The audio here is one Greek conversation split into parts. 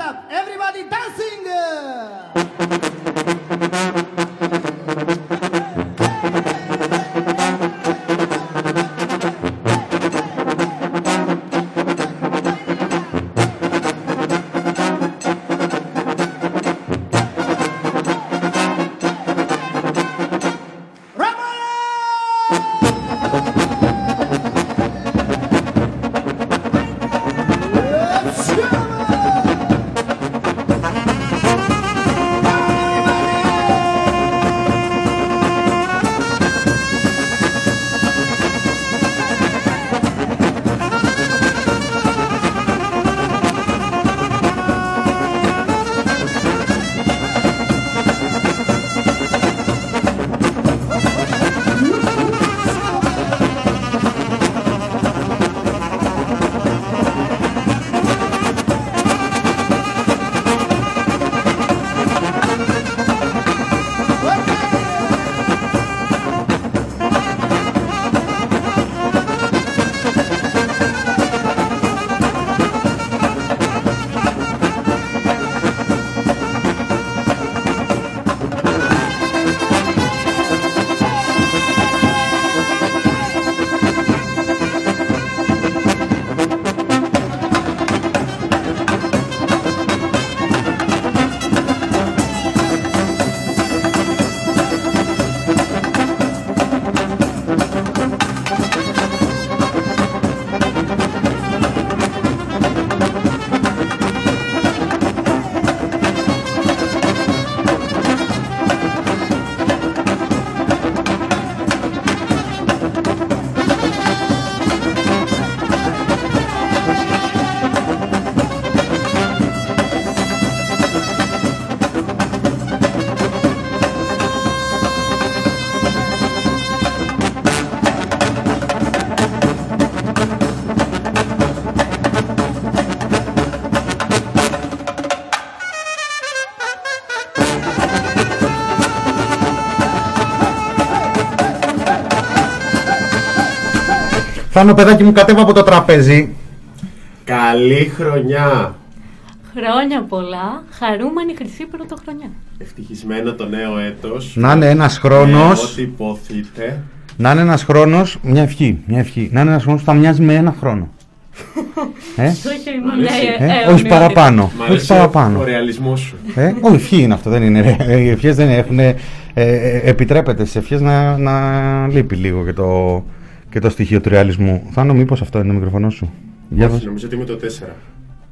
up. Everybody dancing. Θάνο παιδάκι μου κατέβα από το τραπέζι. Καλή χρονιά! Χρόνια πολλά, χαρούμενη χρυσή πρωτοχρονιά. Ευτυχισμένο το νέο έτος. Να είναι ένας Με χρόνος, Ό,τι υποθείτε. να είναι ένας χρόνος, μια ευχή, μια ευχή. Να είναι ένας χρόνος που θα μοιάζει με ένα χρόνο. ε, Όχι, Μ' ήμουν αρέσει. ε, ε, όχι παραπάνω. Μ' Όχι αρέσει παραπάνω. ο ρεαλισμός σου. Ε, όχι, ευχή είναι αυτό, δεν είναι. ρε. Ε, Οι ευχές δεν έχουν. Ε, ε, επιτρέπεται στις ευχές να, να λείπει λίγο και το, και το στοιχείο του ρεαλισμού. Θάνο, μήπως αυτό είναι το μικροφωνό σου; Για Όχι, δώσ' νομίζω ότι είμαι το 4.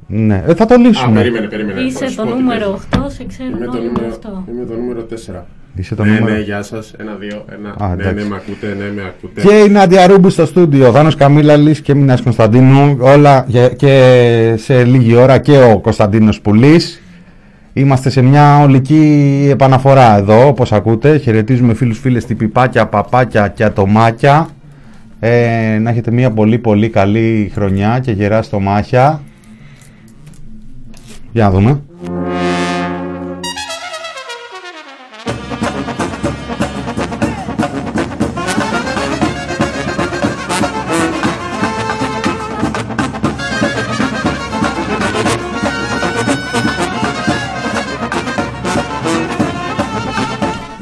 Ναι, ε, θα το Α, λύσουμε. περίμενε, περίμενε. Θα Είσαι σου το πω τι νούμερο παίζει. 8, σε ξέρουν Είμαι το όλοι με νούμερο, αυτό. είμαι το νούμερο 4. Είσαι το ναι, νούμερο. ναι, γεια σας. Ένα, δύο, ένα. Α, ναι, ναι, εντάξει. με ακούτε, ναι, με ακούτε. Και η Νάντια Ρούμπου στο στούντιο, Δάνος Καμίλαλης και Μινάς Κωνσταντίνου, όλα και, και σε λίγη ώρα και ο Κωνσταντίνος Πουλής. Είμαστε σε μια ολική επαναφορά εδώ, όπως ακούτε. Χαιρετίζουμε φίλους, φίλες, τυπιπάκια, παπάκια και ατομάκια. Ε, να έχετε μια πολύ πολύ καλή χρονιά και γερά στο μάχια. Για να δούμε.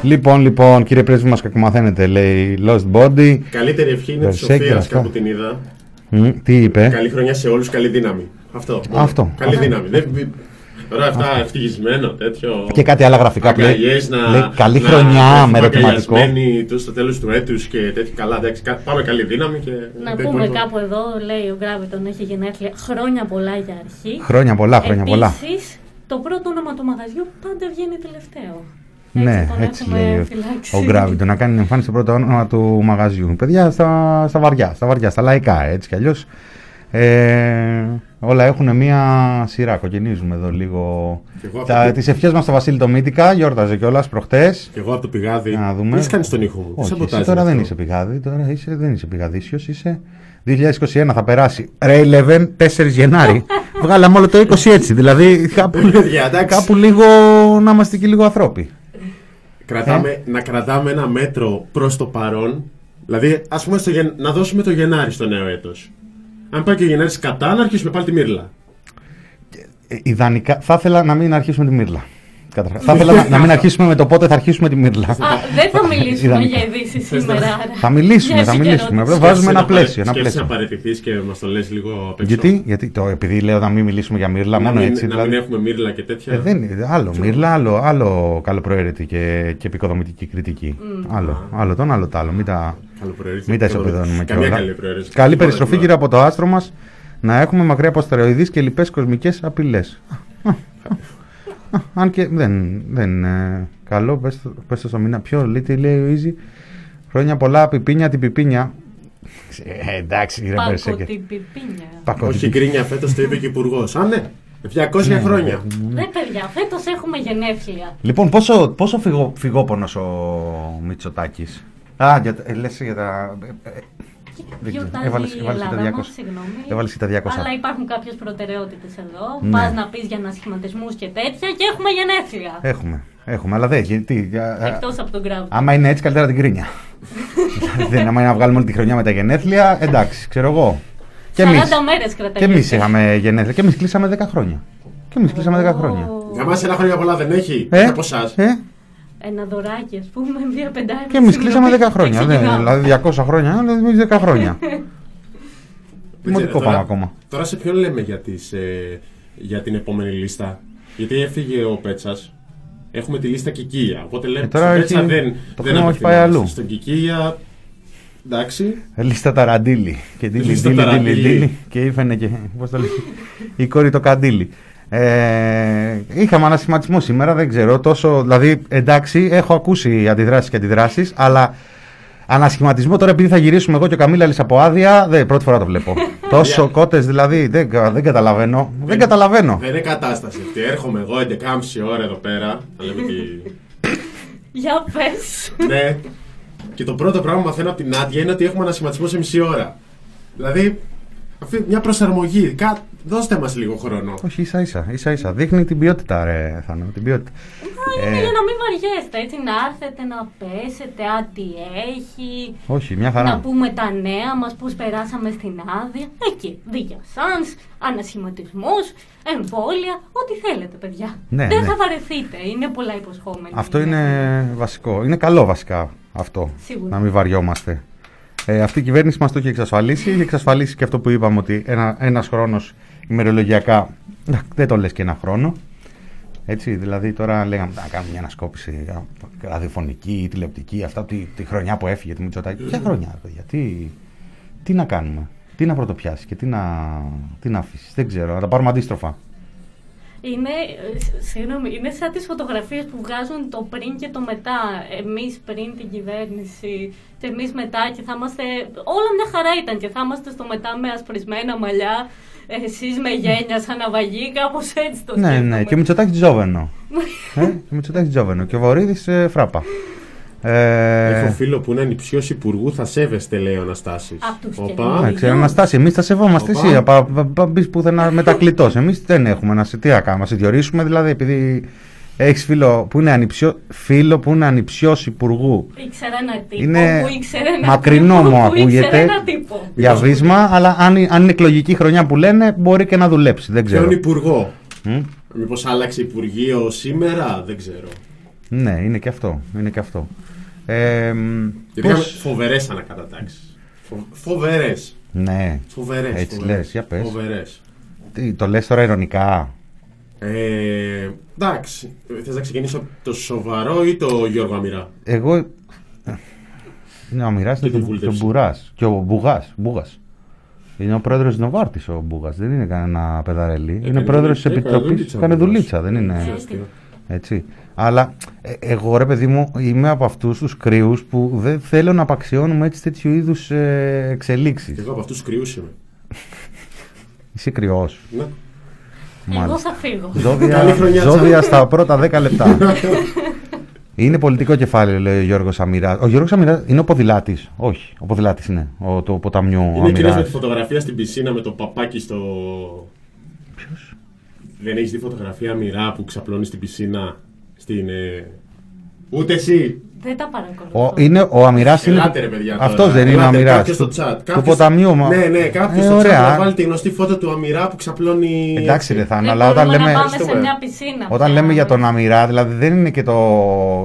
Λοιπόν, λοιπόν, κύριε πρέσβη μας κακομαθαίνετε, λέει Lost Body. Καλύτερη ευχή είναι της Berserker, Σοφίας αυτά. κάπου την είδα. Μ, τι είπε; Καλή χρονιά σε όλους, καλή δύναμη. Αυτό. μόνο. Αυτό. Καλή Αυτό. δύναμη. Δεν- Τώρα αυτά ευτυχισμένο τέτοιο. Και κάτι άλλα γραφικά που λέει, Αγκαλιές να, λέει καλή να χρονιά έρθουμε με ερωτηματικό. αγκαλιασμένοι τους στο τέλος του έτους και τέτοια. Καλά, εντάξει, κα- πάμε καλή δύναμη και. Να δεν πούμε μπορούμε- κάπου εδώ, λέει ο Γκράβιτον έχει γενέθλια. Χρόνια πολλά για αρχή. Χρόνια πολλά, χρόνια πολλά. Επίσης, το πρώτο όνομα του μαγαζιού πάντα βγαίνει τελευταίο. Ναι, τον έτσι έχουμε λέει ο- φυλάξει. ο Γκράβιντο να κάνει εμφάνιση στο πρώτο όνομα του μαγαζιού. Παιδιά, στα, στα βαριά, στα βαριά, στα λαϊκά, έτσι κι αλλιώς. Ε, όλα έχουν μία σειρά. Κοκκινίζουμε εδώ λίγο. Και εγώ Τα, από το- τις ευχές μας στο Βασίλη το Μύτικα, γιόρταζε κιόλας προχτές. Και εγώ από το πηγάδι. Να δούμε. Τι κάνεις τον ήχο μου. τι Όχι, σαμποτάζ εσύ τώρα είναι δεν αυτό; είσαι πηγάδι, τώρα είσαι, δεν είσαι πηγαδίσιος, είσαι 2021 θα περάσει. Ray 11, 4 Γενάρη. Βγάλαμε όλο το 20 έτσι, δηλαδή κάπου, Παιδιά, εντάξει. κάπου λίγο να είμαστε και λίγο ανθρώποι. Κρατάμε, Ε. Να κρατάμε ένα μέτρο προς το παρόν. Δηλαδή, ας πούμε, στο Γεν- να δώσουμε το Γενάρη στο νέο έτος. Αν πάει και ο Γενάρης κατά, να αρχίσουμε πάλι τη μύρλα. Ε, ιδανικά, θα ήθελα να μην αρχίσουμε τη Μύρλα. Καταρχάς. θα ήθελα να, να μην αρχίσουμε με το πότε θα αρχίσουμε τη Μύρλα. Α, δεν θα μιλήσουμε Ιδανικά. για ειδήσεις σήμερα. άρα. θα μιλήσουμε, Για θα μιλήσουμε. συγκαιρότηση. Βάζουμε ένα Σκέφτεσαι να πλαίσιο. Ένα παρε- σκέφτεσαι να πλαίσιο. παραιτηθείς και μας το λες λίγο απ' έξω. Γιατί, γιατί το, επειδή λέω να μην μιλήσουμε για Μύρλα, να μόνο μην, έτσι. να δηλαδή. μην έχουμε μύρλα και τέτοια. Ε, δεν είναι. Άλλο Μύρλα, άλλο, άλλο καλοπροαίρετη και, και επικοδομητική κριτική. Άλλο, άλλο τον, άλλο το άλλο. Μην τα, Καλοπροαίρετη. μην τα ισοπεδώνουμε Καμία κιόλα. καλή προαίρεση. Καλή περιστροφή γύρω από το άστρο μας να έχουμε μακριά από αστεροειδείς και λοιπές κοσμικές απειλές. Αν και δεν, δεν είναι καλό, πες το, πες το στο μήνα. Ποιο, λέει, τι λέει ο Ίζη. Χρόνια πολλά, πιπίνια την πιπίνια. Ε, εντάξει, ρε Πάκο Μπερσέκε. την πιπίνια. Πάκο Όχι την γκρίνια φέτος το είπε και ο υπουργός. Α, ναι. 200 χρόνια. Ναι, παιδιά, φέτος έχουμε γενέθλια. Λοιπόν, πόσο, πόσο φυγό, φυγόπονος ο Μητσοτάκης; Α, για, τα- ε, λες για τα... ε, ε, δεν ξέρω. Γιορτάζει Έβαλες- η έβαλες και τα Ελλάδα 200. μας, συγγνώμη. Έβαλες και τα 200. Αλλά υπάρχουν κάποιες προτεραιότητες εδώ. Ναι. Πας να πεις για ανασχηματισμούς και τέτοια και έχουμε γενέθλια. Έχουμε, έχουμε, αλλά δεν, γιατί... για- ε, Εκτός από τον Γκράουτ. Άμα είναι έτσι, καλύτερα την κρίνια. δεν, άμα είναι να βγάλουμε όλη τη χρονιά με τα γενέθλια, εντάξει, ξέρω εγώ. Και 40 εμεί. μέρες κρατάει. Και εμείς γενέθλια. είχαμε γενέθλια. Και εμείς κλείσαμε 10 χρόνια. Και εμείς κλείσαμε 10 χρόνια. Ω, Για μας ένα χρόνια πολλά δεν έχει. Ε, Από εσάς. ε, Ένα δωράκι, ας πούμε, μία πεντάρια. και εμείς κλείσαμε 10 Συγγνώμη, χρόνια. Δεν, ξεκινάω. δηλαδή 200 χρόνια, αλλά εμεί 10 χρόνια. Δημοτικό πάμε ακόμα. Τώρα σε ποιον λέμε για, τις, ε, για την επόμενη λίστα; Γιατί έφυγε ο Πέτσας. Έχουμε τη λίστα Κικία. Οπότε λέμε Ε, τώρα στον Πέτσα έχει- δεν, το δεν χρήμα έχει πάει απευθυνόμαστε. αλλού. Στον Κικία. Εντάξει. Λίστα ταραντήλη. Και ντύλι, Λίστα ντύλι, ντύλι, ταραντήλη. ντύλι. Και ήφαινε και. Πώς το λέει. Η κόρη το καντήλι. Ε, είχαμε ανασχηματισμό σήμερα, δεν ξέρω. Τόσο, δηλαδή, εντάξει, έχω ακούσει αντιδράσεις και αντιδράσεις, αλλά ανασχηματισμό τώρα επειδή θα γυρίσουμε εγώ και ο Καμίλα από άδεια, δεν, πρώτη φορά το βλέπω. Τόσο κότες δηλαδή, δεν, κα- δεν καταλαβαίνω. Δεν καταλαβαίνω. Δεν είναι κατάσταση αυτή. Έρχομαι εγώ 11.30 ώρα εδώ πέρα. Να λέμε τι. Για πες. ναι. Και το πρώτο πράγμα που μαθαίνω από την Άντια είναι ότι έχουμε ανασχηματισμό σε μισή ώρα. Δηλαδή, αυτή μια προσαρμογή. Κα... Δώστε μας λίγο χρόνο. Όχι, ίσα ίσα, ίσα ίσα. Δείχνει την ποιότητα, ρε Θάνο, την ποιότητα. Είναι Ε, για να μην βαριέστε, έτσι να έρθετε να πέσετε, α, τι έχει. όχι, μια Να χαρά. πούμε τα νέα μας, πώς περάσαμε στην άδεια. Εκεί, δίκαια σανς, ανασχηματισμός, εμβόλια, ό,τι θέλετε παιδιά. Ναι, Δεν ναι. θα βαρεθείτε, είναι πολλά υποσχόμενα. Αυτό είναι βασικό. Είναι καλό βασικά αυτό. Σίγουρα. Να μην βαριόμαστε. Ε, αυτή η κυβέρνηση μας το έχει εξασφαλίσει. Έχει εξασφαλίσει και αυτό που είπαμε ότι ένα, ένας χρόνος ημερολογιακά να, δεν το λες και ένα χρόνο. Έτσι, δηλαδή τώρα λέγαμε να κάνουμε μια ανασκόπηση α, ραδιοφωνική ή τηλεοπτική αυτά τη, τη χρονιά που έφυγε τη Μητσοτάκη. Ποια χρονιά, ρε παιδιά, τι, τι να κάνουμε, τι να πρωτοπιάσεις και τι να, τι να αφήσεις. Δεν ξέρω, να τα πάρουμε αντίστροφα. Είναι, ε, σ- συγγνώμη, είναι σαν τις φωτογραφίες που βγάζουν το πριν και το μετά. Εμείς πριν την κυβέρνηση και εμείς μετά και θα είμαστε... Όλα μια χαρά ήταν και θα είμαστε στο μετά με ασπρισμένα μαλλιά. Εσείς με γένια σαν ναυαγή, κάπως έτσι το Ναι, σκέφτομαι. ναι, και Μητσοτάκης Τζόβενο. ε, και Μητσοτάκης Τζόβενο. Και ο Βορύδης ε, φράπα. Ε, Έχω φίλο που είναι ανυψιό υπουργού, θα σέβεστε, λέει ο Αναστάσης. Απ' τους Οπα. καινούριους. Ναι, ξέρω, Αναστάσης, εμείς τα σεβόμαστε. Οπα. Εσύ, απα- πα- πα- μπεις πουθενά μετακλητός. Εμείς δεν έχουμε να σε τι να κάνουμε. Να σε διορίσουμε, δηλαδή, επειδή έχεις φίλο που είναι ανιψιό, φίλο που είναι ανιψιός υπουργού. Ήξερα ένα τύπο Είναι που ήξερε ένα μακρινό τύπο μου που ήξερε ακούγεται. ένα τύπο. Για βίσμα, αλλά αν, αν είναι εκλογική χρονιά που λένε, μπορεί και να δουλέψει. Δεν ξέρω. Ποιον υπουργό; Μμ. Μήπως άλλαξε υπουργείο σήμερα, δεν ξέρω. Ναι, είναι και αυτό. Είναι και αυτό. Ε, μ, Γιατί πώς- είχαμε φοβερέ ανακατατάξει. Φοβερέ. Ναι, Φοβερέ. Έτσι λες, για πες. Φοβερέ. Τι, το λες τώρα ειρωνικά. Ε, εντάξει. Θε να ξεκινήσω από το σοβαρό ή το Γιώργο Αμυρά. Εγώ. Ναι, ο Μοιράς Και είναι τη και ο βούλτευση. Μπουρά. Και ο Μπουγά. Μπούγας. Είναι ο πρόεδρο τη Νοβάρτη ο Μπούγα. Δεν είναι κανένα παιδαρελή. είναι Έκανε πρόεδρο τη δουλίτσα, έκανε Επιτροπή. δουλίτσα, Κάνε Μπούγας. δουλίτσα, δεν είναι. Ουσιαστικά. Έτσι. Αλλά ε, εγώ ρε παιδί μου είμαι από αυτούς τους κρύους που δεν θέλω να απαξιώνουμε έτσι τέτοιου είδους ε, εξελίξεις. Και εγώ από αυτούς τους κρυού είμαι. Είσαι κρυός. Ναι. Εγώ θα φύγω. Ζώδια, Καλή χρονιά, ζώδια Τσάρλ. στα πρώτα 10 λεπτά. είναι πολιτικό κεφάλαιο, λέει ο Γιώργος Αμυρά. Ο Γιώργος Αμυρά είναι ο ποδηλάτης. Όχι, ο ποδηλάτης είναι. Ο, το ποταμιού Είναι εκείνο με Αμυρά. τη φωτογραφία στην πισίνα με το παπάκι στο. Ποιος; Δεν έχεις δει φωτογραφία Αμυρά που ξαπλώνει στην πισίνα. Στην. ε, Ούτε εσύ. Δεν τα παρακολουθώ. Ο, είναι, ο Αμυράς είναι. Ελάτε ρε παιδιά. τώρα. Αυτός δεν είναι ο Ελάτε, Αμυράς. κάποιος στο Του, chat. του Κάποιος- ποταμιού. μα- Ναι, ναι, κάποιος Ε, στο chat ωραία. να βάλει τη γνωστή φώτο του Αμυρά που ξαπλώνει. Εντάξει, ρε Θάνο, Δεν αλλά όταν μπορούμε λέμε. να πάμε σε Ευχαριστούμε. μια πισίνα. Όταν πια. λέμε για τον Αμυρά, δηλαδή δεν είναι και το.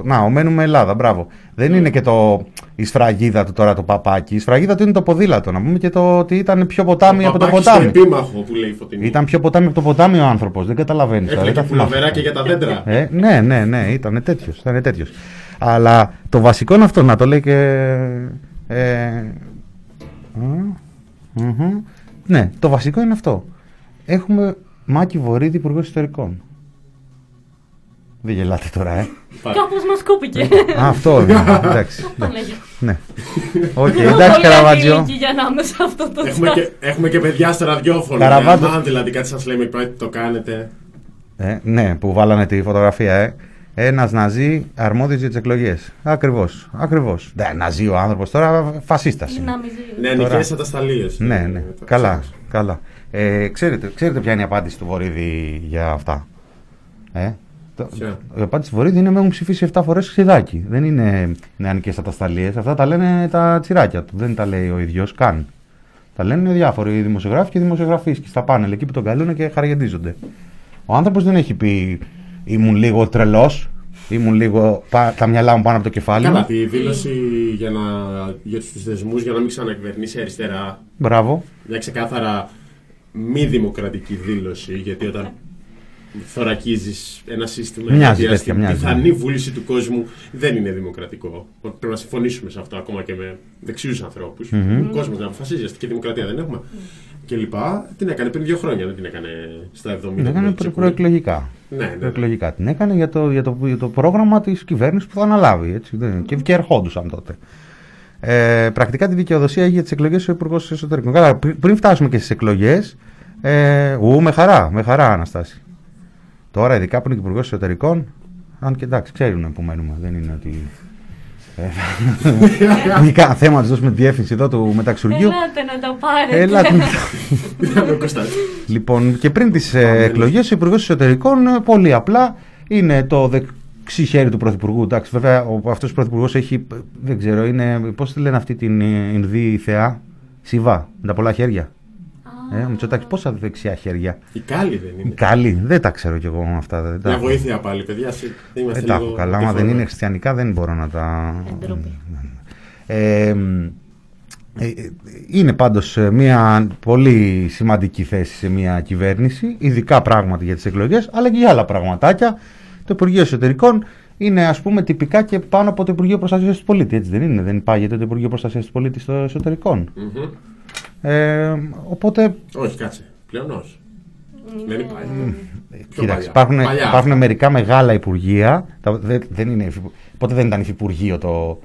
Να, ο μένουμε Ελλάδα, μπράβο. Δεν είναι και το. Η σφραγίδα του τώρα το παπάκι. Η σφραγίδα του είναι το ποδήλατο. Να πούμε και το ότι ήταν πιο ποτάμι από το παπάκι στο ποτάμι. επίμαχο που λέει η Φωτεινή. Ήταν πιο ποτάμι από το ποτάμι ο άνθρωπος. Δεν καταλαβαίνεις. Έφυγε και πουλοβεράκια για τα δέντρα. Ε, ναι, ναι, ναι, ήταν τέτοιος. Ήταν τέτοιος. Αλλά το βασικό είναι αυτό, να το λέει και. Ε, μ, μμμ. ναι, το βασικό είναι αυτό. Έχουμε Μάκη Βορύδη Υπουργός Ιστορικών. Δεν γελάτε τώρα, ε. Κάπως μας κόπηκε. Α, αυτό είναι. Εντάξει. Το εντάξει. λέγω. Ναι. Οκ, Είμαι εντάξει, πολύ Καραβάτζιο. ανήλικη για να είμαι σε αυτό το Έχουμε chat. και, έχουμε και παιδιά στο ραδιόφωνο. Καραβάτο. Αν δηλαδή κάτι σας λέμε και το κάνετε. Ε, ναι, που βάλανε τη φωτογραφία, ε. Ένας Ναζί αρμόδιος για τις εκλογές. Ακριβώς. Ακριβώς. Δεν Ναζί ο άνθρωπος τώρα, φασίστας Είναι είναι. αμυζή. Ναι, Τώρα. νοικιέ ατασταλίες. Ναι, ναι. Καλά. καλά. Ε, ξέρετε, ξέρετε ποια είναι η απάντηση του Βορύδη για αυτά. Ε; Το- Ποια; Η απάντηση του Βορύδη είναι με έχουν ψηφίσει 7 φορές ξυδάκι. Δεν είναι νεανικές ατασταλίες. Αυτά τα λένε τα τσιράκια του. Δεν τα λέει ο ίδιος καν. Τα λένε διάφοροι δημοσιογράφοι και δημοσιογραφείς και στα πάνελ εκεί που τον καλούν και χαραγεντίζονται. Ο άνθρωπος δεν έχει πει ήμουν λίγο τρελός, ήμουν λίγο πα- τα μυαλά μου πάνω από το κεφάλι Καλά, μου. τη δήλωση για, να, για τους θεσμούς για να μην ξανακυβερνήσει αριστερά. Μπράβο. Μια ξεκάθαρα μη δημοκρατική δήλωση. Γιατί όταν θωρακίζεις ένα σύστημα Μοιάζει για τέτοια, την μοιάζει. πιθανή βούληση του κόσμου δεν είναι δημοκρατικό. Πρέπει να συμφωνήσουμε σε αυτό ακόμα και με δεξιούς ανθρώπους. Ο κόσμος να αποφασίζει, αστική δημοκρατία δεν έχουμε. Και λοιπά. Την έκανε πριν δύο χρόνια, δεν την έκανε στα 70. Την έκανε που προ- έτσι προεκλογικά. Ναι, ναι. Προεκλογικά την έκανε για το, για το, για το πρόγραμμα της κυβέρνησης που θα αναλάβει. Έτσι, δεν- και, και ερχόντουσαν τότε. Ε, πρακτικά τη δικαιοδοσία έχει για τις εκλογές ο Υπουργός Εσωτερικών. Καλά, πρι- πριν φτάσουμε και στις εκλογές. Ε, ου, με χαρά, με χαρά, Αναστάση. Τώρα, ειδικά που είναι και Υπουργός Εσωτερικών, αν και εντάξει, ξέρουν που μένουμε. Δεν είναι ότι. Ε, Μη κανένα θέμα να τους δώσουμε τη διεύθυνση εδώ του μεταξουργείου. Ελάτε να τα πάρετε. Έλα, την- Είδαμε ο Κωνσταντίνος. Λοιπόν, και πριν τις ε, εκλογές, ο Υπουργός Εσωτερικών ε, πολύ απλά είναι το δεξί χέρι του Πρωθυπουργού. Εντάξει, βέβαια, αυτός ο Πρωθυπουργός έχει. ε, Δεν ξέρω, είναι. Πώς τη λένε αυτή την ε, Ινδή θεά, Σιβά, με τα πολλά χέρια. Ε, ο Μητσοτάκης πόσα δεξιά χέρια. Η κάλλη δεν είναι. Καλή, δεν τα ξέρω κι εγώ αυτά. Δεν τα Μια έχω. βοήθεια πάλι, παιδιά. συ- Είμαστε Δεν τα λίγο έχω καλά. Άμα δεν διαφορετικοί. είναι χριστιανικά, δεν μπορώ να τα. Ντροπή. Ε, μ, ε, ε, είναι πάντως ε, μια πολύ σημαντική θέση σε μια κυβέρνηση, ειδικά πράγματι για τις εκλογές, αλλά και για άλλα πραγματάκια. Το Υπουργείο Εσωτερικών είναι ας πούμε τυπικά και πάνω από το Υπουργείο Προστασίας του Πολίτη, έτσι δεν είναι, δεν υπάγεται το Υπουργείο Προστασίας του Πολίτη στο εσωτερικών. Μμμ. Ε, οπότε, Όχι, κάτσε. Πλέον όχι. Είναι- Δεν υπάρχει. Πιο κοίταξε, παλιά. υπάρχουν, Παλιά. υπάρχουν μερικά μεγάλα υπουργεία, τα, δεν, δεν είναι, υφυπου- ποτέ δεν ήταν υφυπουργείο το,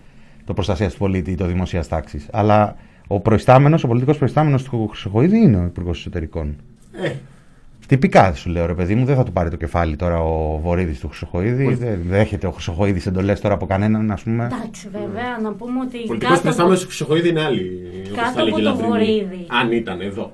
το Προστασίας του Πολίτη ή το Δημοσίας Τάξης. Αλλά ο προϊστάμενος, ο πολιτικός προϊστάμενος του Χρυσοχοίδη είναι ο Υπουργός Εσωτερικών. Ε, Τυπικά σου λέω ρε παιδί μου, δεν θα του πάρει το κεφάλι τώρα ο Βορύδης του Χρυσοχοίδη. Όχι. Δεν δέχεται ο Χρυσοχοίδης εντολές τώρα από κανέναν, ας πούμε. Εντάξει, βέβαια, να πούμε ότι πολιτικό κάτω προϊστάμενο από, του Χρυσοχοίδη είναι άλλη. όπως Κάτω τα λέγει από η το Λαμπρινή. Βορύδη. Αν ήταν εδώ.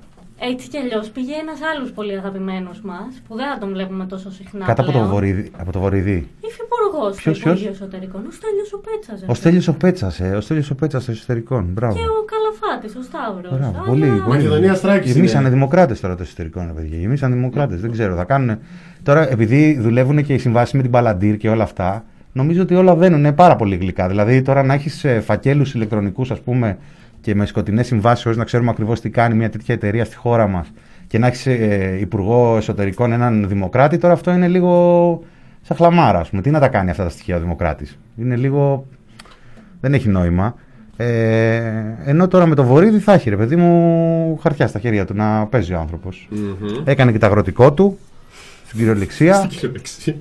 Έτσι κι αλλιώς πήγε ένας άλλος πολύ αγαπημένος μας, που δεν θα τον βλέπουμε τόσο συχνά. Κάτω από το, πλέον. Βορύδη, από το Βορύδη. Υφυπουργός του Ποιος, Υπουργείου ποιος; Εσωτερικών. Ο Στέλιος ο Πέτσας. Ο Στέλιος ο Πέτσας, ε, ο Στέλιος ο Πέτσας στο εσωτερικών. Μπράβο. Και ο Καλαφάτης, ο Σταύρος. Μπράβο, πολύ. Μακεδονία Θράκης Γεμίσανε είναι. δημοκράτες τώρα το εσωτερικό, ρε παιδιά. Γεμίσανε δημοκράτες. Δεν ξέρω, θα κάνουν. Τώρα, επειδή δουλεύουν και οι συμβάσεις με την Παλαντήρ και όλα αυτά, νομίζω ότι όλα βαίνουν πάρα πολύ γλυκά. Δηλαδή, τώρα να έχεις φακέλους ηλεκτρονικούς, ας πούμε, και με σκοτεινές συμβάσεις, χωρίς να ξέρουμε ακριβώς τι κάνει μια τέτοια εταιρεία στη χώρα μας, και να έχεις ε, υπουργό εσωτερικών έναν δημοκράτη, τώρα αυτό είναι λίγο σαν χλαμάρα, ας πούμε. Τι να τα κάνει αυτά τα στοιχεία ο δημοκράτης; Είναι λίγο. Δεν έχει νόημα. Ε, ενώ τώρα με το βορίδι θα έχει ρε παιδί μου χαρτιά στα χέρια του να παίζει ο άνθρωπος. Μμμ. Έκανε και τα αγροτικό του στην κυριολεξία. Στην κυριολεξία.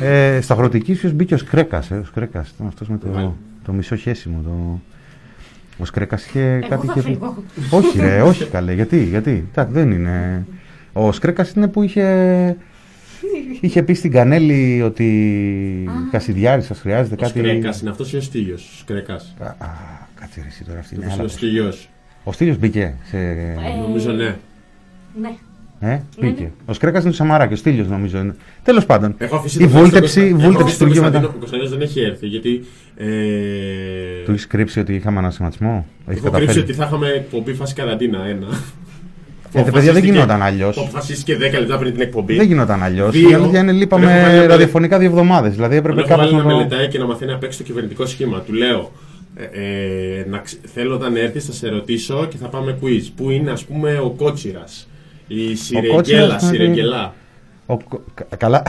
ε, στα αγροτική ίσως μπήκε ο Σκρέκα. Ε, ο Σκρέκα ήταν αυτός με το, Μάλιστα. το μισό χέσιμο. Το... Ο Σκρέκα είχε Εγώ κάτι. θα είχε πει. φύγω. όχι, ρε, όχι καλέ. Γιατί, γιατί. Εντάξει, δεν είναι. Ο Σκρέκας είναι που είχε. Είχε πει στην Κανέλη ότι Κασιδιάρης σας χρειάζεται Ο κάτι. Σκρέκας είναι αυτός ή ο Στίγιος. Ο Σκρέκας; Α, α, κάτσε ρε, εσύ τώρα αυτή είναι Αυτός άλλα. είναι ο Στίγιος. Ο Στήλιος μπήκε σε... Ε, Νομίζω ναι. Ναι. Ε, μπήκε. Ο Σκρέκας είναι του Σαμαρά και ο Στήλιος νομίζω είναι. Τέλος πάντων. Έχω αφήσει Η το βούλτεψη, η Έχω βούλτεψη αφήσει του τον Αιγαίου μετά. Κωνσταντίνο- Ο Κωνσταντίνος δεν έχει έρθει γιατί. Ε, Του έχεις κρύψει ότι είχαμε ανασηματισμό. Έχεις έχω κρύψει καταφέρει; ότι θα είχαμε εκπομπή φάση καραντίνα ένα. Ε, Που παιδιά, δεν αποφασίστηκε- γινόταν αλλιώς. που Αποφασίστηκε 10 λεπτά πριν την εκπομπή. Δεν γινόταν αλλιώς. Δύο. Η αλήθεια είναι λείπαμε Τον έχω βάλει να ραδιοφωνικά δύο εβδομάδες. Δηλαδή Τον έπρεπε έχω κάπω βάλει να να το. μελετάει και να μαθαίνει να παίξει το κυβερνητικό σχήμα. Του λέω, ε, ε, να ξ- θέλω όταν έρθει θα σε ρωτήσω και θα πάμε quiz. Πού είναι ας πούμε ο Κότσιρας, η Σιρεγγέλα, Κότσιρας είναι- Σιρεγγελά. Ο, κα- καλά.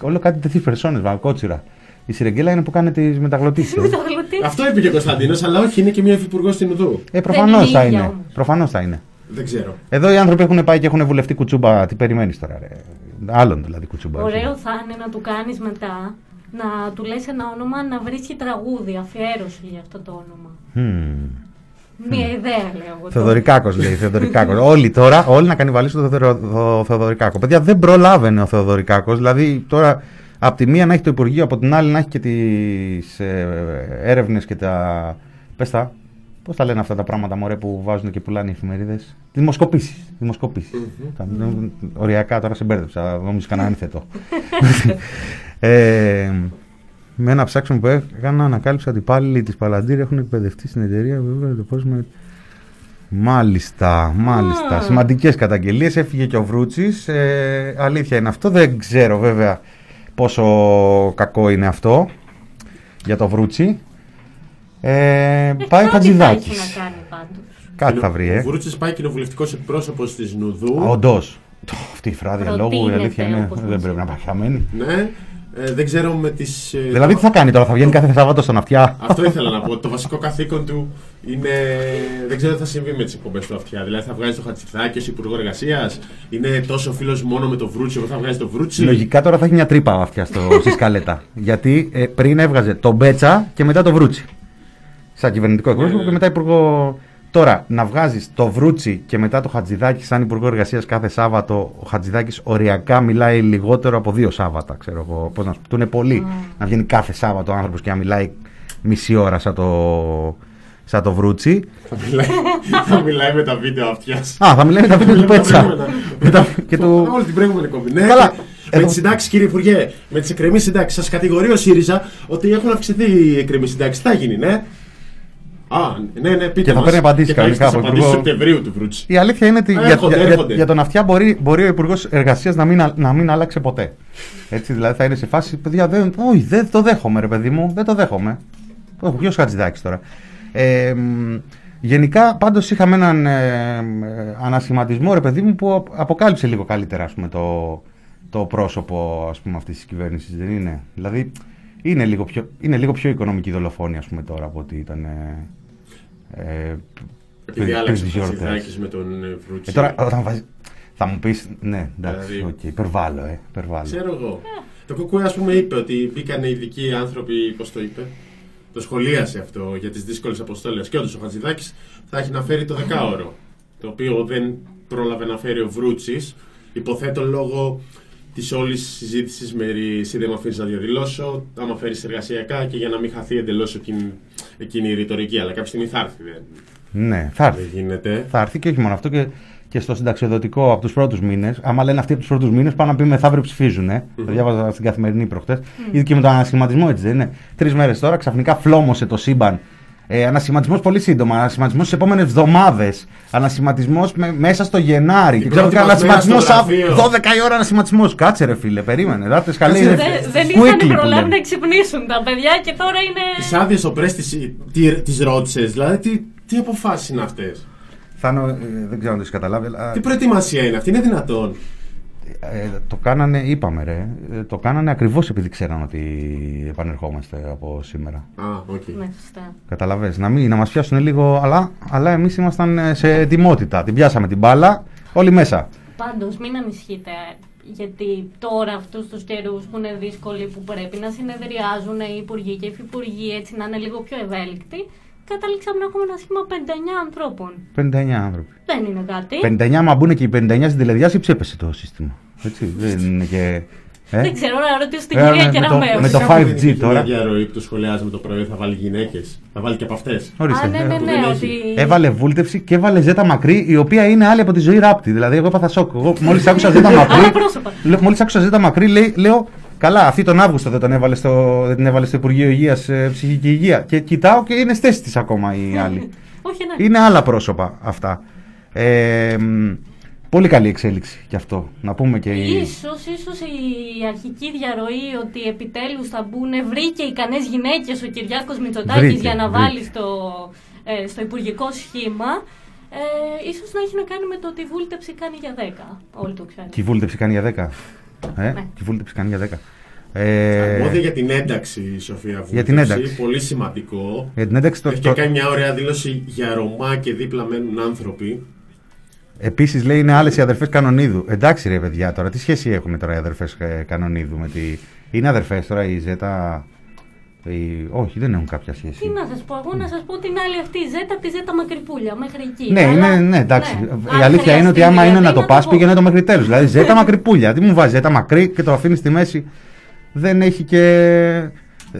Όλο κάτι τέτοιες περσόνες, βα, κότσιρα. Η Σιρεγγέλα είναι που κάνει τις μεταγλωτήσεις. Μεταγλωτή. Αυτό είπε και ο Κωνσταντίνος, αλλά όχι, είναι και μια υφυπουργός στην Ουδού. ε, προφανώς είναι θα ίδια είναι. όμως. Προφανώς θα είναι. Δεν ξέρω. Εδώ οι άνθρωποι έχουν πάει και έχουν βουλευτεί κουτσούμπα. Τι περιμένεις τώρα, ρε; Άλλον δηλαδή κουτσούμπα. Ωραίο θα είναι να του κάνεις μετά να του λες ένα όνομα να βρίσκει τραγούδι, αφιέρωση για αυτό το όνομα. Μμμ. Μία ιδέα λέω εγώ. τώρα. Θεοδωρικάκος λέει. Θεοδωρικάκος. όλοι τώρα, όλοι να κανιβαλίσουν το, Θεοδωρο- το Θεοδωρικάκο. Παιδιά, δεν προλάβαινε ο Θεοδωρικάκος. Δηλαδή τώρα από τη μία να έχει το Υπουργείο, από την άλλη να έχει και τις ε, έρευνες και τα. Πες τα. Πώς τα λένε αυτά τα πράγματα μωρέ, που βάζουν και πουλάνε οι εφημερίδες; Δημοσκοπήσεις. Δημοσκοπήσεις. Τα- Οριακά τώρα σε μπέρδεψα. Νόμιζα κανένα άνθετο. ε, με ένα ψάξιμο που έκανα, ανακάλυψα ότι οι υπάλληλοι της Παλαντήρ έχουν εκπαιδευτεί στην εταιρεία. Βέβαια, το πώς με... Μάλιστα, μάλιστα. Α. Σημαντικές καταγγελίες. Έφυγε και ο Βρούτσης. Ε, αλήθεια είναι αυτό. Δεν ξέρω βέβαια πόσο κακό είναι αυτό για το Βρούτσι. Ε, Ε, πάει ο κάτι θα έχει Χατζηδάκης. να κάνει πάντως. Κάτι θα βρει, Ο ε. Βουρούτση πάει κοινοβουλευτικός εκπρόσωπος της Νουδού. Όντως. Αυτή η φράδια λόγου η Προτείνεται, αλήθεια είναι. όπως Δεν μας πρέπει να είπα. πάει χαμένη. Ναι, ε, δεν ξέρω με τις. Δηλαδή τι θα κάνει τώρα, θα βγαίνει κάθε Σάββατο στον αυτιά; Αυτό ήθελα να πω. Το βασικό καθήκον του είναι. Δεν ξέρω τι θα συμβεί με τις εκπομπές του αυτιά. Δηλαδή θα βγάζει το Χατζηδάκη ως Υπουργό Εργασίας. Είναι τόσο φίλος μόνο με το Βρούτσι, εγώ θα βγάζει το Βρούτσι. Λογικά τώρα θα έχει μια τρύπα ο αυτιάς στο, στη σκαλέτα. Γιατί ε, πριν έβγαζε τον Μπέτσα και μετά το Βρούτσι. Σαν κυβερνητικό εκπρόσωπο Ναι, και ναι. μετά υπουργό. Τώρα, να βγάζεις το Βρούτσι και μετά το Χατζηδάκη σαν υπουργό εργασίας κάθε Σάββατο, ο Χατζηδάκης οριακά μιλάει λιγότερο από δύο Σάββατα. Ξέρω εγώ. Πώς να σου πω. Του είναι πολύ να βγαίνει κάθε Σάββατο ο άνθρωπος και να μιλάει μισή ώρα σαν το, σαν το Βρούτσι. Θα μιλάει, θα μιλάει με τα βίντεο αυτιάς. Α, θα μιλάει με τα βίντεο του Πέτσα. Με τα- και του... Όλη την προηγούμενη κομπή. Ναι, Καλά. Με Εδώ- τι συντάξεις, κύριε Υπουργέ, με τις εκκρεμεί συντάξει, σας κατηγορεί ο ΣΥΡΙΖΑ ότι έχουν αυξηθεί οι εκκρεμεί συντάξει. Τι θα γίνει, ναι. Α, ναι, ναι, πείτε Και θα μας. παίρνει απαντήσεις Και θα έχεις κανονικά τις από απαντήσεις του υπουργό. Σεπτεμβρίου του Βρούτσι. Η αλήθεια είναι ότι για, Έρχονται, για, για, έρχονται. για τον αυτιά μπορεί, μπορεί ο Υπουργός Εργασίας να μην, α- να μην άλλαξε ποτέ. Έτσι, δηλαδή θα είναι σε φάση, παιδιά, δεν, όχι, δεν το δέχομαι, ρε παιδί μου, δεν το δέχομαι. Όχι, ποιο Χατζηδάκης τώρα. Ε, μ, γενικά, πάντως είχαμε έναν ε, μ, ε, ανασχηματισμό, ρε παιδί μου, που απ- αποκάλυψε λίγο καλύτερα ας πούμε, το, το πρόσωπο ας πούμε, αυτής της κυβέρνησης, δεν είναι; Δηλαδή, είναι λίγο πιο, είναι λίγο πιο οικονομική δολοφόνοι, ας πούμε, τώρα από ότι ήταν... Ε, ε, Επειδή πριν- άλλαξε πριν τις ο γιορτές. Χατζηδάκης με τον ε, Βρούτση. Ε, τώρα, όταν βάζει. Θα μου πεις, ναι, εντάξει, Δηλαδή- οκ, υπερβάλλω, ε, υπερβάλλω. Ξέρω εγώ. Το Κουκουέ, ας πούμε, είπε ότι μπήκαν οι ειδικοί άνθρωποι, πώς το είπε; Το σχολίασε αυτό για τις δύσκολες αποστολέ. Και όντως ο Χατζηδάκη θα έχει να φέρει το δεκάωρο. Το οποίο δεν πρόλαβε να φέρει ο Βρούτσι. Υποθέτω λόγω της όλης συζήτησης με εσύ δεν με αφήνεις να διαδηλώσω. Άμα φέρεις εργασιακά και για να μην χαθεί εντελώς εκείνη, εκείνη η ρητορική. Αλλά κάποια στιγμή θα έρθει. Δεν, Ναι, θα έρθει. δεν γίνεται. Θα έρθει και όχι μόνο αυτό και, και στο συνταξιοδοτικό από τους πρώτους μήνες. Άμα λένε αυτοί από τους πρώτους μήνες, πάνε να πει μεθαύριο ψηφίζουν. Ε. Το διάβαζα στην καθημερινή προχτές. Ήδη και με τον ανασχηματισμό έτσι δεν είναι. Τρεις μέρες τώρα ξαφνικά φλόμωσε το σύμπαν. Ε, ανασχηματισμός πολύ σύντομα. Ανασχηματισμός στις επόμενες εβδομάδες. Ανασχηματισμός μέσα στο Γενάρη. Την Και ξέρω πρώτη ότι μας μέρα ανασχηματισμός στο γραφείο. 12 η ώρα ανασχηματισμός. Κάτσε ρε φίλε, περίμενε. Δάτε καλή. Κάτσε, ρε, Δεν, δεν Quickly είχαν που προλάβει λένε. να ξυπνήσουν τα παιδιά και τώρα είναι. Τις άδειες ο Πρέστη τι ρώτησες, δηλαδή τι, τι αποφάσεις είναι αυτές; Θάνο, ε, δεν ξέρω αν το έχεις καταλάβει. αλλά, Τι προετοιμασία είναι αυτή, είναι δυνατόν; Ε, το κάνανε, είπαμε ρε, ε, το κάνανε ακριβώς επειδή ξέραν ότι επανερχόμαστε από σήμερα. Α, οκ. Ναι, σωστά. Κατάλαβες, να, μην, να μας πιάσουν λίγο, αλλά, αλλά εμείς ήμασταν ε, σε ετοιμότητα. Την πιάσαμε την μπάλα, όλοι μέσα. Πάντως, μην ανησυχείτε. Γιατί τώρα, αυτούς τους καιρούς που είναι δύσκολοι, που πρέπει να συνεδριάζουν οι υπουργοί και οι υφυπουργοί έτσι να είναι λίγο πιο ευέλικτοι, καταλήξαμε να έχουμε ένα σχήμα 59 ανθρώπων. 59 άνθρωποι. Δεν είναι κάτι. 59, μα μπουν και οι 59 στην τηλεδιάσκεψη, έπεσε το σύστημα. Έτσι, δεν είναι και Ε; Δεν ξέρω, να ρωτήσω την Ε, κυρία με το- Κεραμέου. με το Κάπου 5G δεν υπήρχε τώρα. Μια διαρροή που το σχολιάζει το πρωί θα βάλει γυναίκες. Θα βάλει και από αυτές. Ορίστε. Α, ναι, ναι, που ναι, δεν ότι... έχει. Έβαλε βούλτευση και έβαλε ζέτα μακρύ, η οποία είναι άλλη από τη ζωή ράπτη. Δηλαδή, εγώ έπαθα σοκ. Εγώ μόλις άκουσα ζέτα Άλλα μακρύ. πρόσωπα. Μόλις άκουσα ζέτα μακρύ, λέει, λέω, καλά, αυτή τον Αύγουστο δεν, τον έβαλε στο, δεν την έβαλε στο Υπουργείο Υγείας Ψυχική Υγεία. Και κοιτάω και είναι στέση της ακόμα η άλλη. Όχι, ναι. είναι άλλα πρόσωπα αυτά. Ε, μ, πολύ καλή εξέλιξη και αυτό. Να πούμε και η. Ίσως, ίσως η αρχική διαρροή ότι επιτέλους θα μπουν βρήκε ικανές γυναίκες ο Κυριάκος Μητσοτάκης Βρήκε, για να βρήκε. βάλει στο, ε, στο υπουργικό σχήμα ε, ίσως να έχει να κάνει με το ότι η βούλτεψη κάνει για 10. Όλοι το ξέρουν. Τι βούλτεψη κάνει για 10. Ε, Ναι. τι βούλτεψη κάνει για 10. Ε, Αρμόδια για την ένταξη η Σοφία Βούλτεψη. Για την ένταξη. Πολύ σημαντικό. για την ένταξη το, Έχει το, και κάνει μια ωραία δήλωση για Ρωμά και δίπλα μένουν άνθρωποι. Επίσης λέει είναι άλλες οι αδερφές Κανονίδου. Εντάξει ρε παιδιά τώρα, τι σχέση έχουν τώρα οι αδερφές Κανονίδου με τη. Είναι αδερφές τώρα η Ζέτα; Η... Όχι, δεν έχουν κάποια σχέση. Τι να σας πω, εγώ να σας πω την άλλη αυτή η ζέτα από τη ζέτα μακρυπούλια μέχρι εκεί. Ναι, Αλλά- είναι, ναι, εντάξει. ναι. Η Αν αλήθεια είναι ότι χρειαστεί άμα είναι να δηλαδή, το πας, πω. πήγαινε το μέχρι τέλους. Δηλαδή, ζέτα μακρυπούλια. Τι μου βάζεις, ζέτα μακρύ και το αφήνεις στη μέση. Δεν έχει και. ε,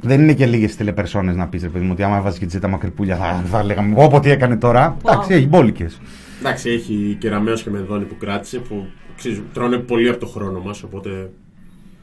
Δεν είναι και λίγες τηλεπερσόνες να πεις, ρε παιδί μου, ότι άμα βάζεις και τη ζέτα μακρυπούλια θα, θα λέγαμε. Όπω τι έκανε τώρα. Wow. Εντάξει, έχει μπόλικες. Εντάξει, έχει και Ραμαίο και Μενδώνη που κράτησε που ξέρεις, τρώνε πολύ από το χρόνο μας. Οπότε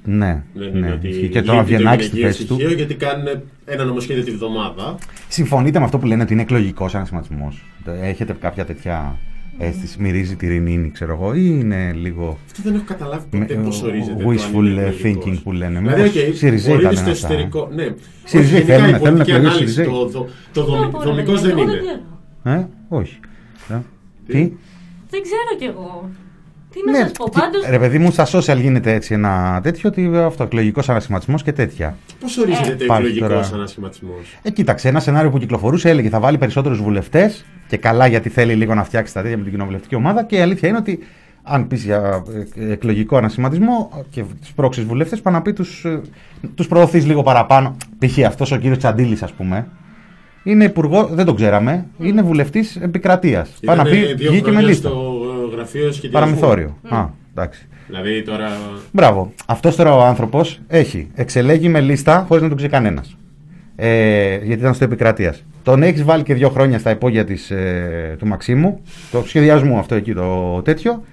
Ναι, δεν ναι. είναι ότι. ισχύει. Και τώρα λείπει το Βιενάκη στη γυναικείο θέση του. στοιχείο, Γιατί κάνουν ένα νομοσχέδιο τη βδομάδα. Συμφωνείτε με αυτό που λένε ότι είναι εκλογικός ανασχηματισμός; Έχετε κάποια τέτοια αίσθηση, μυρίζει τη ρινίνη, ξέρω εγώ, ή είναι λίγο. Αυτό δεν έχω καταλάβει Με- ποτέ πώς ορίζεται. το wishful, αν είναι ε, εκλογικός. thinking που λένε. Δηλαδή, Μήπως okay, Συριζέοι μπορεί ήταν στο αυτά, εσωτερικό. Ναι. Συριζέοι Όχι, γενικά θέλουν- η θέλουν να πολιτική εκλεγεί ανάλυση, Συριζέοι. Το, το, το Τι να δομη- πω, ρε δομικός παιδιά, δεν εγώ είναι. ξέρω. Ε, όχι. Ε, Τι; Τι; Δεν ξέρω κι εγώ. Τι να Ναι, σας πω, τι- πάντως... Ρε παιδί μου, στα social γίνεται έτσι ένα τέτοιο ότι αυτό, εκλογικό ανασχηματισμός και τέτοια. Πώς ορίζεται το Υπάρχει εκλογικός τώρα. ανασχηματισμός; Ε, κοίταξε, ένα σενάριο που κυκλοφορούσε έλεγε θα βάλει περισσότερους βουλευτές και καλά γιατί θέλει λίγο να φτιάξει τα τέτοια με την κοινοβουλευτική ομάδα. Και η αλήθεια είναι ότι αν πεις για ε, εκλογικό ανασχηματισμό και τους πρόξεις βουλευτές, πάνε να πει τους τους προωθείς λίγο παραπάνω. Π.χ. αυτός ο κύριος Τσαντίλης, ας πούμε, είναι υπουργό, δεν τον ξέραμε, είναι βουλευτής επικρατείας. Πάει να πει δύο βγήκε με χρόνια λίστα. στο ε, γραφείο σχεδιασμού. Παραμεθόριο. Α, εντάξει. Δηλαδή τώρα. Μπράβο. Αυτός τώρα ο άνθρωπος έχει εξελέγει με λίστα χωρίς να τον ξέρει κανένας. Ε, γιατί ήταν στο επικρατείας. Τον έχεις βάλει και δύο χρόνια στα υπόγεια της, ε, του Μαξίμου, το σχεδιασμού αυτό εκεί το τέτοιο.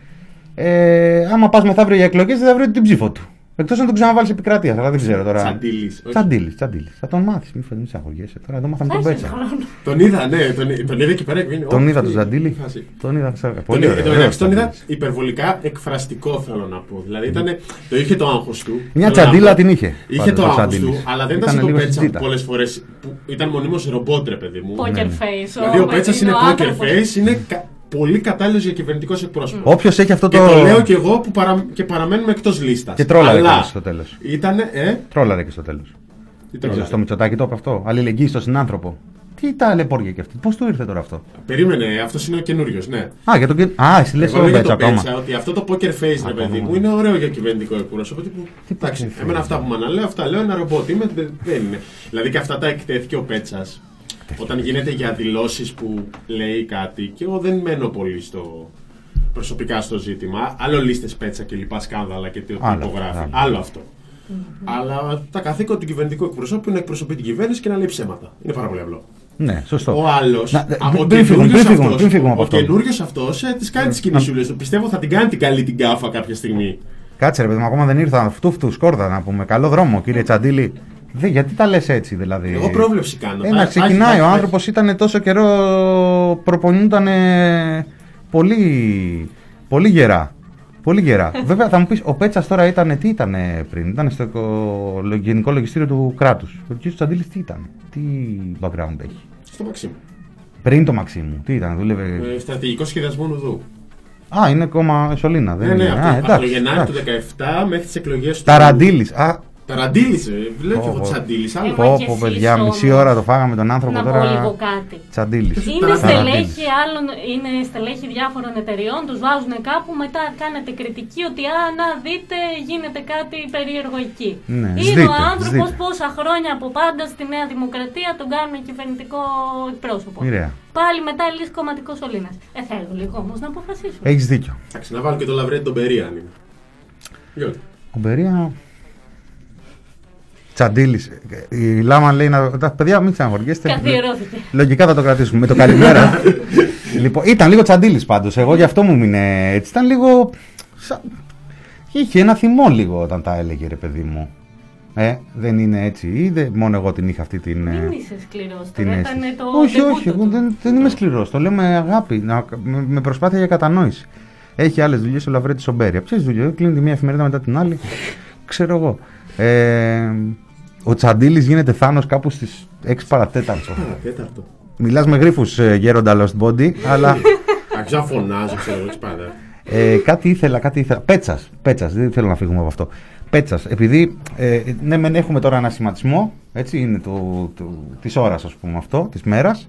Ε, άμα πας μεθαύριο για εκλογές, δεν θα βρει την ψήφο του. Εκτός να τον ξαναβάλεις επικρατεία, αλλά δεν ξέρω τώρα. Τσαντίλης, όχι. Τσαντίλης, τσαντίλης. Θα τον μάθεις, μην φαίνεται, μην αγωγέσαι. Τώρα εδώ μάθαμε Θα τον έχεις Πέτσα. χρόνο. Τον είδα, ναι, τον, τον είδα εκεί πέρα και είναι. Τον «Ω, είδα τι- τον Τσαντίλη. τι φάση». Τον είδα. σε- Τον, Πολύ είδα- ωραίο. τον, ωραίος είδα- τον είδα Τσαντίλης. υπερβολικά εκφραστικό, θέλω να πω. Δηλαδή ήταν, το είχε το άγχος του. Μια Θέλω να τσαντίλα πω. την είχε. Είχε πάντως, το ο άγχος του, Τσαντίλης. αλλά δεν ήταν Ήταν σαν τον λίγο Πέτσα που συζήτα. πολλές φορές. Ήταν μονίμως ρομπότ, ρε παιδί μου. Poker Ναι, ναι. face. Δηλαδή ο Πέτσα είναι ο poker άνθρωπος. face, είναι κα- πολύ κατάλληλος για κυβερνητικός εκπρόσωπος. Όποιος έχει αυτό Και το. το λέω και εγώ που παρα... και παραμένουμε εκτός λίστας. Και τρόλαρε Αλλά και στο τέλος. ήταν. Ε, Τρόλαρε και στο τέλος. τι Δεν τρόλαρε. ξέρω, στο Μητσοτάκι το είπε αυτό. Αλληλεγγύη στον συνάνθρωπο. Τι τα λεπόρια και αυτή. Πώς του ήρθε τώρα αυτό; Περίμενε, αυτός είναι ο καινούριος, ναι. Α, για τον κεν- Α, εσύ λες Εγώ τον λέω για Πέτσα το ακόμα. Πέτσα ότι αυτό το poker face, ρε παιδί μου, είναι ωραίο για κυβερνητικό εκπρόσωπο. τύπου, Τι Εντάξει, poker face, εμένα αυτά ρε. που μου αναλέω, αυτά λέω ένα ρομπότ. Είμαι, δεν δεν είναι. Δηλαδή και αυτά τα εκτέθηκε ο Πέτσας. Όταν γίνεται για δηλώσεις που λέει κάτι, και εγώ δεν μένω πολύ στο προσωπικά στο ζήτημα. Άλλο λίστες Πέτσα και λοιπά σκάνδαλα και τι Άλλο, υπογράφει. άλλο. Άλλο αυτό. Αλλά τα καθήκοντα του κυβερνητικού εκπροσώπου είναι να εκπροσωπεί την κυβέρνηση και να λέει ψέματα. Είναι πάρα πολύ απλό. Ναι, σωστό. Ο άλλος. Να, ε, πριν φύγουμε, πριν φύγουμε, πριν φύγουμε από Ο αυτό. καινούριο αυτός ε, της κάνει τις κινησούλες του. Πιστεύω θα την κάνει την καλή την κάφα κάποια στιγμή. Κάτσε ρε παιδί μου, ακόμα δεν ήρθα. Φτού φτού, σκόρδα να πούμε. Καλό δρόμο, κύριε Τσαντίλη. Δε, γιατί τα λες έτσι δηλαδή; Εγώ πρόβλεψη κάνω. Ε, Τα- να τα- ξεκινάει. τα- Ο τα- άνθρωπος ήταν τόσο καιρό. προπονιούταν πολύ, πολύ γερά. Πολύ γερά. Βέβαια θα μου πεις, ο Πέτσας τώρα ήταν. Τι ήταν πριν, ήταν στο κο- Γενικό Λογιστήριο του κράτους. Ο κ. Τσαντίλης τι ήταν, τι background έχει; Στο Μαξίμου. Πριν το Μαξίμου, τι ήταν, δούλευε. Ε, Στρατηγικός σχεδιασμός νουδού. Α, είναι ακόμα Σολίνα, δεν Ναι, ναι, είναι. από, Α, το- από το εντάξει, Γενάρη του εντάξει. 17 μέχρι τις εκλογές του. Ταραντήλη. Α, Ταραντήλησε. Λέω και εγώ Πω, πω. Τσαντήλη. Ε, Άλλο. μα πω, και πω, εσείς παιδιά, όμως. μισή ώρα το φάγαμε τον άνθρωπο Να πω τώρα. λίγο κάτι. Τσαντήλη. Είναι Ταραντήλης. στελέχη, άλλων, είναι στελέχη διάφορων εταιριών, τους βάζουν κάπου, μετά κάνετε κριτική ότι α, να δείτε, γίνεται κάτι περίεργο εκεί. Ναι, είναι σδείτε, ο άνθρωπος σδείτε. πόσα χρόνια από πάντα στη Νέα Δημοκρατία τον κάνουν κυβερνητικό εκπρόσωπο. Μοιραία. Πάλι μετά λύση κομματικός σωλήνας. Ε, θέλω λίγο όμως να αποφασίσουν. Έχεις δίκιο. Εντάξει, να βάλω και το λαβρέτη τον Περί αν είναι. Γιώργο. Ο Μπερία. Τσαντίλη. Η Λάμα λέει να. Τα παιδιά, μην ξαναγοργέστε. Καθιερώθηκε. Λογικά θα το κρατήσουμε. Με το καλημέρα. λοιπόν, ήταν λίγο τσαντίλης πάντως. Εγώ γι' αυτό μου μείνε έτσι. Ήταν λίγο. σα- Είχε ένα θυμό λίγο όταν τα έλεγε, ρε παιδί μου. Ε, δεν είναι έτσι. Ή δεν, μόνο εγώ την είχα αυτή την. ε, Μην είσαι σκληρός. την Τώρα αίσθηση. ήταν το. όχι, debut όχι, εγώ του. δεν, δεν είμαι σκληρός. Το λέω με αγάπη, να- με, με προσπάθεια για κατανόηση. Έχει άλλες δουλειές ο Λαβρέτης Σομπέρια. Ποιε δουλειές, κλείνει τη μία εφημερίδα μετά την άλλη. Ξέρω εγώ. Ε, ο Τσαντίλης γίνεται θάνος κάπου στις 6 παρατέταρτο. Α, τέταρτο. Μιλάς με γρήφου γέροντα Lost Body, αλλά Αξιά φωνάζω, ξέρω εγώ τι πάντα. ε, κάτι ήθελα, κάτι ήθελα. Πέτσας, πέτσας, δεν θέλω να φύγουμε από αυτό. Πέτσας, επειδή ε, ναι, μεν έχουμε τώρα ένα σχηματισμό, έτσι είναι του, του, της ώρας, ας πούμε αυτό, της μέρας.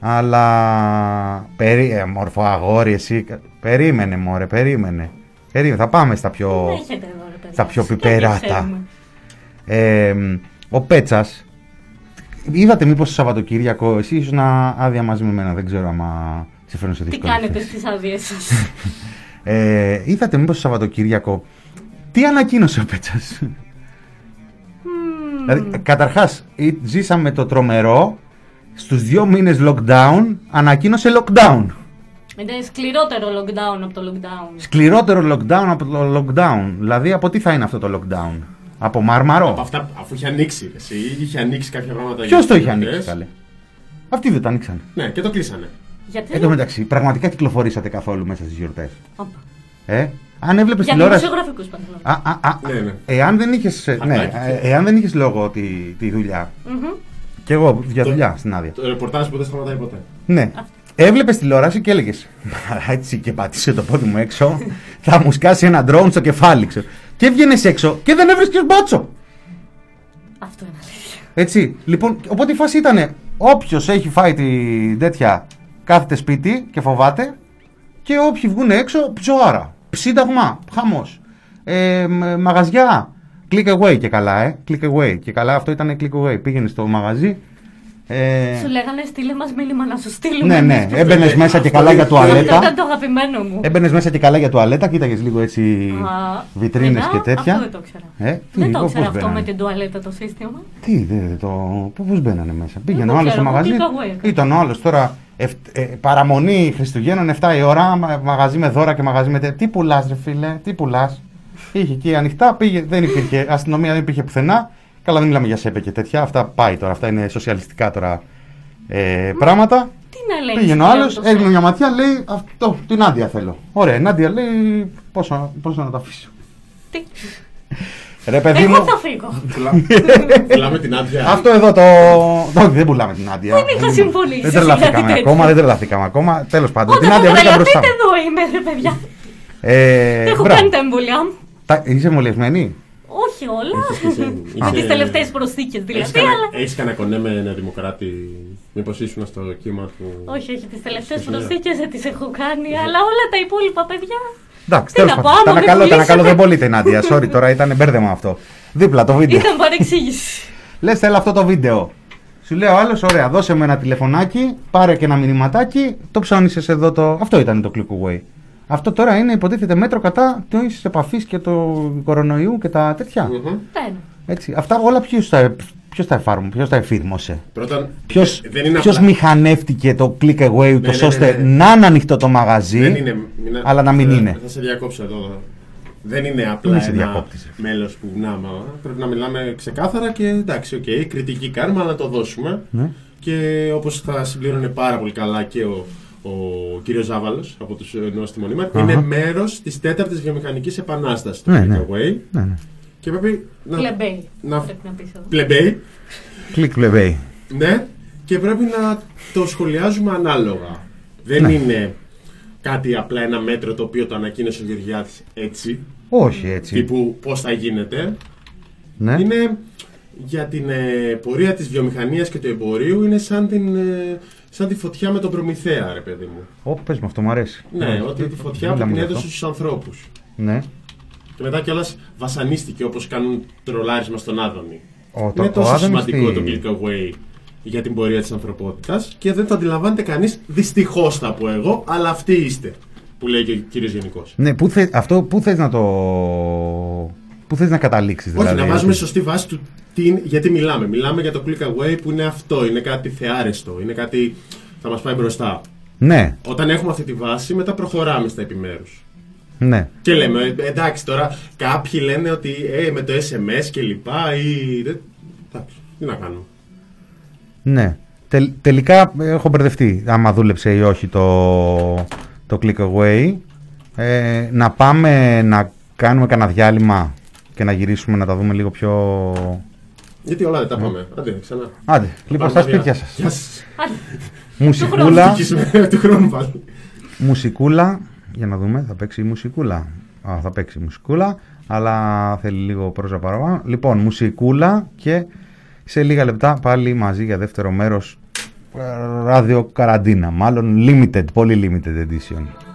Αλλά. Περί, ε, μορφό αγόρι, εσύ. Περίμενε, μωρέ, περίμενε. περίμενε. Θα πάμε στα πιο. Δεν έχετε εδώ, ρε παιδιά. στα πιο Και πιπεράτα. Ξέρουμε. Ε, ο Πέτσας. Είδατε μήπως το Σαββατοκύριακο, εσύ ήσουν άδεια μαζί με μένα, δεν ξέρω άμα σε φέρνω σε Τι δύσκολη κάνετε θέση. στις άδειες σας; Ε, είδατε μήπως το Σαββατοκύριακο τι ανακοίνωσε ο Πέτσας; δηλαδή, καταρχάς ή- ζήσαμε το τρομερό στους δύο μήνες lockdown ανακοίνωσε lockdown. Είναι σκληρότερο lockdown από το lockdown. Σκληρότερο lockdown από το lockdown. Δηλαδή από τι θα είναι αυτό το lockdown; Από μάρμαρο. Από αυτά, αφού είχε ανοίξει, εσύ, είχε ανοίξει κάποια πράγματα. Ποιος για το τις είχε γιορτές. ανοίξει καλέ; Αυτοί δεν το ανοίξαν. Ναι, και το κλείσανε. Γιατί; Εν τω μεταξύ, πραγματικά κυκλοφορήσατε καθόλου μέσα στις γιορτές. Όπα. Ε, αν έβλεπες Για τηλεόραση... δημοσιογραφικούς παντελώ. Α, α, α, Ναι, ναι. Εάν δεν είχες, ναι, Χαρτάκι. ε, εάν δεν είχες λόγο τη, τη δουλειά, και εγώ για Το- δουλειά στην άδεια. Το ρεπορτάζ που δεν σταματάει ποτέ. Ναι. Έβλεπες τηλεόραση και έλεγες Έτσι και πατήσε το πόδι μου έξω, θα μου σκάσει ένα ντρόουν στο κεφάλι. Ξέρω. Και έβγαινε έξω και δεν έβρισκες μπότσο. Αυτό είναι αλήθεια. Έτσι. Λοιπόν, οπότε η φάση ήταν όποιος έχει φάει την τέτοια κάθεται σπίτι και φοβάται και όποιοι βγουν έξω ψωάρα. Σύνταγμα, χαμός. Ε, μ- μαγαζιά. Click away και καλά, ε. Click away και καλά. Αυτό ήταν click away. Πήγαινε στο μαγαζί. Ε, Σου λέγανε στείλε μας μήνυμα να σου στείλουμε. ναι, ναι. εμείς. Έμπαινες μέσα και καλά για Αυτό τουαλέτα. ήταν το αγαπημένο μου. Έμπαινες μέσα και καλά για τουαλέτα, κοίταγες λίγο έτσι Α, βιτρίνες παιδιά, και τέτοια. Αυτό δεν το ήξερα. Ε, τι, δεν το πώς ήξερα αυτό μπαίνανε. με την τουαλέτα το σύστημα. Τι, δε, το. Πώς μπαίνανε μέσα. Πήγαινε το ο άλλος στο ξέρω, μαγαζί. click away. Ήταν ο άλλος τώρα. εφ- ε, παραμονή Χριστουγέννων 7 η ώρα. μα- Μαγαζί με δώρα και μαγαζί με. τε- Τι πουλάς, ρε φίλε, τι πουλάς. Είχε εκεί ανοιχτά, πήγε, δεν υπήρχε αστυνομία, δεν υπήρχε πουθενά. Καλά, δεν μιλάμε για ΣΕΠΕ και τέτοια. Αυτά πάει τώρα. Αυτά είναι σοσιαλιστικά τώρα ε, πράγματα. Τι να λέει. Πήγαινε ο άλλος, έριχνε μια ματιά, λέει αυτό, την άντια θέλω. Ωραία, η Νάντια λέει πόσο, πόσο να τα αφήσω. Τι; Ρε παιδί Εγώ μου, θα φύγω. Πουλά- Πουλάμε την άδεια. αυτό εδώ το. το- Όχι, δεν πουλάμε την Άντια. Δεν είχα συμφωνήσει Δεν σε τρελαθήκαμε κάτι τέτοιο; ακόμα, δεν τρελαθήκαμε ακόμα. Τέλος πάντων, την Όταν Άντια θα βρήκα μπροστά. τρελαθείτε μου. εδώ είμαι, ρε παιδιά. Ε, Έχω μπράβο. κάνει τα εμβόλια μου. Τα- Είσαι εμβολιασμένη; Όχι όλα. Είχες και εσύ. Με τις Είχε- τελευταίες προσθήκες Έχεις δηλαδή. κανένα- Αλλά... Έχεις κανένα κονέ με ένα δημοκράτη, μήπως ήσουν στο κύμα του... Όχι, όχι, τις τελευταίες Σωστά. προσθήκες δεν τις έχω κάνει. Αλλά όλα τα υπόλοιπα παιδιά. Εντάξει, Τι τέλος να πω, πάντων. άμα Τα με ανακαλώ, τα πουλήσετε. ανακαλώ, δεν πωλείται η Νάντια. Sorry, τώρα ήταν μπέρδεμα αυτό. Δίπλα το βίντεο. Ήταν παρεξήγηση. Λες, θέλω αυτό το βίντεο. Σου λέει ο άλλος, ωραία, δώσε με ένα τηλεφωνάκι, πάρε και ένα μηνυματάκι, το ψώνισες εδώ το. Αυτό ήταν το click away. Αυτό τώρα είναι υποτίθεται μέτρο κατά της επαφής και του κορονοϊού και τα τέτοια. Μμμ. Δεν. Έτσι. Αυτά όλα ποιος τα, ποιος τα εφάρμοσε, ποιος τα εφήρμοσε; Πρώτα, Ποιος ε, δεν είναι ποιος απλά- μηχανεύτηκε το click away ούτως ναι, ναι, ώστε ναι. να είναι ανοιχτό το μαγαζί. Δεν είναι, μην- αλλά να μην θα- είναι. Θα σε διακόψω εδώ. Δεν είναι απλά Μη σε ένα διακόπτεις, ρε. μέλος που να, μα, πρέπει να μιλάμε ξεκάθαρα και εντάξει, οκ, κριτική κάνουμε, αλλά να το δώσουμε. Ναι. Και όπως θα συμπλήρωνε πάρα πολύ καλά και ο, ο κύριος Ζάβαλος από τους ε, Νόστιμο Νήμα, είναι μέρος της τέταρτης βιομηχανικής επανάστασης του Ναι, Click ναι. Away. Ναι, ναι. Και πρέπει να... Πλεμπέι. να- Πρέπει να πεις εδώ. Πλεμπέι, Click away. ναι, και πρέπει να το σχολιάζουμε ανάλογα. Δεν Ναι. είναι κάτι απλά ένα μέτρο το οποίο το ανακοίνωσε ο Γεωργιάδης έτσι, Όχι έτσι. τύπου πώς θα γίνεται. Ναι. Είναι για την ε, πορεία της βιομηχανίας και του εμπορίου είναι σαν, την, ε, σαν τη φωτιά με τον Προμηθέα, ρε παιδί μου. Ω, πες μου, αυτό μου αρέσει. Ναι, Ε, ότι τη φωτιά που μιλάμε την γι' έδωσε αυτό. στους ανθρώπους. Ναι. Και μετά κιόλας βασανίστηκε όπως κάνουν τρολάρισμα στον Άδωνη. Ο, το, είναι ο τόσο Άδωνης σημαντικό τι- το click away για την πορεία της ανθρωπότητας και δεν το αντιλαμβάνεται κανείς, δυστυχώς θα πω εγώ, αλλά αυτοί είστε, που λέει και ο κύριος Γενικός. Ναι, πού θε, αυτό πού θες να το που θες να καταλήξεις Όχι, δηλαδή. να βάζουμε ότι- σωστή βάση του τι, είναι- γιατί μιλάμε. Μιλάμε για το click away που είναι αυτό. Είναι κάτι θεάρεστο. Είναι κάτι θα μας πάει μπροστά. Ναι, Όταν έχουμε αυτή τη βάση, μετά προχωράμε στα επιμέρους. ναι. Και λέμε, ε, εντάξει τώρα, κάποιοι λένε ότι ε, με το SMS και λοιπά ή. δεν- Εντάξει, τι να κάνουμε. Ναι. Τελ- τελικά ε, έχω μπερδευτεί άμα δούλεψε ή όχι το, το click away. Ε, να πάμε να κάνουμε κανένα διάλειμμα και να γυρίσουμε να τα δούμε λίγο πιο... Γιατί όλα δεν τα πάμε. Άντε, ξανά. Άντε, λοιπόν, στα σπίτια σας. Γεια σας. Άντε. Μουσικούλα, Ευτυχισμένο του χρόνου πάλι. μουσικούλα, για να δούμε, θα παίξει η μουσικούλα. Α, θα παίξει η μουσικούλα, αλλά θέλει λίγο πρόζα παραπάνω. Λοιπόν, μουσικούλα και σε λίγα λεπτά πάλι μαζί για δεύτερο μέρος ε, ράδιο καραντίνα, μάλλον limited, πολύ limited edition.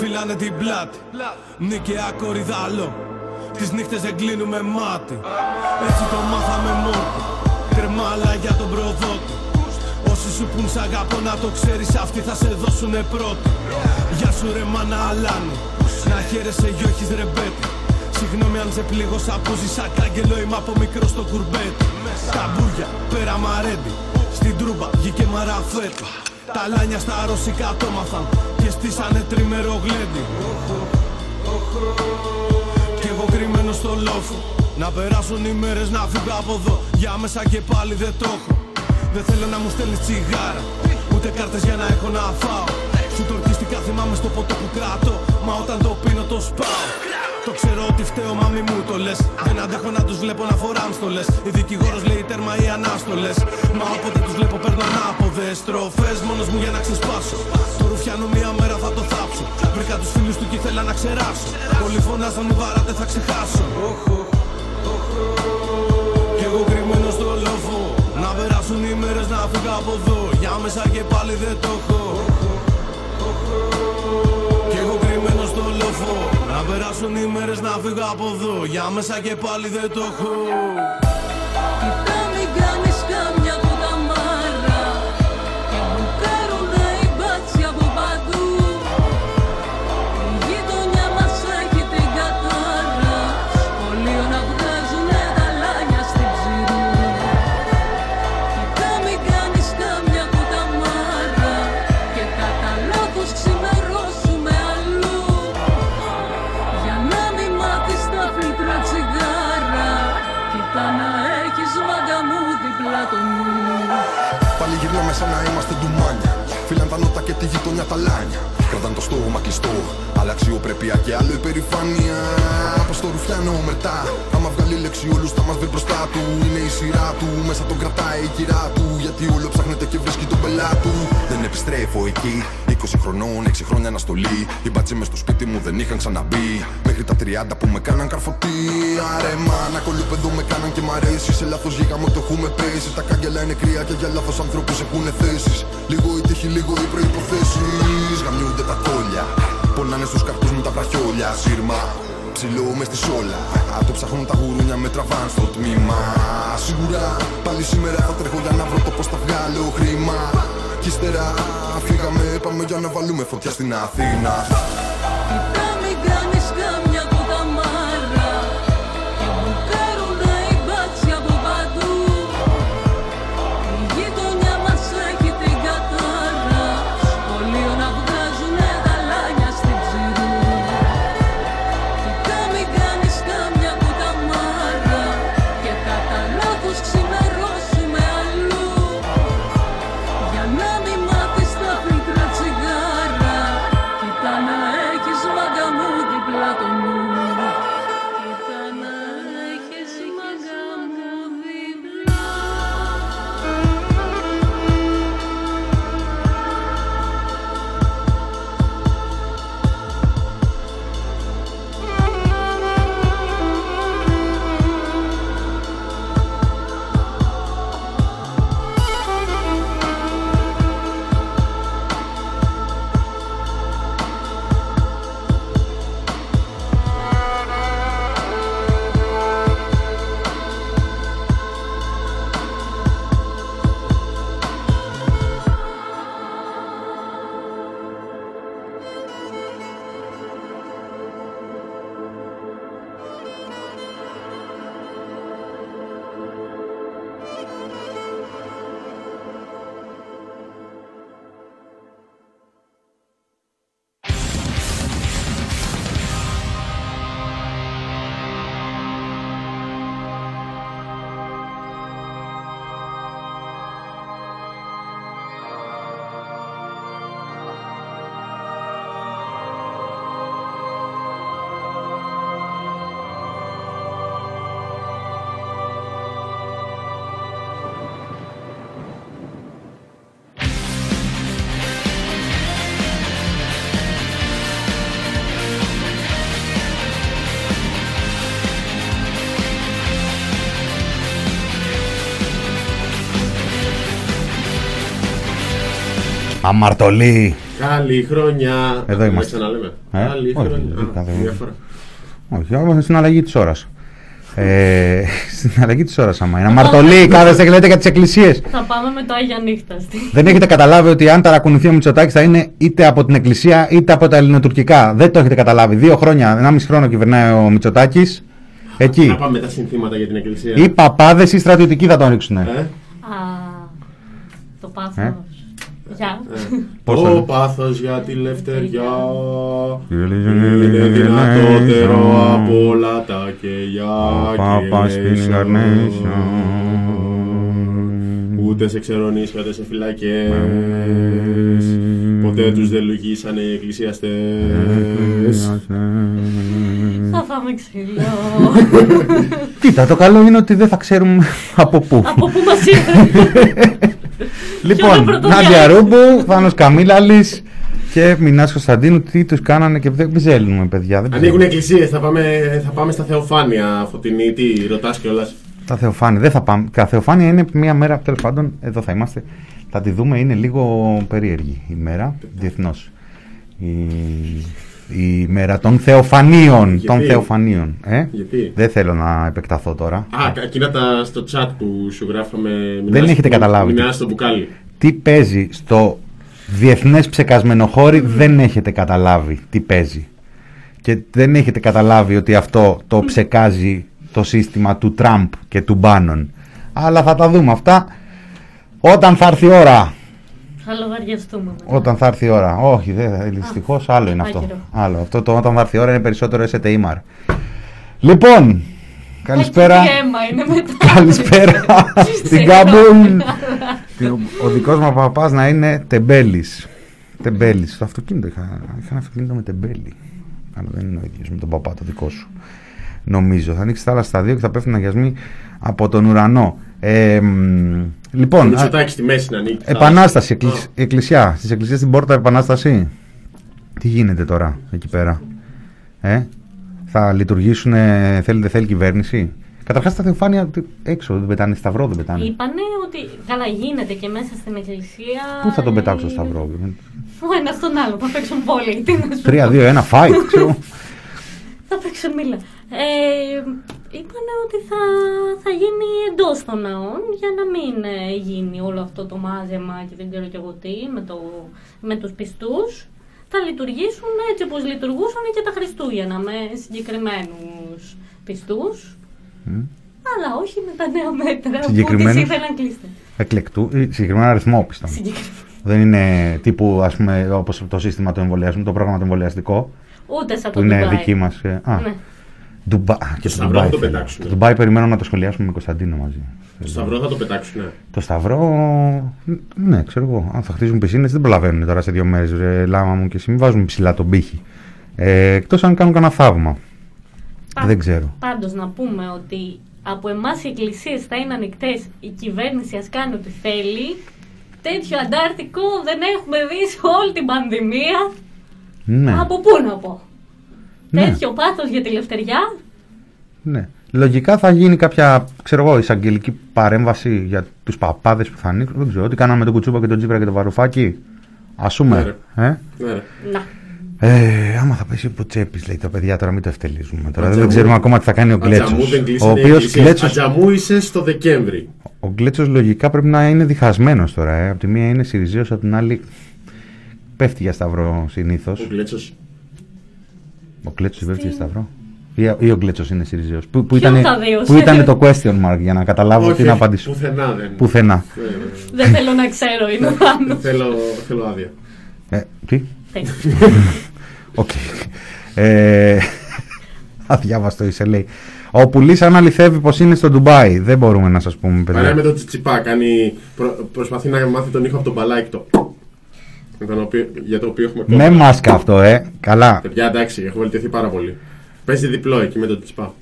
Φυλάνε την πλάτη. Νίκαια κορυδάλο Τις νύχτες δεν κλείνουμε μάτι. Έτσι το μάθαμε μόνο Κρεμάλα για τον προδότη. Όσοι σου πουν σ' αγαπώ να το ξέρεις Αυτοί θα σε δώσουνε πρώτοι Γεια σου ρε μάνα αλάνη Να χαίρεσαι γιο έχεις ρεμπέτη Συγγνώμη αν σε πλήγωσα που ζήσα κάγκελο Είμαι από μικρό στο κουρμπέτι. Καμπούρια, πέρα μαρέντι. Στην τρούμπα βγήκε μαραφέτη Τα λάνια στα ρωσικά το μάθαν Και στήσανε τρίμερο γλέντι. Κι εγώ κρυμμένο στο λόφο. Να περάσουν οι μέρες να φύγω από εδώ. Για μέσα και πάλι δεν το έχω. Δεν θέλω να μου στέλνεις τσιγάρα. Ούτε κάρτες για να έχω να φάω. Σου τορκίστηκα θυμάμαι στο ποτό που κράτω Μα όταν το πίνω το σπάω Το ξέρω ότι φταίω μα μη μου το λες. Δεν αντέχω να τους βλέπω να φοράν στολές. Η δικηγόρος λέει τέρμα οι ανάστολες. Μα όποτε τους βλέπω παίρνω ανάποδες. Στροφές μόνος μου για να ξεσπάσω. Το ρουφιάνο μία μέρα θα το θάψω. Βρήκα τους φίλους του και ήθελα να ξεράσω. Όλοι φωνάζαν μη βαράτε θα ξεχάσω κι εγώ κρυμμένο στο λόφο. Να περάσουν οι μέρες να φύγω από εδώ. Για μέσα και πάλι δεν το έχω κρυμμένο στο λόφο Να περάσουν οι μέρες να φύγω από εδώ. Για μέσα και πάλι δεν το έχω και τη γειτονιά τα λάνια. Κρατάν το στόμα κλειστό. Αλλά αξιοπρέπεια και άλλο υπερηφάνεια. Πώ το ρουφιάνο μετά. Άμα βγάλει λέξη, όλους θα μας βρει μπροστά του. Είναι η σειρά του. Μέσα τον κρατάει η κυρά του. Γιατί όλο ψάχνεται και βρίσκει τον πελάτου. Δεν επιστρέφω εκεί. 20 χρονών, 6 χρόνια αναστολή. Οι μπάτσοι μες στο σπίτι μου δεν είχαν ξαναμπεί. Μέχρι τα 30 που με κάναν καρφωτή. Άρε μάνα, κολουπεδό με κάναν και μ' αρέσει. Σε λάθος γίγα μου το έχουμε πέσει. Τα κάγκελα είναι κρύα και για λάθος ανθρώπους έχουν θέσεις. Λίγο η τύχη, λίγο οι προποθέσει. Γαμιούνται τα τόλια. Πονάνε στους καρπού μου τα βραχιόλια. Σύρμα, ψηλό μες στη σόλα. Α, το ψάχνουν τα γουρούνια με τραβάν στο τμήμα. Σίγουρα πάλι σήμερα θα τρέχω για να βρω το πώς θα βγάλω χρήμα. Κι ύστερα φύγαμε, πάμε για να βάλουμε φωτιά στην Αθήνα. Αμαρτωλή. Καλή χρονιά. Εδώ Να είμαστε. ξαναλέμε. Ε, Καλή όχι, χρονιά. δεν Α, κάθε- Μια φορά. Όχι, όμως στην αλλαγή της ώρας. Ε, στην αλλαγή της ώρας, άμα είναι. Αμαρτωλή, κάθεστε και λέτε για τις εκκλησίες. Θα πάμε με το Άγια Νύχτα. Δεν έχετε καταλάβει ότι αν ταρακουνηθεί ο Μητσοτάκης θα είναι είτε από την εκκλησία είτε από τα ελληνοτουρκικά. Δεν το έχετε καταλάβει. Δύο χρόνια, ενάμιση χρόνο κυβερνάει ο Μητσοτάκης. Να Εκεί. πάμε τα συνθήματα για την εκκλησία. Οι παπάδες ή στρατιωτικοί θα τον ρίξουν. Ε, Α, το πάθος. Ε. Γεια. Πώς θα Το είναι; πάθος για τη λευτεριά είναι Είναι δυνατότερο από όλα τα κελιά Πάπας και στην ίσως. Ινκαρνέσιον. Ούτε σε ξερονείς ούτε σε φυλακές Ποτέ τους δεν λογίσανε οι εκκλησιαστές Θα φάμε ξύλο. Κοίτα, το καλό είναι ότι δεν θα ξέρουμε από πού. Από πού μας ήρθε. Λοιπόν, πρώτο Νάντια διάλογο. Ρούμπου, Θάνος Καμίλαλης και Μινάς Κωνσταντίνου, τι τους κάνανε και δεν ψέλνουμε, παιδιά. Δεν Ανοίγουν ψέλνουμε. εκκλησίες, θα πάμε, θα πάμε στα Θεοφάνεια Φωτεινή, τι ρωτάς κιόλας Τα Θεοφάνεια, δεν θα πάμε. Τα Θεοφάνεια είναι μία μέρα, τέλος πάντων, εδώ θα είμαστε. Θα τη δούμε, είναι λίγο περίεργη η μέρα, διεθνώς. Η, η μέρα των Θεοφανίων. Γιατί; Των Θεοφανίων. Ε; Γιατί; Δεν θέλω να επεκταθώ τώρα. Α, εκείνα τα στο chat που σου γράφαμε Δεν έχετε καταλάβει. Μινάς στο μπουκάλι Τι παίζει στο διεθνές ψεκασμένο χώρι δεν έχετε καταλάβει τι παίζει. Και δεν έχετε καταλάβει ότι αυτό το ψεκάζει το σύστημα του Τραμπ και του Μπάνον. Αλλά θα τα δούμε αυτά όταν θα έρθει η ώρα. Θα λογαριαστούμε. μετά. Όταν θα έρθει η ώρα. Όχι, δεν, δυστυχώς άλλο είναι αυτό. άκυρο. Άλλο. Αυτό το όταν θα έρθει η ώρα είναι περισσότερο STIMAR. Λοιπόν, καλησπέρα. Έχει αίμα, είναι μετά. Καλησπέρα στην Κάμπουλ. Ο δικός μου παπάς να είναι τεμπέλης. Τεμπέλης. Στο αυτοκίνητο είχα, είχα ένα αυτοκίνητο με τεμπέλη. Αλλά δεν είναι ο ίδιος με τον παπά το δικό σου. Νομίζω. Θα ανοίξει θάλασσα στα δύο και θα πέφτουν αγιασμοί από τον ουρανό. Ε, μ, λοιπόν, α, Μητσοτάκη στη μέση να ανοίγει επανάσταση. Α. εκκλησ- εκκλησιά. Στις εκκλησίες στην πόρτα επανάσταση. Τι γίνεται τώρα εκεί πέρα. Ε, θα λειτουργήσουν, θέλει δεν θέλει κυβέρνηση; Καταρχάς τα θεοφάνεια τι- έξω δεν πετάνε, σταυρό δεν πετάνε. Είπανε ότι καλά γίνεται και μέσα στην εκκλησία. Πού θα τον πετάξω το είναι- σταυρό; Ο ένας στον άλλο, θα παίξουν πολύ. Τι να σου πω. 3-2-1 fight, ξέρω. Θα παίξουν μίλα. Ε, είπανε ότι θα, θα γίνει εντός των ναών για να μην ε, γίνει όλο αυτό το μάζεμα και δεν ξέρω και εγώ τι με, το, με τους πιστούς. Θα λειτουργήσουν έτσι όπως λειτουργούσαν και τα Χριστούγεννα με συγκεκριμένους πιστούς. Αλλά όχι με τα νέα μέτρα που Συγκεκριμένους; τις ήθελαν κλείστε. Εκλεκτού, ή συγκεκριμένο αριθμό πιστεύω. Συγκεκριμένα. Δεν είναι τύπου ας πούμε όπως το σύστημα του εμβολιασμού, το πρόγραμμα του εμβολιαστικό Ούτε σαν που το είναι Ντουμπάι. δική μας. ε, Α, Ναι. Ντουμπά... α, και το Σταυρό Ντουμπάι. θα το θέλω. πετάξουνε. Το Ντουμπάι περιμένω να το σχολιάσουμε με Κωνσταντίνο μαζί. Το σταυρό θα το πετάξουν. Ναι. Το Σταυρό. Ναι, ξέρω εγώ. Αν θα χτίζουν πισίνες, δεν προλαβαίνουν τώρα σε δύο μέρες. Λάμα μου και εσύ, μην βάζουν ψηλά τον πύχη. Ε, Εκτός αν κάνουν κανένα θαύμα. Πα- Δεν ξέρω. Πάντως να πούμε ότι από εμάς οι εκκλησίες θα είναι ανοιχτές, η κυβέρνηση ας κάνει ό,τι θέλει. Τέτοιο αντάρτικο δεν έχουμε δει σε όλη την πανδημία. Ναι, Από πού να πω; Ναι. Τέτοιο πάθος για τη λευτεριά. ναι. Λογικά θα γίνει κάποια, ξέρω εγώ, εισαγγελική παρέμβαση για τους παπάδες που θα ανοίξουν. Δεν ξέρω, τι κάναμε με τον Κουτσούπα και τον Τζίπρα και τον Βαρουφάκη. Α πούμε. Ε; Ναι, ρε. Να. Ε, άμα θα πέσει από τσέπης, λέει τα παιδιά, τώρα μην το ευτελίζουμε. Τώρα Ατζαμού. δεν ξέρουμε ακόμα τι θα κάνει ο Γκλέτσος. Ατζαμού δεν Ο κλείσανε οποίος εκκλησίες. Γκλέτσο Ατζαμού είσαι στο Δεκέμβρη. ο Γκλέτσος λογικά πρέπει να είναι διχασμένος τώρα. Ε. Από τη μία είναι Σιριζέος, από την άλλη πέφτει για σταυρό συνήθως. Ο Γκλέτσος. Ο Γκλέτσο πέφτει για σταυρό. Ή, ή ο Γκλέτσο είναι Σιριζέος. Που, που, Ποιο ήταν, τα δύο, που σε- ήταν το question mark για να καταλάβω Όχι, τι να όχι, απαντήσω; Πουθενά δεν. Πουθενά. Ε, Δεν θέλω να ξέρω, είναι ο Θάνος. Θέλω, θέλω άδεια. Ε, τι; Τέλεια. Οκ. Ε, αδιάβαστο είσαι, λέει. Ο Πουλής αν αληθεύει πως είναι στο Ντουμπάι. Δεν μπορούμε να σας πούμε, Παρέα με παιδιά. τον Τσιτσιπά. Κάνει, προ- προσπαθεί να μάθει τον ήχο από τον μπαλάκι το. Με τον οποίο- για το οποίο έχουμε κόμμα. Με μάσκα αυτό, ε. Καλά. Παιδιά, εντάξει, έχω βελτιωθεί πάρα πολύ. Παίζει διπλό εκεί με τον Τσιτσιπά.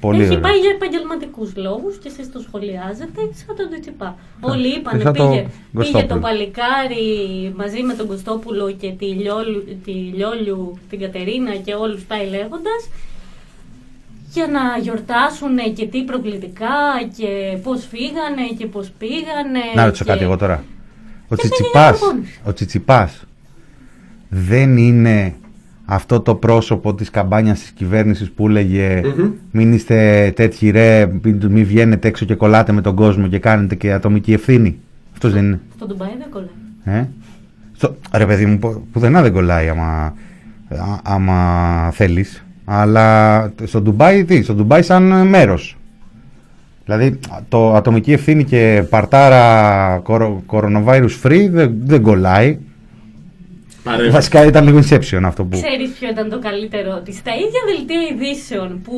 Πολύ Έχει ωραία. πάει για επαγγελματικούς λόγους και εσείς το σχολιάζετε σαν τον Τιτσιπά. Όλοι είπαν σαν το πήγε, πήγε Κωστόπουλο. το παλικάρι μαζί με τον Κωστόπουλο και τη Λιόλου, τη Λιόλιου, την Κατερίνα και όλους πάει λέγοντα. Για να γιορτάσουν και τι προκλητικά και πώς φύγανε και πώς πήγανε. Να ρωτήσω και- κάτι εγώ τώρα. Ο Και δεν Τσιτσιπάς, είναι αγώνες. ο Τσιτσιπάς δεν είναι αυτό το πρόσωπο της καμπάνιας της κυβέρνησης που έλεγε Μμμ. μην είστε τέτοιοι ρε, μην, μην βγαίνετε έξω και κολλάτε με τον κόσμο και κάνετε και ατομική ευθύνη. Αυτός δεν είναι. Στο Ντουμπάι δεν κολλάει. Ε; Στο, ρε παιδί μου, που- πουθενά δεν κολλάει άμα, α- άμα θέλεις. Αλλά στο Ντουμπάι, τι, στο Ντουμπάι σαν μέρος. Δηλαδή, το ατομική ευθύνη και παρτάρα κορο, coronavirus free δεν, δεν κολλάει. Παρέμβαση. Βασικά ήταν λίγο inception αυτό που... Ξέρεις ποιο ήταν το καλύτερο; Ότι στα ίδια δελτία ειδήσεων που,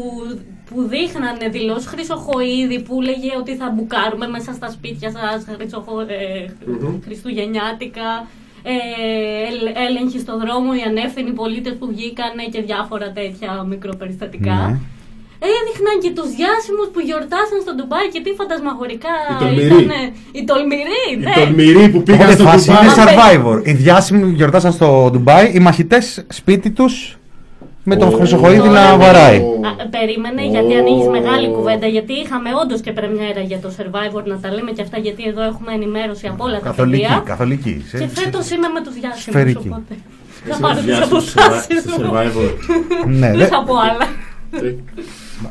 που δείχνανε δηλώσεις Χρυσοχοίδη που έλεγε ότι θα μπουκάρουμε μέσα στα σπίτια σας ε, Χριστουγεννιάτικα. Ε, ελ- έλεγχοι στο δρόμο, οι ανεύθυνοι πολίτες που βγήκανε και διάφορα τέτοια μικροπεριστατικά. Ναι. Έδειχναν και τους διάσημους που γιορτάσαν στο Ντουμπάι και τι φαντασμαγορικά Οι τολμηροί. ήτανε. Οι τολμηροί, Οι ναι. τολμηροί που πήγαν Οπότε στο φάση είναι Ντουμπάι. survivor. Οι διάσημοι γιορτάσαν στο Ντουμπάι, οι μαχητές σπίτι τους με τον Ω. Χρυσοχοίδη Τώρα να δεν- βαράει. Α, περίμενε, γιατί ανοίγεις μεγάλη κουβέντα. Γιατί είχαμε όντως και πρεμιέρα για το survivor να τα λέμε και αυτά, γιατί εδώ έχουμε ενημέρωση από όλα τα Καθολική, παιδιά. καθολική. Σε- Και φέτος είμαι με τους διάσημους. Σφαιρική. Οπότε. Θα Εσύ πάρω τι διάσημος στο αποστάσει survi- στο μου. Survivor. Ναι, Δεν δε- θα πω άλλα.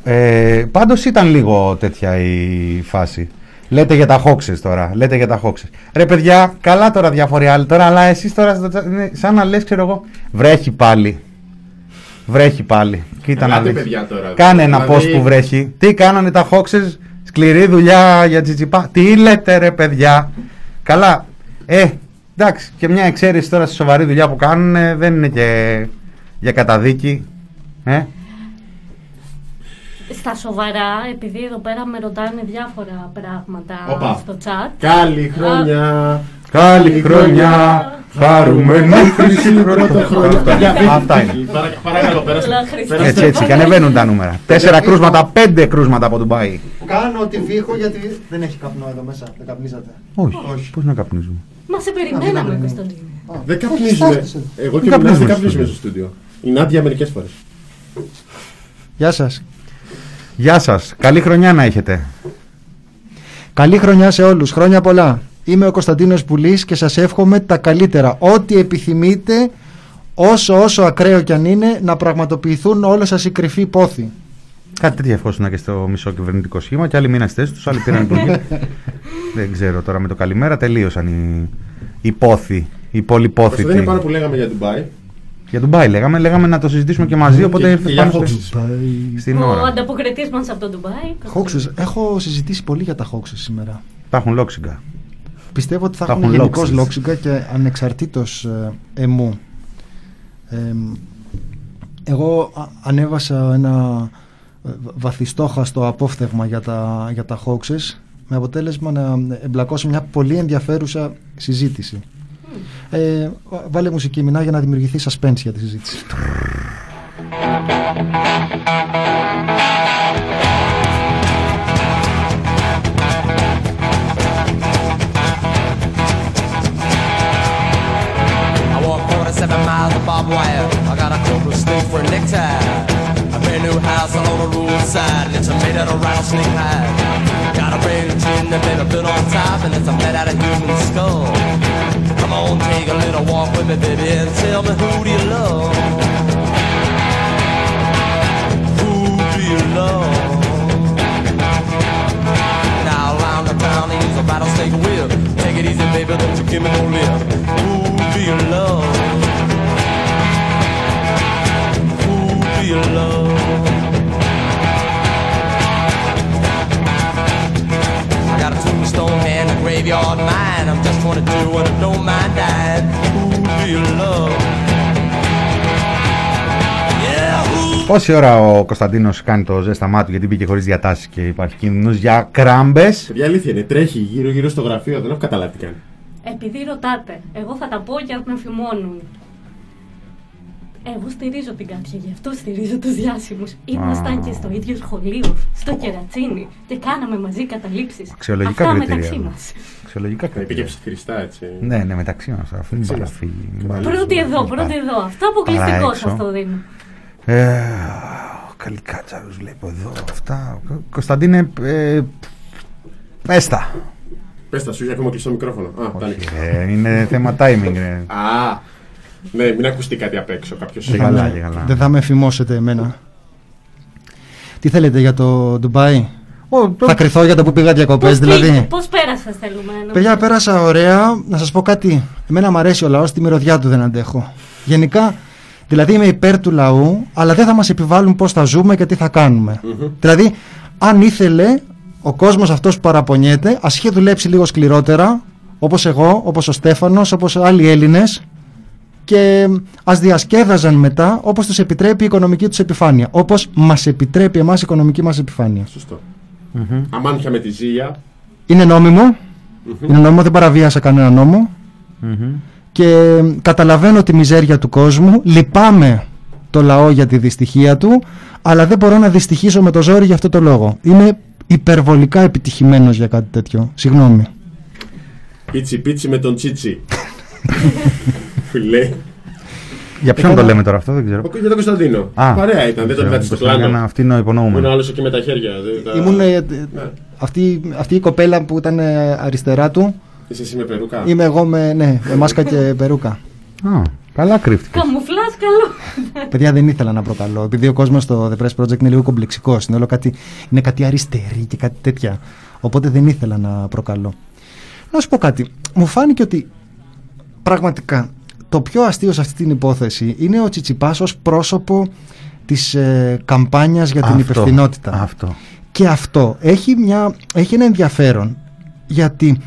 Τι. Ε, πάντως ήταν λίγο τέτοια η φάση. Λέτε για τα χόξες τώρα. Λέτε για τα χόξες. Ρε παιδιά, καλά τώρα διάφοροι άλλοι τώρα, αλλά εσείς τώρα στο chat είναι σαν να λες, ξέρω εγώ, βρέχει πάλι. Βρέχει πάλι. Κοίτα να Ελάτε, δεις. παιδιά, τώρα. Κάνε ένα Δηλαδή- post που βρέχει. Τι κάνανε τα χόξες, σκληρή δουλειά για τσιτσιπά. Τι λέτε ρε παιδιά; Καλά. Ε, εντάξει, και μια εξαίρεση τώρα στη σοβαρή δουλειά που κάνουν ε, δεν είναι και για καταδίκη. Ε, Στα σοβαρά, επειδή εδώ πέρα με ρωτάνε διάφορα πράγματα Όπα. στο chat. Καλή χρονιά. Καλή χρονιά, χαρούμενη χρυσή Παιδιά, Αυτά είναι. Παρα- Παρακαλώ, πέρασε. Καλά, Χριστέ. Έτσι, έτσι, και ανεβαίνουν τα νούμερα. Τέσσερα κρούσματα, πέντε κρούσματα από Ντουμπάι. Κάνω ότι βήχω γιατί δεν έχει καπνό εδώ μέσα. Δεν καπνίζατε. Όχι, πώς να καπνίζουμε; Μα σε περιμέναμε, Κωνσταντίνε. Δεν Όχι, καπνίζουμε. στάθησε. Εγώ Δεν και ο Μινάς δεν καπνίζουμε καπνίζουμε στο στο στούντιο. Η Νάντια μερικές φορές. Γεια σας. Γεια σας. Καλή χρονιά να έχετε. Καλή χρονιά σε όλους. Χρόνια πολλά. Είμαι ο Κωνσταντίνος Πουλής και σας εύχομαι τα καλύτερα. Ό,τι επιθυμείτε, όσο όσο ακραίο κι αν είναι, να πραγματοποιηθούν όλα σας οι κρυφοί πόθοι. Κάτι τέτοια ευχόσουνα και στο μισό κυβερνητικό σχήμα και άλλοι μείναν στι θέσει τους, άλλοι πήραν υπουργείο. Δεν ξέρω τώρα με το καλημέρα τελείωσαν οι, οι πόθοι, οι Αυτό δεν είναι πολυπόθητοι. πάνω που λέγαμε για Ντουμπάι. Για Ντουμπάι λέγαμε, λέγαμε να το συζητήσουμε και μαζί, οπότε Και- ήρθες και για πάνω Hoxes. στο- στην Ο ώρα. ανταποκριτής μας από το Ντουμπάι. Hoaxes. Έχω συζητήσει πολύ για τα hoaxes σήμερα. Υπάρχουν λόξιγκα. Πιστεύω ότι θα Θα έχουν έχουν γενικώς λόξεις. λόξιγκα και ανεξαρτήτως ε, εμού. Ε, Εγώ α- ανέβασα ένα ε, βαθιστόχαστο απόφθεγμα για τα, για τα hoaxes με αποτέλεσμα να εμπλακώ σε μια πολύ ενδιαφέρουσα συζήτηση. Ε, βα- βάλε μουσική μηνά για να δημιουργηθεί suspense για τη συζήτηση. I walk 47 miles of barbed wire. I got a cobra snake for a necktie. Brand new house on the roadside, and it's made out of rattlesnake hide. Got a brand new chin that baby built on top, and it's made out of human skull. Come on, take a little walk with me, baby, and tell me who do you love? Who do you love? Now around the town, use a rattlesnake whip. Take it easy, baby, don't you give me no lip. Who do you love? You love? I got a tombstone and a graveyard mine. I'm just 22 and I don't mind dying. Who do you love? Yeah, who Πόση ώρα ο Κωνσταντίνος κάνει το ζέσταμά του γιατί μπήκε χωρίς διατάσεις και υπάρχει κίνδυνος για κράμπες; Παιδιά, αλήθεια είναι. Τρέχει γύρω-γύρω στο γραφείο, δεν έχω καταλάβει τι κάνει. Επειδή ρωτάτε, εγώ θα τα πω και αν με φημώνουν. Εγώ στηρίζω την Κάτια, γι' αυτό στηρίζω τους διάσημους. Ήμασταν και στο ίδιο σχολείο, στο Κερατσίνι και κάναμε μαζί καταλήψεις. Αξιολογικά Αυτά κριτήρια. μεταξύ εδώ. μας. Αξιολογικά Να είπε και κριτήρια. ψιθυριστά έτσι. Ναι, ναι, μεταξύ μας. Αφού είναι παραφύγη. Πρώτη εδώ, πρώτη εδώ. Αυτό αποκλειστικό Παρά σας έξω. το δίνω. Ε, καλή κάτσαρου βλέπω εδώ. Αυτά. Κωνσταντίνε, ε, πες τα. Πες τα, σου είχε ακόμα κλειστό μικρόφωνο. Α, τα άνοιξε. Ε, είναι θέμα timing. ε. Α, ναι, μην ακουστεί κάτι απ' έξω κάποιος. Και καλά, και καλά. Δεν θα με φημώσετε εμένα. Τι θέλετε για το Ντουμπάι, Ω, το- Θα κρυθώ για το που πήγα διακοπές, Πώς δηλαδή. πήγε, πώς πέρασες θέλουμε. να Παιδιά, μας πεις. πέρασα ωραία. Να σας πω κάτι. Εμένα μου αρέσει ο λαός, τη μυρωδιά του δεν αντέχω. Γενικά, δηλαδή είμαι υπέρ του λαού, αλλά δεν θα μας επιβάλλουν πώς θα ζούμε και τι θα κάνουμε. Δηλαδή, αν ήθελε ο κόσμος αυτός που παραπονιέται, ας είχε δουλέψει λίγο σκληρότερα, όπως εγώ, όπως ο Στέφανος, όπως άλλοι Έλληνες, και ας διασκέδαζαν μετά όπως τους επιτρέπει η οικονομική τους επιφάνεια. Όπως μας επιτρέπει εμάς η οικονομική μας επιφάνεια. Σωστό. Αμάνια με τη ζήλια. Είναι νόμιμο. Είναι νόμιμο, δεν παραβίασα κανένα νόμο. Μμμ. Και καταλαβαίνω τη μιζέρια του κόσμου. Λυπάμαι το λαό για τη δυστυχία του, αλλά δεν μπορώ να δυστυχήσω με το ζόρι για αυτό το λόγο. Είμαι υπερβολικά επιτυχημένος για κάτι τέτοιο. Συγγνώμη. Πίτσι πίτσι με τον Τσίτσι. Φιλέ. Για ποιον Έκανα- το λέμε τώρα αυτό, δεν ξέρω. Ο- Για τον Κωνσταντίνο. Α, Παρέα ήταν, δεν τον ξέρω, κάτσε στο Κωνσταντίνα, πλάνο. Αυτή είναι ο Που Είναι ο υπονοούμενο. άλλος εκεί με τα χέρια. δεν τα- Ήμουν, ε, Ναι. αυτή, αυτή η κοπέλα που ήταν ε, αριστερά του, Είσαι εσύ με περούκα; είμαι εγώ με, ναι, με μάσκα και περούκα. Α, καλά κρύφτηκε. Καμουφλάς καλό. Παιδιά δεν ήθελα να προκαλώ. Επειδή ο κόσμος στο The Press Project είναι λίγο κομπλεξικός. Είναι, όλο κάτι, είναι κάτι αριστερή και κάτι τέτοια. Οπότε δεν ήθελα να προκαλώ. Να σου πω κάτι. Μου φάνηκε ότι πραγματικά το πιο αστείο σε αυτή την υπόθεση είναι ο Τσιτσιπάς ως πρόσωπο της ε, καμπάνιας για την Αυτό, υπευθυνότητα. Αυτό. Και αυτό έχει, μια, έχει ένα ενδιαφέρον γιατί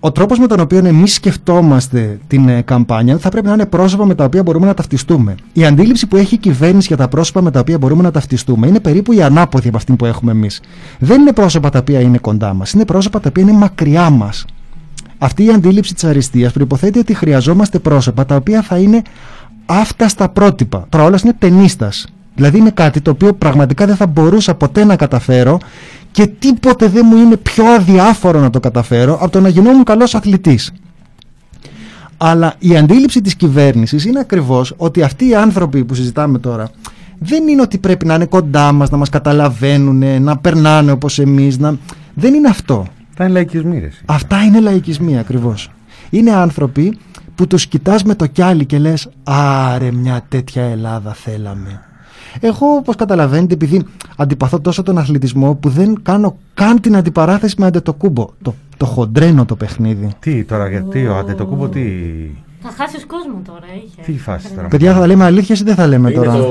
ο τρόπος με τον οποίο εμείς σκεφτόμαστε την ε, καμπάνια θα πρέπει να είναι πρόσωπα με τα οποία μπορούμε να ταυτιστούμε. Η αντίληψη που έχει η κυβέρνηση για τα πρόσωπα με τα οποία μπορούμε να ταυτιστούμε είναι περίπου η ανάποδη από αυτή που έχουμε εμείς. Δεν είναι πρόσωπα τα οποία είναι κοντά μας, είναι πρόσωπα τα οποία είναι μακριά μας. Αυτή η αντίληψη της αριστείας προϋποθέτει ότι χρειαζόμαστε πρόσωπα τα οποία θα είναι άφταστα πρότυπα. Τώρα όλος είναι ταινίστας. Δηλαδή είναι κάτι το οποίο πραγματικά δεν θα μπορούσα ποτέ να καταφέρω και τίποτε δεν μου είναι πιο αδιάφορο να το καταφέρω από το να γινόμουν καλός αθλητής. Αλλά η αντίληψη της κυβέρνησης είναι ακριβώς ότι αυτοί οι άνθρωποι που συζητάμε τώρα δεν είναι ότι πρέπει να είναι κοντά μας, να μας καταλαβαίνουν, να περνάνε όπως εμείς. Να... Δεν είναι αυτό. Θα είναι λαϊκισμοί, ρε. εσύ. Αυτά είναι λαϊκισμοί ακριβώς. Είναι άνθρωποι που τους κοιτάς με το κιάλι και λες «Άρε μια τέτοια Ελλάδα θέλαμε». Εγώ όπως καταλαβαίνετε επειδή αντιπαθώ τόσο τον αθλητισμό που δεν κάνω καν την αντιπαράθεση με αντετοκούμπο. Το, το χοντρένω το παιχνίδι. Τι τώρα, γιατί ο Αντετοκούμπο, τι. Θα χάσεις κόσμο τώρα, είχε. Τι φάση τώρα. Παιδιά θα λέμε αλήθειες ή δεν θα λέμε Είναι τώρα; το...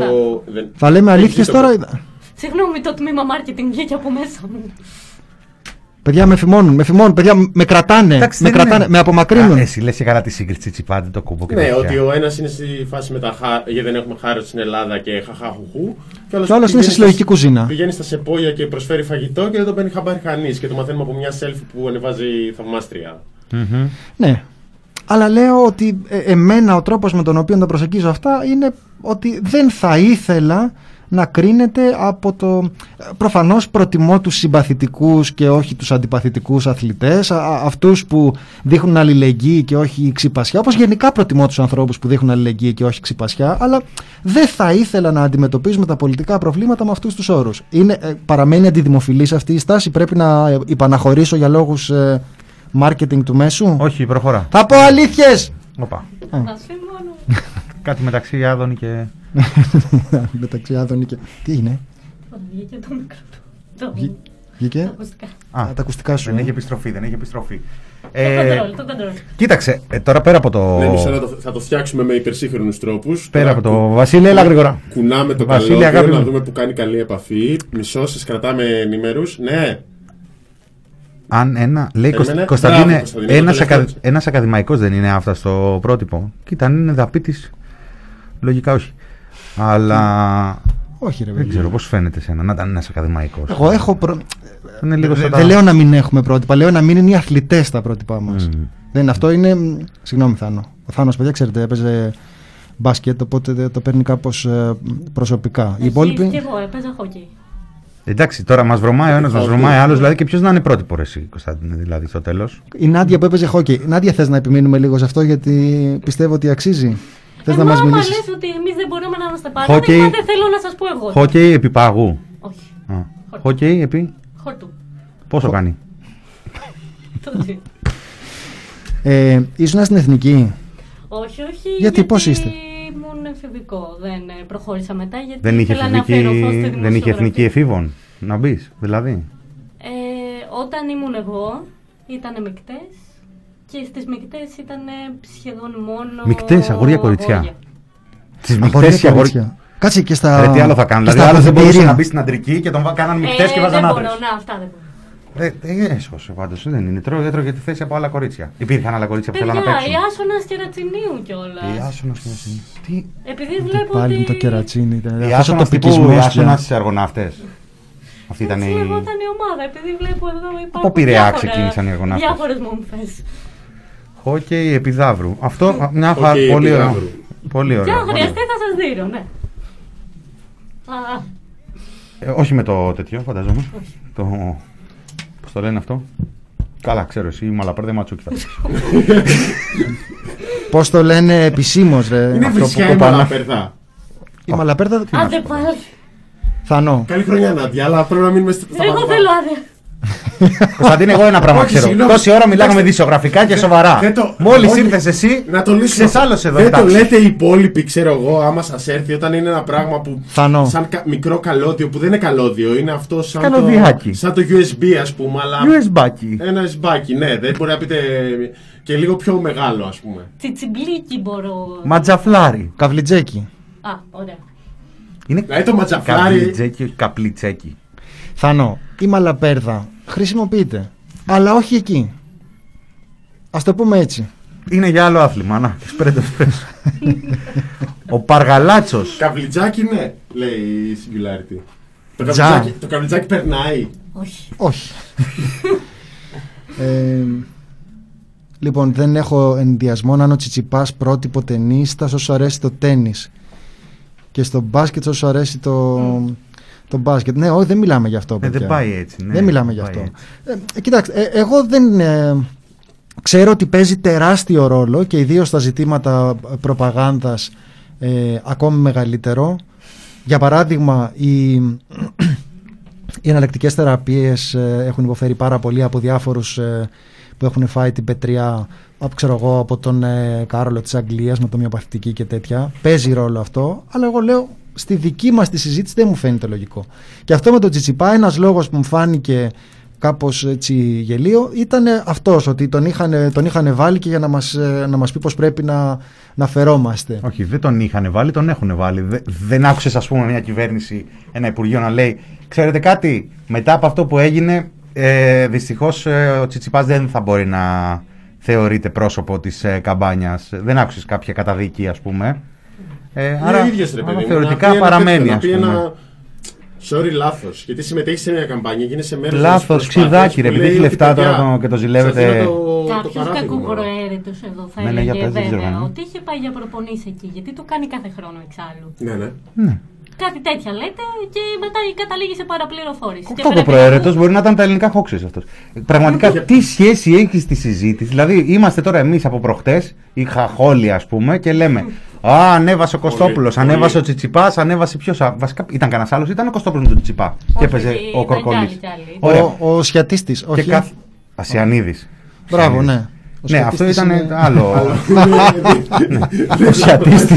δεν- Θα λέμε Έχει αλήθειες το- τώρα. ή- Συγγνώμη, το τμήμα marketing βγήκε από μέσα μου. Παιδιά με φημώνουν, με φημώνουν, παιδιά με κρατάνε, Εντάξει, με, δεν κρατάνε, είναι- με απομακρύνουν. Α, εσύ λες και καλά τη σύγκριση τσιπάντε το κούμπο και Ναι, τέτοια. ότι ο ένας είναι στη φάση με τα χά... γιατί δεν έχουμε χάρο στην Ελλάδα και χαχάχουχου. Και Και ο άλλος είναι σε συλλογική κουζίνα. Πηγαίνει στα σεπόγια και προσφέρει φαγητό και δεν το παίρνει χαμπάρι κανείς. Και το μαθαίνουμε από μια selfie που ανεβάζει θαυμάστρια. Μμμ. Ναι. Αλλά λέω ότι ε, εμένα ο τρόπος με τον οποίο τα προσεγγίζω αυτά είναι ότι δεν θα ήθελα να κρίνεται από το... Προφανώς προτιμώ τους συμπαθητικούς και όχι τους αντιπαθητικούς αθλητές, α- α- αυτούς που δείχνουν αλληλεγγύη και όχι ξυπασιά, όπως γενικά προτιμώ τους ανθρώπους που δείχνουν αλληλεγγύη και όχι ξυπασιά, αλλά δεν θα ήθελα να αντιμετωπίζουμε τα πολιτικά προβλήματα με αυτούς τους όρους. Είναι, ε, παραμένει αντιδημοφιλής αυτή η στάση, πρέπει να ε, υπαναχωρήσω για λόγους ε, marketing του μέσου; Όχι, προχωρά. Θα πω αλήθειες! Οπα. Να μόνο. Κάτι μεταξύ Άδωνη και. Μεταξύ Άδωνη και... Τι είναι, Βγήκε το μικρό του. Το Βγή- τα βγήκε ακουστικά. Α, Α, τα ακουστικά σου. δεν ε. έχει επιστροφή, δεν έχει επιστροφή. Το Ε, κοντρόλ, το κοντρόλ. κοίταξε, ε, τώρα πέρα από το. Ναι, μισό λεπτό, θα το φτιάξουμε με υπερσύγχρονους τρόπους. Πέρα από το. Βασίλη, έλα γρήγορα. Κουνάμε το Βασίλη, καλώδιο αγάπη να μου. δούμε που κάνει καλή επαφή. Μισό, σας κρατάμε ενημέρου. Ναι, Αν ένα. Λέει Περίμενε. Κωσ- Κωνσταντίνε, Μπράβο, Κωνσταντίνε, το ένας, τελευταίο ακα, έτσι. ένας ακαδημαϊκός δεν είναι αυτό στο πρότυπο. Κοίτα, αν είναι δαπίτης, λογικά όχι. Αλλά Όχι ρε δεν παιδί. ξέρω πώς φαίνεται σένα να ήταν ένας ακαδημαϊκός. Εγώ έχω... Προ... Είναι λίγο Δε- σαν τα- Δεν λέω να μην έχουμε πρότυπα, λέω να μην είναι οι αθλητές τα πρότυπά μας. Μμμ. Δεν, αυτό είναι... μ, Συγγνώμη Θάνο. Ο Θάνος, παιδιά, ξέρετε, έπαιζε μπάσκετ, οπότε δε- το παίρνει κάπως ε, προσωπικά. Οι Εσείς και υπόλοιποι... εγώ έπαιζα χόκι. Εντάξει, τώρα μας βρωμάει ο ένας, μας Θα βρωμάει δούμε. άλλος, δηλαδή και ποιος να είναι πρότυπο ρε εσύ, Κωνσταντίνε, δηλαδή στο τέλος; Η Νάντια που έπαιζε χόκι. Νάντια, θες να επιμείνουμε λίγο σε αυτό, γιατί πιστεύω ότι αξίζει; Θες Ε, να μα μας άμα μιλήσεις; λες ότι εμείς δεν μπορούμε να είμαστε Χόκι. παράδειγμα, δεν θέλω να σας πω εγώ. Χόκεϊ επί παγού. Όχι. Α. Χόκεϊ επί Χορτού. πόσο κάνει; Το τι. Ε, ήσουν στην Εθνική; Όχι, όχι. Γιατί, πώς είστε; Ήμουν εφηβικό. Δεν ε, προχώρησα μετά γιατί Δεν είχε, ήθελα να εθνική, αφιερωθώ στη δεν είχε δημοσιογραφία. εθνική εφήβων να μπεις, δηλαδή; Ε, όταν ήμουν εγώ, ήταν μεικτές και στις μεικτές ήταν σχεδόν μόνο. Μικτές, αγόρια, κοριτσιά. Τι Αγόρια μεικτές και κορίτσια. Κάτσε και στα. Ρε, τι άλλο θα κάνουν. και Δηλαδή, στα άλλος δεν μπορούσε αποδητήρια. να μπει στην αντρική και τον βα- κάναν μεικτές ε, και βάζαν δεν άντρες. μπορώ, να, αυτά δεν μπορώ. Ε, ε, έσχωσε πάντως. Δεν είναι. Τρώγε, έτρωγε τη θέση από άλλα κορίτσια. Υπήρχαν άλλα κορίτσια που Παιδιά, θέλαν να παίξουν. η άσονα και ρατσινίου κιόλας. Η άσονα στην Αθήνα. Τι. Επειδή Τι βλέπω πάλι ότι. με το κερατσίνι. ήταν. Η Αυτός ο άσονα τύπου. τοπικισμός Η πια. άσονα στις αργοναύτες. Αυτή ήταν Έτσι η. λεγόταν η ομάδα, επειδή βλέπω εδώ υπάρχουν. Από Πειραιά διάφορα- ξεκίνησαν οι αργοναύτες. Διάφορες μομφές. Χόκεϊ επιδαύρου. Αυτό α, μια χαρά. Χόκεϊ Πολύ ωραίο. επιδαύρου. Πολύ Και ωραίο. αν πολύ χρειαστεί ωραίο. θα σας δίνω, ναι. Α, Ε, όχι με το τέτοιο, φανταζόμαι. Το. Πώς το λένε αυτό; Καλά, ξέρω εσύ, η μαλαπέρδε ματσούκι θα πεις. Πώς το λένε επισήμως, ρε. είναι αυτό που βρισιά η κοπανά. μαλαπερδά. Η μαλαπέρδα. άντε πάλι. Θανό. Καλή χρονιά, Νάντια, αλλά πρέπει να μείνουμε στα στα Εγώ βαθμά. θέλω άδεια. Κωνσταντίνε, εγώ ένα πράγμα Όχι, ξέρω. συγγνώμη. Τόση ώρα μιλάγαμε Εντάξει. δισογραφικά και σοβαρά. δεν το- Μόλις όχι. ήρθες εσύ, Να το λύσουμε. ξεσάλωσε εδώ. Δεν το εντάξει. λέτε οι υπόλοιποι, ξέρω εγώ, άμα σας έρθει όταν είναι ένα πράγμα που. Θανό. Σαν κα- μικρό καλώδιο που δεν είναι καλώδιο, είναι αυτό σαν Καλωδιάκι. το, σαν το USB ας πούμε, αλλά. USB. Ένα USB, ναι, δεν μπορεί να πείτε και λίγο πιο μεγάλο, ας πούμε. Τσιτσιμπλίκι μπορώ. Ματζαφλάρι. Καβλιτζέκι. Α, ωραία. Είναι Δηλαδή το ματζαφλάρι. καβλιτζέκι, όχι καπλιτσέκι. Θανό. Η μαλαπέρδα χρησιμοποιείται. Αλλά όχι εκεί. Α το πούμε έτσι. Είναι για άλλο άθλημα. Να, σπρέντο, σπρέντο. Ο Παργαλάτσος. Καβλιτζάκι, ναι, λέει η Singularity. Το Τζα. καβλιτζάκι, το καβλιτζάκι περνάει. Όχι. Όχι. ε, λοιπόν, δεν έχω ενδιασμό να είναι ο Τσιτσιπάς πρότυπο ταινίστας όσο αρέσει το τένις. Και στο μπάσκετ όσο αρέσει το, το μπάσκετ. Ναι, όχι, δεν μιλάμε γι' αυτό. Ε, παιδιά. δεν πάει έτσι. Ναι, δεν μιλάμε γι' πάει αυτό. έτσι. Ε, κοιτάξτε, ε, εγώ δεν ε, ξέρω ότι παίζει τεράστιο ρόλο και ιδίως στα ζητήματα προπαγάνδας ε, ακόμη μεγαλύτερο. Για παράδειγμα, οι, οι εναλλακτικές θεραπείες ε, έχουν υποφέρει πάρα πολύ από διάφορους ε, που έχουν φάει την πετριά από, ξέρω εγώ, από τον ε, Κάρολο της Αγγλίας με το μειοπαθητική και τέτοια. Παίζει ρόλο αυτό, αλλά εγώ λέω στη δική μας τη συζήτηση δεν μου φαίνεται λογικό. Και αυτό με τον Τσιτσιπά, ένας λόγος που μου φάνηκε κάπως έτσι γελίο ήταν αυτός ότι τον είχαν, τον είχαν βάλει και για να μας, ε, να μας πει πως πρέπει να, να φερόμαστε. Όχι, δεν τον είχαν βάλει, τον έχουν βάλει. Δε- δεν άκουσες, ας πούμε, μια κυβέρνηση, ένα υπουργείο να λέει: Ξέρετε κάτι, μετά από αυτό που έγινε, ε, δυστυχώς ε, ο Τσιτσιπάς δεν θα μπορεί να θεωρείται πρόσωπο της ε, καμπάνιας. Δεν άκουσες κάποια καταδίκη ας πούμε. Ε, Είναι άρα, ο ίδιος, ρε άρα παιδί μου, θεωρητικά να πει ένα παραμένει τέτοιο, να ας πει πούμε. ένα Sorry, λάθος. Γιατί συμμετέχεις σε μια καμπάνια και είναι σε μέρο Λάθος, ξυδάκι, ρε, επειδή έχει λεφτά τώρα το- και το ζηλεύετε. Κάποιος κακοπροαίρετο εδώ θα Ναι, ναι, για έλεγε πες, δεν ξέρω, βέβαια ναι. ότι είχε πάει για προπονήσεις εκεί. Γιατί το κάνει κάθε χρόνο εξάλλου. Ναι, ναι. Ναι. Κάτι τέτοια λέτε και μετά καταλήγει σε παραπληροφόρηση. Και Αυτό το πρέπει να προαίρετο πεις- μπορεί να ήταν τα ελληνικά χόξες αυτός. Πραγματικά, τι σχέση έχει στη συζήτηση; Δηλαδή, είμαστε τώρα εμείς από προχτές, οι χαχόλοι, ας πούμε, και λέμε Α, ανέβασε ο Κωστόπουλος, πολύ. ανέβασε ο Τσιτσιπάς, ανέβασε ποιος. Βασικά ήταν κανένας άλλος, ήταν ο Κωστόπουλος με τον Τσιτσιπά. Και Όχι, έπαιζε ήταν ο κι Κορκολή. άλλοι, κι άλλοι. Ωραία. Ο, ο Σιατίστης, Και όχι. κάθε. Ασιανίδης. Μπράβο, ναι. Ο Ναι, αυτό Σιατίστης ήταν είναι- άλλο. Ο Σιατίστη.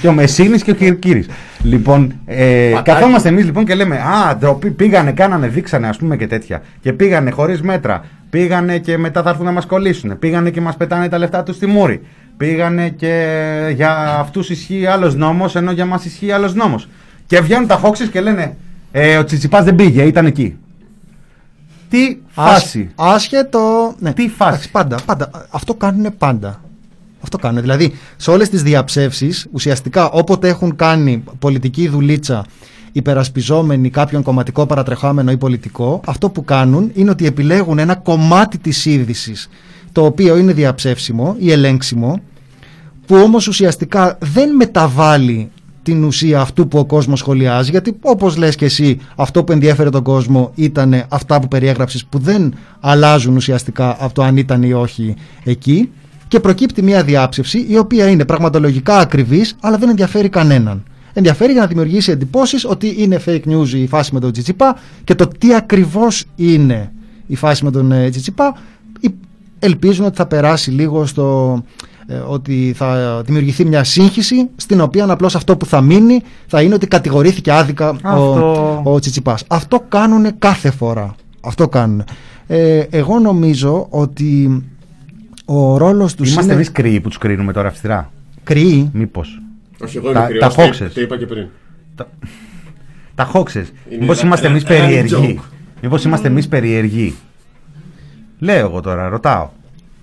και ο Μεσίνης και ο Κυρκύρης. Λοιπόν, ε, καθόμαστε εμείς λοιπόν και λέμε Α, ντροπή, πήγανε, κάνανε, δείξανε ας πούμε και τέτοια. Και πήγανε χωρίς μέτρα. Πήγανε και μετά θα έρθουν να μας κολλήσουν. Πήγανε και μας πετάνε τα λεφτά τους στη μούρη. Πήγανε και για αυτούς ισχύει άλλος νόμος, ενώ για μας ισχύει άλλος νόμος. Και βγαίνουν τα χόξει και λένε ε, Ο Τσιτσιπάς δεν πήγε, ήταν εκεί. Τι φάση. Άσ- Άσχετο. Ναι. Τι φάση. Εντάξει, πάντα, πάντα. Αυτό κάνουν πάντα. Αυτό κάνουν. Δηλαδή, σε όλες τις διαψεύσεις, ουσιαστικά όποτε έχουν κάνει πολιτική δουλίτσα υπερασπιζόμενοι κάποιον κομματικό παρατρεχόμενο ή πολιτικό, αυτό που κάνουν είναι ότι επιλέγουν ένα κομμάτι της είδηση το οποίο είναι διαψεύσιμο ή ελέγξιμο, που όμως ουσιαστικά δεν μεταβάλλει την ουσία αυτού που ο κόσμος σχολιάζει γιατί όπως λες και εσύ αυτό που ενδιέφερε τον κόσμο ήταν αυτά που περιέγραψες που δεν αλλάζουν ουσιαστικά από το αν ήταν ή όχι εκεί και προκύπτει μια διάψευση η οποία είναι πραγματολογικά ακριβής αλλά δεν ενδιαφέρει κανέναν. Ενδιαφέρει για να δημιουργήσει εντυπώσεις ότι είναι fake news η φάση με τον Τζιτσιπά και το τι ακριβώς είναι η φάση με τον ε, Τζιτσιπά η- ελπίζουν ότι θα περάσει λίγο στο ε, ότι θα δημιουργηθεί μια σύγχυση στην οποία απλώς αυτό που θα μείνει θα είναι ότι κατηγορήθηκε άδικα Αυτό. ο, ο Τσιτσιπάς. Αυτό κάνουν κάθε φορά. Αυτό κάνουν. Ε, εγώ νομίζω ότι ο ρόλος τους Είμαστε είναι εμείς κρύοι που τους κρίνουμε τώρα αυστηρά. κρύοι; Μήπως. Όχι, εγώ είμαι Τα- κρυός, τα το- χόξες. Το είπα και πριν. Τα χόξες. Είναι Μήπως ένα- είμαστε ένα- εμεί ένα περίεργοι; joke. Μήπως είμαστε εμείς περίεργοι; Λέω εγώ τώρα, ρωτάω.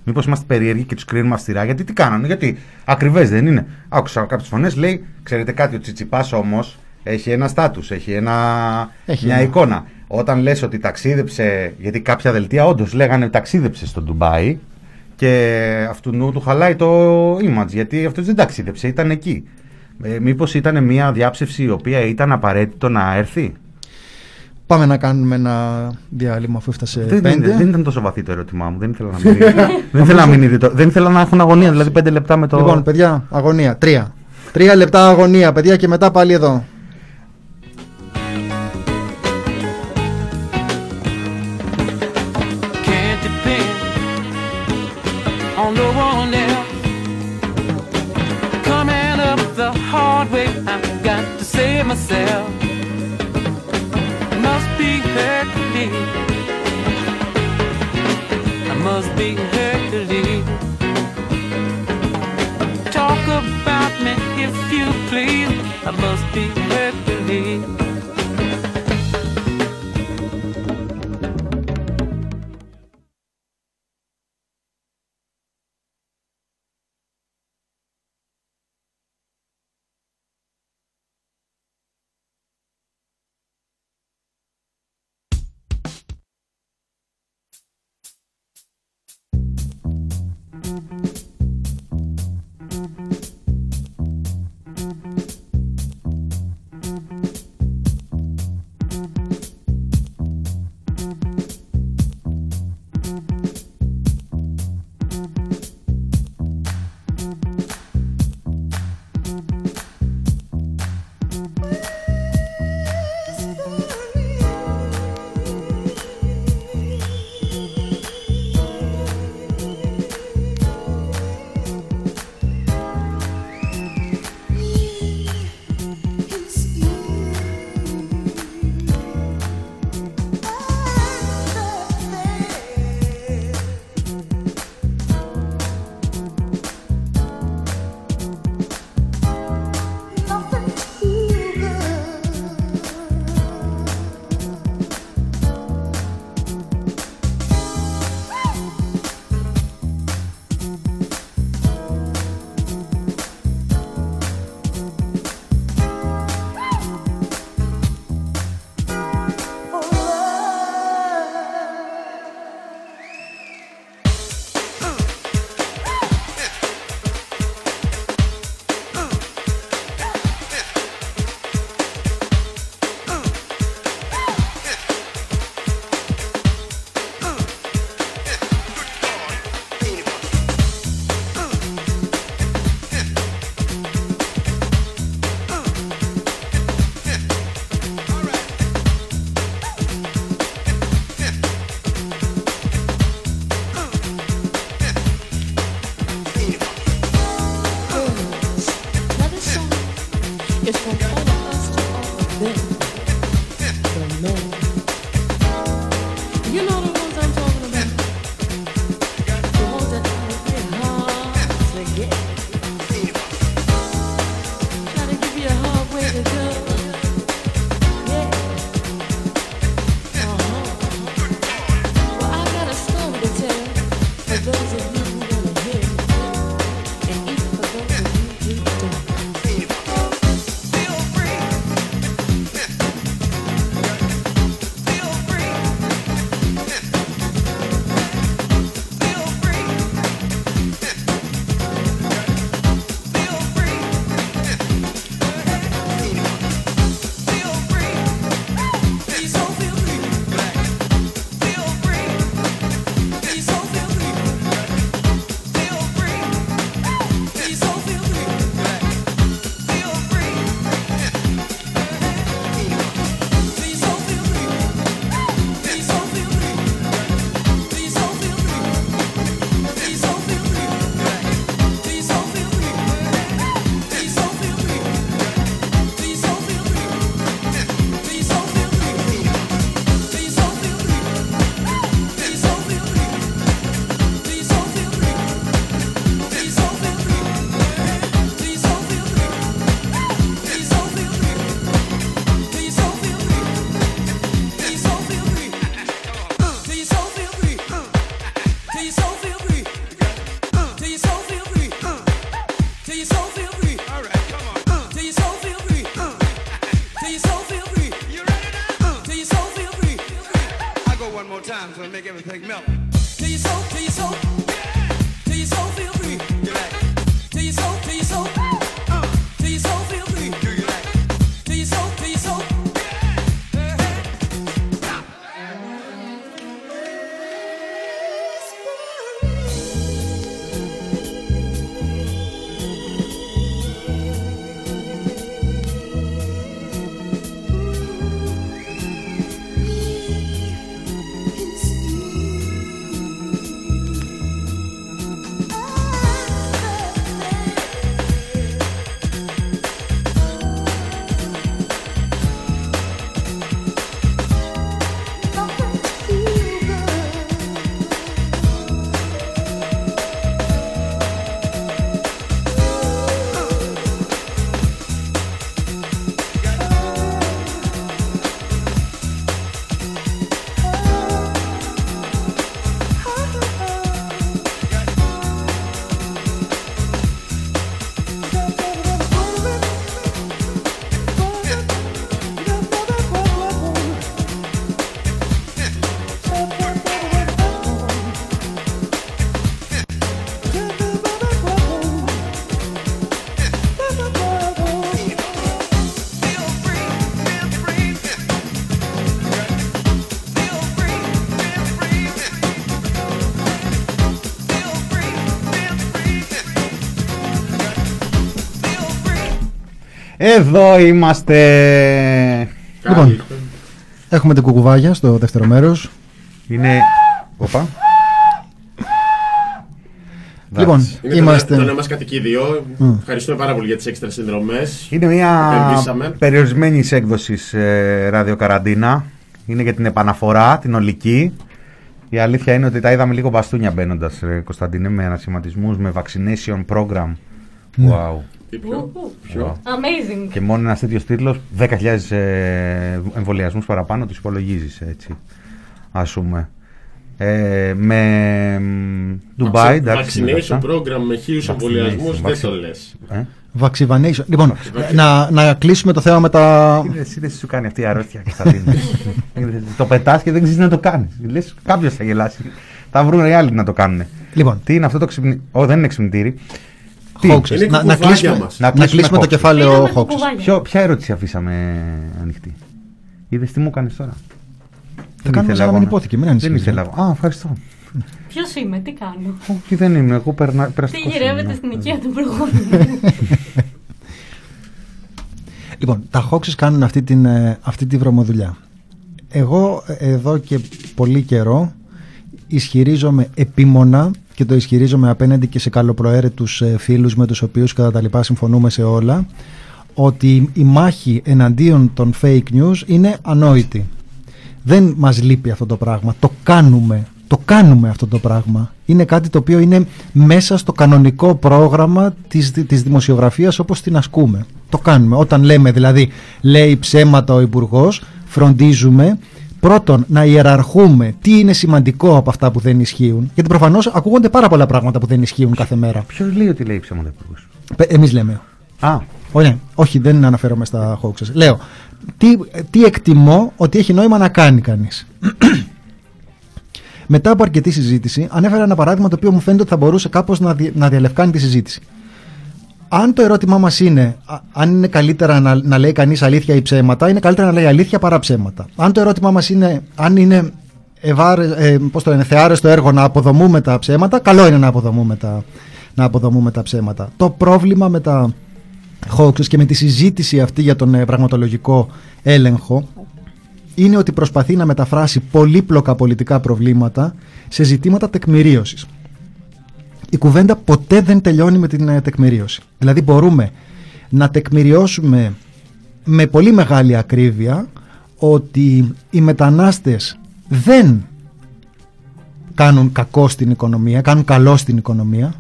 Μήπως είμαστε περίεργοι και τους κρίνουμε αυστηρά. Γιατί τι κάνανε, Γιατί ακριβές δεν είναι. Άκουσα κάποιες φωνές, λέει, ξέρετε κάτι, ο Τσιτσιπάς όμως έχει ένα στάτους, έχει, ένα, Έχει μια ένα. εικόνα. Όταν λες ότι ταξίδεψε, γιατί κάποια δελτία όντως λέγανε ταξίδεψε στο Ντουμπάι και αυτού νου του χαλάει το image, γιατί αυτός δεν ταξίδεψε, ήταν εκεί. Ε, μήπως ήταν μια διάψευση η οποία ήταν απαραίτητο να έρθει; Πάμε να κάνουμε ένα διάλειμμα αφού έφτασε Δεν, πέντε. δεν, δεν ήταν τόσο βαθύ το ερώτημά μου. Δεν ήθελα να μείνει. δεν, ήθελα να μείνει διτο- δεν ήθελα να έχουν αγωνία, δηλαδή πέντε λεπτά με το. Λοιπόν, παιδιά, αγωνία. Τρία. Τρία λεπτά αγωνία, παιδιά, και μετά πάλι εδώ. I must be Peg Miller. Εδώ είμαστε. Λοιπόν, έχουμε την κουκουβάγια στο δεύτερο μέρος. Είναι. Οπα. Λοιπόν, Είναι είμαστε. το νέο μας κατοικίδιο. Ευχαριστούμε πάρα πολύ για τις έξτρα συνδρομές. Είναι μια Επενδύσαμε. περιορισμένη έκδοση ε, ραδιοκαραντίνα. Είναι για την επαναφορά, την ολική. Η αλήθεια είναι ότι τα είδαμε λίγο μπαστούνια μπαίνοντας, Κωνσταντίνε, με ανασηματισμού, με vaccination program. Ναι. Wow. Ποιο; Amazing. Και μόνο ένας τέτοιος τίτλος, 10.000 ε, εμβολιασμούς παραπάνω, τους υπολογίζεις έτσι. Α πούμε. Ε, με μ, Dubai, εντάξει. είναι Vaccination αυτά. program με χίλιους Vaccination, εμβολιασμούς δεν vaccine- το λες. Ε; Vaccination. Λοιπόν, να, να κλείσουμε το θέμα με τα. Τι λες, τι σου κάνει αυτή η αρρώστια, Κωνσταντίνε. το πετάς και δεν ξέρεις να το κάνεις. Λες, κάποιος θα γελάσει. Θα βρουν οι άλλοι να το κάνουν. Λοιπόν, Τι είναι αυτό το ξυπνητήρι. Ω, δεν είναι ξυπνητήρι. Τι; hoaxes. Είναι Να, να κουκουβάγια κλείσουμε, μας. Να να κλείσουμε κλείσουμε το hoaxes. κεφάλαιο Πήγαμε hoaxes. κουκουβάγια. Ποιο, ποια ερώτηση αφήσαμε ανοιχτή; Είδες τι μου έκανες τώρα; Θα κάνουμε σαν να μην υπόθηκε, μην Δεν ανησυχείς. ήθελα. εγώ. Α, ευχαριστώ. Ποιος είμαι, τι κάνω; Όχι, δεν είμαι. Εγώ περνα, Τι περαστικός γυρεύετε είμαι. στην οικία του προηγούμενου. Λοιπόν, τα hoaxes κάνουν αυτή την, ε, αυτή τη βρωμοδουλειά. Εγώ ε, εδώ και πολύ καιρό ισχυρίζομαι επίμονα και το ισχυρίζομαι απέναντι και σε καλοπροαίρετους ε, φίλους με τους οποίους κατά τα λοιπά συμφωνούμε σε όλα ότι η μάχη εναντίον των fake news είναι ανόητη. Δεν μας λείπει αυτό το πράγμα. Το κάνουμε. Το κάνουμε αυτό το πράγμα. Είναι κάτι το οποίο είναι μέσα στο κανονικό πρόγραμμα της, της δημοσιογραφίας όπως την ασκούμε. Το κάνουμε. Όταν λέμε δηλαδή λέει ψέματα ο υπουργός, φροντίζουμε πρώτον να ιεραρχούμε τι είναι σημαντικό από αυτά που δεν ισχύουν. Γιατί προφανώς ακούγονται πάρα πολλά πράγματα που δεν ισχύουν κάθε μέρα. Ποιος λέει ότι λέει ψέματα υπουργό. Πε- Εμείς λέμε. Α, Ωραία. Όχι, δεν αναφέρομαι στα hoaxes. Λέω, τι, τι εκτιμώ ότι έχει νόημα να κάνει κανείς. Μετά από αρκετή συζήτηση, ανέφερα ένα παράδειγμα το οποίο μου φαίνεται ότι θα μπορούσε κάπως να, δι- να διαλευκάνει τη συζήτηση. Αν το ερώτημά μας είναι α- αν είναι καλύτερα να, να λέει κανείς αλήθεια ή ψέματα, είναι καλύτερα να λέει αλήθεια παρά ψέματα. Αν το ερώτημά μας είναι αν είναι ευάρε, ε, πώς το λένε, θεάρεστο έργο να αποδομούμε τα ψέματα, καλό είναι να αποδομούμε τα, να αποδομούμε τα ψέματα. Το πρόβλημα με τα hoaxes και με τη συζήτηση αυτή για τον ε, πραγματολογικό έλεγχο είναι ότι προσπαθεί να μεταφράσει πολύπλοκα πολιτικά προβλήματα σε ζητήματα τεκμηρίωσης. Η κουβέντα ποτέ δεν τελειώνει με την ε, τεκμηρίωση. Δηλαδή μπορούμε να τεκμηριώσουμε με πολύ μεγάλη ακρίβεια ότι οι μετανάστες δεν κάνουν κακό στην οικονομία, κάνουν καλό στην οικονομία,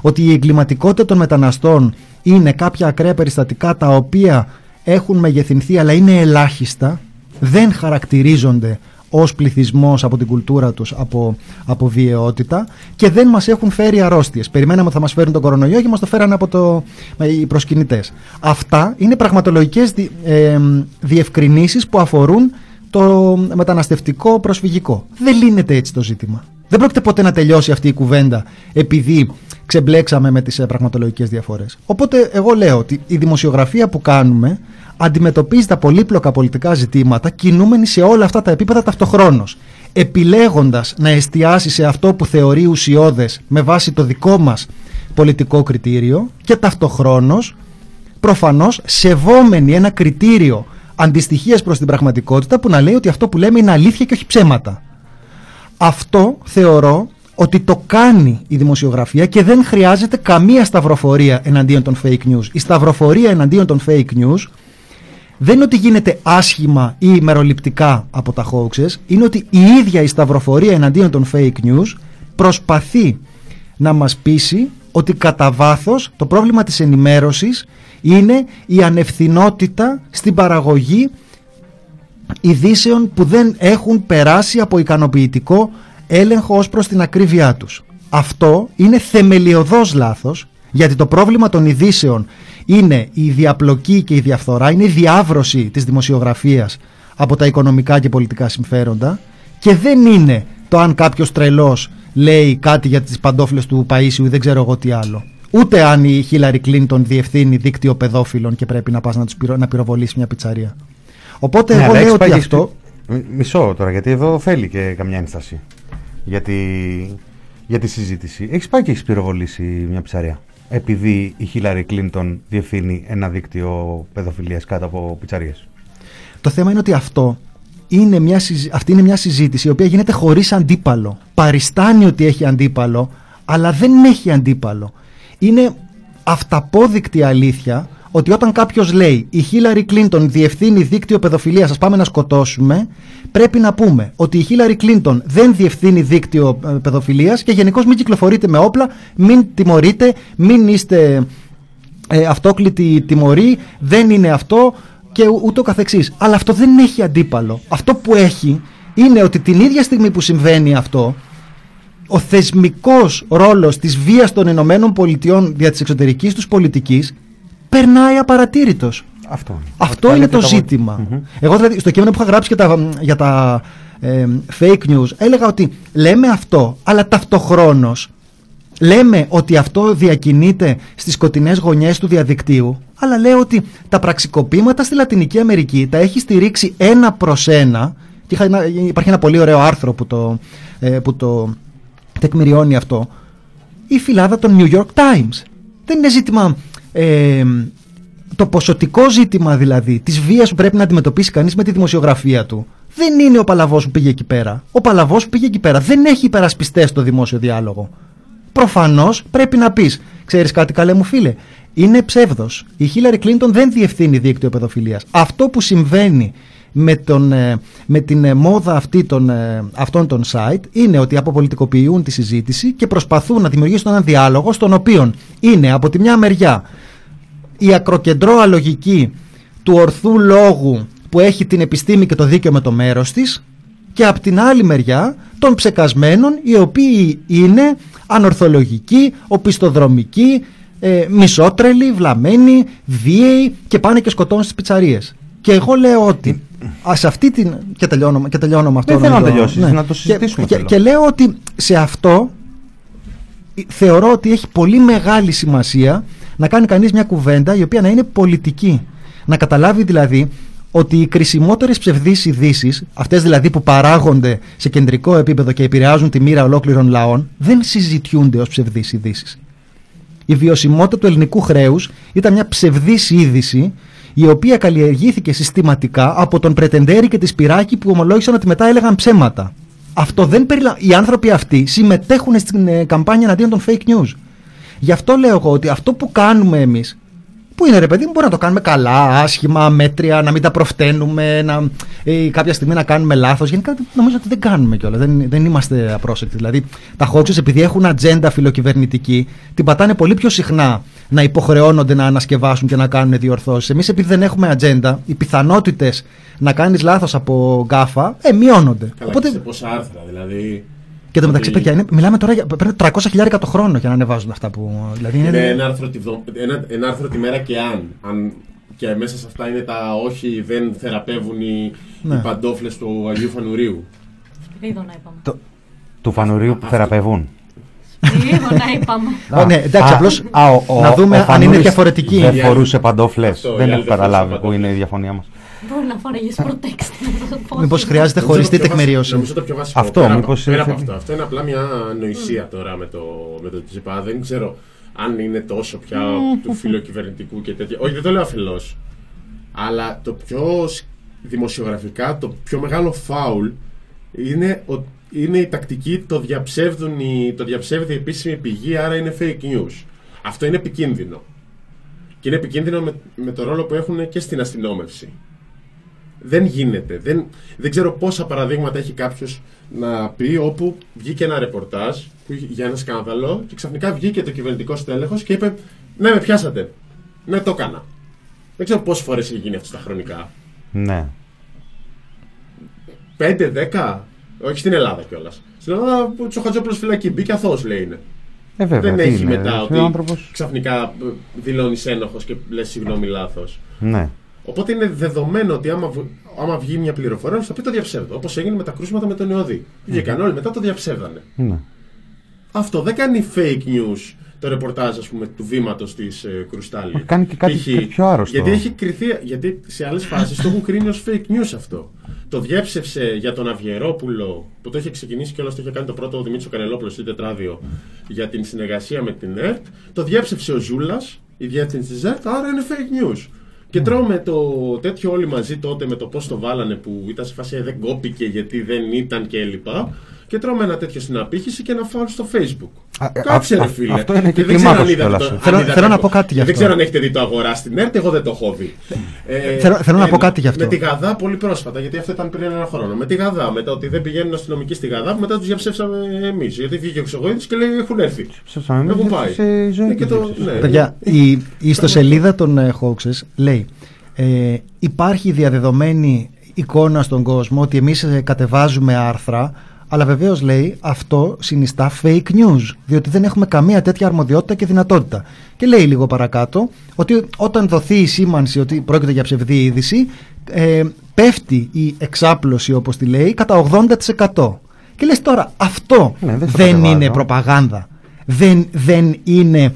ότι η εγκληματικότητα των μεταναστών είναι κάποια ακραία περιστατικά τα οποία έχουν μεγεθυνθεί αλλά είναι ελάχιστα, δεν χαρακτηρίζονται ως πληθυσμός από την κουλτούρα τους από, από βιαιότητα και δεν μας έχουν φέρει αρρώστιες. Περιμέναμε ότι θα μας φέρουν τον κορονοϊό και μας το φέρανε από το, ε, οι προσκυνητές. Αυτά είναι πραγματολογικές δι, ε, διευκρινήσεις που αφορούν το μεταναστευτικό προσφυγικό. Δεν λύνεται έτσι το ζήτημα. Δεν πρόκειται ποτέ να τελειώσει αυτή η κουβέντα επειδή ξεμπλέξαμε με τις ε, πραγματολογικές διαφορές. Οπότε εγώ λέω ότι η δημοσιογραφία που κάνουμε αντιμετωπίζει τα πολύπλοκα πολιτικά ζητήματα κινούμενη σε όλα αυτά τα επίπεδα ταυτοχρόνως. Επιλέγοντας να εστιάσει σε αυτό που θεωρεί ουσιώδες με βάση το δικό μας πολιτικό κριτήριο και ταυτοχρόνως προφανώς σεβόμενοι ένα κριτήριο αντιστοιχίας προς την πραγματικότητα που να λέει ότι αυτό που λέμε είναι αλήθεια και όχι ψέματα. Αυτό θεωρώ ότι το κάνει η δημοσιογραφία και δεν χρειάζεται καμία σταυροφορία εναντίον των fake news. Η σταυροφορία εναντίον των fake news δεν είναι ότι γίνεται άσχημα ή ημεροληπτικά από τα hoaxes, είναι ότι η ίδια η σταυροφορία εναντίον των fake news προσπαθεί να μας πείσει ότι κατά βάθος το πρόβλημα της ενημέρωσης είναι η ανευθυνότητα στην παραγωγή ειδήσεων που δεν έχουν περάσει από ικανοποιητικό έλεγχο ως προς την ακρίβειά τους. Αυτό είναι θεμελιωδώς λάθος, γιατί το πρόβλημα των ειδήσεων είναι η διαπλοκή και η διαφθορά, είναι η διάβρωση της δημοσιογραφίας από τα οικονομικά και πολιτικά συμφέροντα και δεν είναι το αν κάποιος τρελός λέει κάτι για τις παντόφλες του Παΐσιου ή δεν ξέρω εγώ τι άλλο. Ούτε αν η Χίλαρη Κλίντον διευθύνει δίκτυο παιδόφιλων και πρέπει να πας να, τους πυρο, να πυροβολήσει μια πιτσαρία. Οπότε Ναι, εγώ αλλά έχεις λέω ότι πάει και αυτό... εξπλη- Μ- Μισό τώρα, γιατί εδώ θέλει και καμιά ένσταση για τη, για τη συζήτηση. Έχεις πάει και έχεις πυροβολήσει μια ψαρία. Επειδή η Χίλαρη Κλίντον διευθύνει ένα δίκτυο παιδοφιλίας κάτω από πιτσαρίες. Το θέμα είναι ότι αυτό είναι μια, συζ- αυτή είναι μια συζήτηση η οποία γίνεται χωρίς αντίπαλο. Παριστάνει ότι έχει αντίπαλο, αλλά δεν έχει αντίπαλο. Είναι αυταπόδεικτη αλήθεια ότι όταν κάποιος λέει η Χίλαρη Κλίντον διευθύνει δίκτυο παιδοφιλίας, σας πάμε να σκοτώσουμε, πρέπει να πούμε ότι η Χίλαρη Κλίντον δεν διευθύνει δίκτυο ε, παιδοφιλίας και γενικώς μην κυκλοφορείτε με όπλα, μην τιμωρείτε, μην είστε ε, αυτόκλητη τιμωρή, δεν είναι αυτό και ου- ούτω καθεξής. Αλλά αυτό δεν έχει αντίπαλο. Αυτό που έχει είναι ότι την ίδια στιγμή που συμβαίνει αυτό, ο θεσμικός ρόλος της βίας των Ηνωμένων Πολιτειών δια της εξωτερικής τους πολιτικής περνάει απαρατήρητος. Αυτό. Αυτό Αυτά είναι και το τα- ζήτημα. Μμμ. Εγώ δηλαδή στο κείμενο που είχα γράψει για τα, για τα ε, fake news έλεγα ότι λέμε αυτό, αλλά ταυτοχρόνως λέμε ότι αυτό διακινείται στις σκοτεινές γωνιές του διαδικτύου, αλλά λέω ότι τα πραξικοπήματα στη Λατινική Αμερική τα έχει στηρίξει ένα προς ένα και είχα ένα- υπάρχει ένα πολύ ωραίο άρθρο που το, ε, που το τεκμηριώνει αυτό η φυλάδα των New York Times. Δεν είναι ζήτημα ε, το ποσοτικό ζήτημα δηλαδή της βίας που πρέπει να αντιμετωπίσει κανείς με τη δημοσιογραφία του δεν είναι ο Παλαβός που πήγε εκεί πέρα. Ο Παλαβός που πήγε εκεί πέρα δεν έχει υπερασπιστές στο δημόσιο διάλογο. Προφανώς πρέπει να πεις, ξέρεις κάτι καλέ μου φίλε, είναι ψεύδος. Η Χίλαρη Κλίντον δεν διευθύνει δίκτυο παιδοφιλίας. Αυτό που συμβαίνει με, τον, ε, με την ε, μόδα αυτή των, ε, αυτών των site είναι ότι αποπολιτικοποιούν τη συζήτηση και προσπαθούν να δημιουργήσουν έναν διάλογο στον οποίο είναι από τη μια μεριά η ακροκεντρώα λογική του ορθού λόγου που έχει την επιστήμη και το δίκαιο με το μέρος της και από την άλλη μεριά των ψεκασμένων οι οποίοι είναι ανορθολογικοί, οπισθοδρομικοί, ε, μισότρελοι, βλαμμένοι, βίαιοι και πάνε και σκοτώνουν στις πιτσαρίες. Και εγώ λέω ότι ας, σε αυτή την... και τελειώνω, και τελειώνω με αυτό. Δεν θέλω να νομίζω. τελειώσεις, να το συζητήσουμε Και, και, θέλω. και λέω ότι σε αυτό θεωρώ ότι έχει πολύ μεγάλη σημασία να κάνει κανείς μια κουβέντα η οποία να είναι πολιτική. Να καταλάβει δηλαδή ότι οι κρισιμότερες ψευδείς ειδήσεις, αυτές δηλαδή που παράγονται σε κεντρικό επίπεδο και επηρεάζουν τη μοίρα ολόκληρων λαών, δεν συζητιούνται ως ψευδείς ειδήσεις. Η βιωσιμότητα του ελληνικού χρέους ήταν μια ψευδής είδηση η οποία καλλιεργήθηκε συστηματικά από τον Πρετεντέρη και τη Σπυράκη που ομολόγησαν ότι μετά έλεγαν ψέματα. Αυτό δεν περιλα... Οι άνθρωποι αυτοί συμμετέχουν στην ε, καμπάνια εναντίον των fake news. Γι' αυτό λέω εγώ ότι αυτό που κάνουμε εμείς Πού είναι ρε παιδί μου, μπορεί να το κάνουμε καλά, άσχημα, μέτρια, να μην τα προφταίνουμε, να, ε, κάποια στιγμή να κάνουμε λάθος. Γενικά νομίζω ότι δεν κάνουμε κιόλας. Δεν, δεν είμαστε απρόσεκτοι. Δηλαδή, τα hoaxes επειδή έχουν ατζέντα φιλοκυβερνητική, την πατάνε πολύ πιο συχνά να υποχρεώνονται να ανασκευάσουν και να κάνουν διορθώσεις. Εμείς επειδή δεν έχουμε ατζέντα, οι πιθανότητες να κάνεις λάθος από γκάφα ε, μειώνονται. Καλά, και σε πόσα άρθρα, δηλαδή. Και το μεταξύ, ότι παιδιά, είναι, μιλάμε τώρα για παίρνουν 300 χιλιάρικα το χρόνο για να ανεβάζουν αυτά που. Δηλαδή είναι, Είναι ένα άρθρο, τη βδο- ένα, ένα άρθρο τη μέρα και αν. αν Και μέσα σε αυτά είναι τα όχι, δεν θεραπεύουν οι, Ναι. οι παντόφλες του Αγίου Φανουρίου. Σπυρίδωνα είπαμε. Το, του φανουρίου που θεραπεύουν. Σπυρίδωνα είπαμε. Α, ναι, εντάξει, Α, απλώς α, ο- ο- να ο δούμε αν είναι Φανούρης διαφορετική. Δεν Η φορούσε παντόφλες. Αυτό, η Δεν άλλη έχω δεν φορούσε καταλάβει που παντόφλες. είναι η διαφωνία μας. Μπορεί να φοράγεις protection. Μήπως χρειάζεται Νομίζω χωριστή το πιο βασικό- τεκμηρίωση. Νομίζω το πιο βασικό. Αυτό, πέρα, μήπως από, πέρα από είναι- αυτό. Αυτό είναι απλά μια νοησία τώρα με το, με το Τζιπά. Δεν ξέρω αν είναι τόσο πια του φιλοκυβερνητικού και τέτοια. Όχι, δεν το λέω αφελώς. Αλλά το πιο σ- δημοσιογραφικά, το πιο μεγάλο φάουλ είναι, ο, είναι η τακτική το, διαψεύδουν οι, το διαψεύδει η επίσημη πηγή, άρα είναι fake news. Αυτό είναι επικίνδυνο. Και είναι επικίνδυνο με, με το ρόλο που έχουν και στην αστυνόμευση. Δεν γίνεται. Δεν, δεν ξέρω πόσα παραδείγματα έχει κάποιος να πει όπου βγήκε ένα ρεπορτάζ που είχε- για ένα σκάνδαλο και ξαφνικά βγήκε το κυβερνητικό στέλεχος και είπε Ναι, με πιάσατε. Ναι, το έκανα. Δεν ξέρω πόσες φορές έχει γίνει αυτό στα χρονικά. Ναι. 5-10. Όχι στην Ελλάδα κιόλας. Στην Ελλάδα που ο Χατζόπουλο φυλακή μπήκε αθώος λέει είναι. Ε, βέβαια. δεν τι έχει είναι, μετά ο ότι άνθρωπος- ξαφνικά δηλώνεις ένοχος και λες συγγνώμη λάθος. Ναι. Οπότε είναι δεδομένο ότι άμα, βου- άμα βγει μια πληροφορία, θα πει το διαψεύδω. Όπως έγινε με τα κρούσματα με τον Ιωδή. Βγήκαν όλοι μετά το διαψεύδανε. ναι. Αυτό δεν κάνει fake news το ρεπορτάζ ας πούμε, του βήματος της ε, Κρουστάλη. Κάνει και κάτι- Π.χ. κάτι πιο άρρωστο. Γιατί έχει κρυθεί, γιατί σε άλλες φάσεις το έχουν κρίνει ως fake news αυτό. Το διέψευσε για τον Αβιερόπουλο που το είχε ξεκινήσει και όλα το είχε κάνει το πρώτο ο Δημήτρης Κανελόπουλο στο τετράδιο για την συνεργασία με την ΕΡΤ. Το διέψευσε ο Ζούλας, η διεύθυνση της ΕΡΤ, άρα είναι fake news. Και τρώμε το τέτοιο όλοι μαζί τότε με το πώς το βάλανε που ήταν σε φάση «Ε, δεν κόπηκε γιατί δεν ήταν κλπ. Και τρώμε ένα τέτοιο στην απήχηση και ένα φάουλ στο facebook. Α, ε, Κάτσε α, ρε α, φίλε. αυτό είναι και δεν ξέρω αν κλιμάκωση είδατε κιόλας. το- Θέλω- αν είδατε θέλω να το- πω κάτι γι' Δεν αυτό. ξέρω αν έχετε δει το αγορά στην ΕΡΤ, εγώ δεν το έχω δει. Ε, Θέλω- θέλω να πω ένα. κάτι γι' αυτό. Με τη Γαδά πολύ πρόσφατα, γιατί αυτό ήταν πριν ένα χρόνο. Με τη Γαδά, μετά ότι δεν πηγαίνουν αστυνομικοί στη Γαδά, μετά τους διαψεύσαμε εμείς. Γιατί βγήκε ο Ξεγόηδη και λέει έχουν έρθει. Ψεύσαμε εμείς, Έχουν γιατί πάει. σε ζωή Ναι, και το- τους ναι. Παιδιά, η, η ιστοσελίδα των ε, hoaxes λέει ε, υπάρχει διαδεδομένη εικόνα στον κόσμο ότι εμείς ε, κατεβάζουμε άρθρα αλλά βεβαίως λέει αυτό συνιστά fake news διότι δεν έχουμε καμία τέτοια αρμοδιότητα και δυνατότητα. Και λέει λίγο παρακάτω ότι όταν δοθεί η σήμανση ότι πρόκειται για ψευδή είδηση ε, πέφτει η εξάπλωση όπως τη λέει κατά 80% και λες τώρα αυτό Ναι, δεν στο δεν κατεβάζω. είναι προπαγάνδα. Δεν, δεν είναι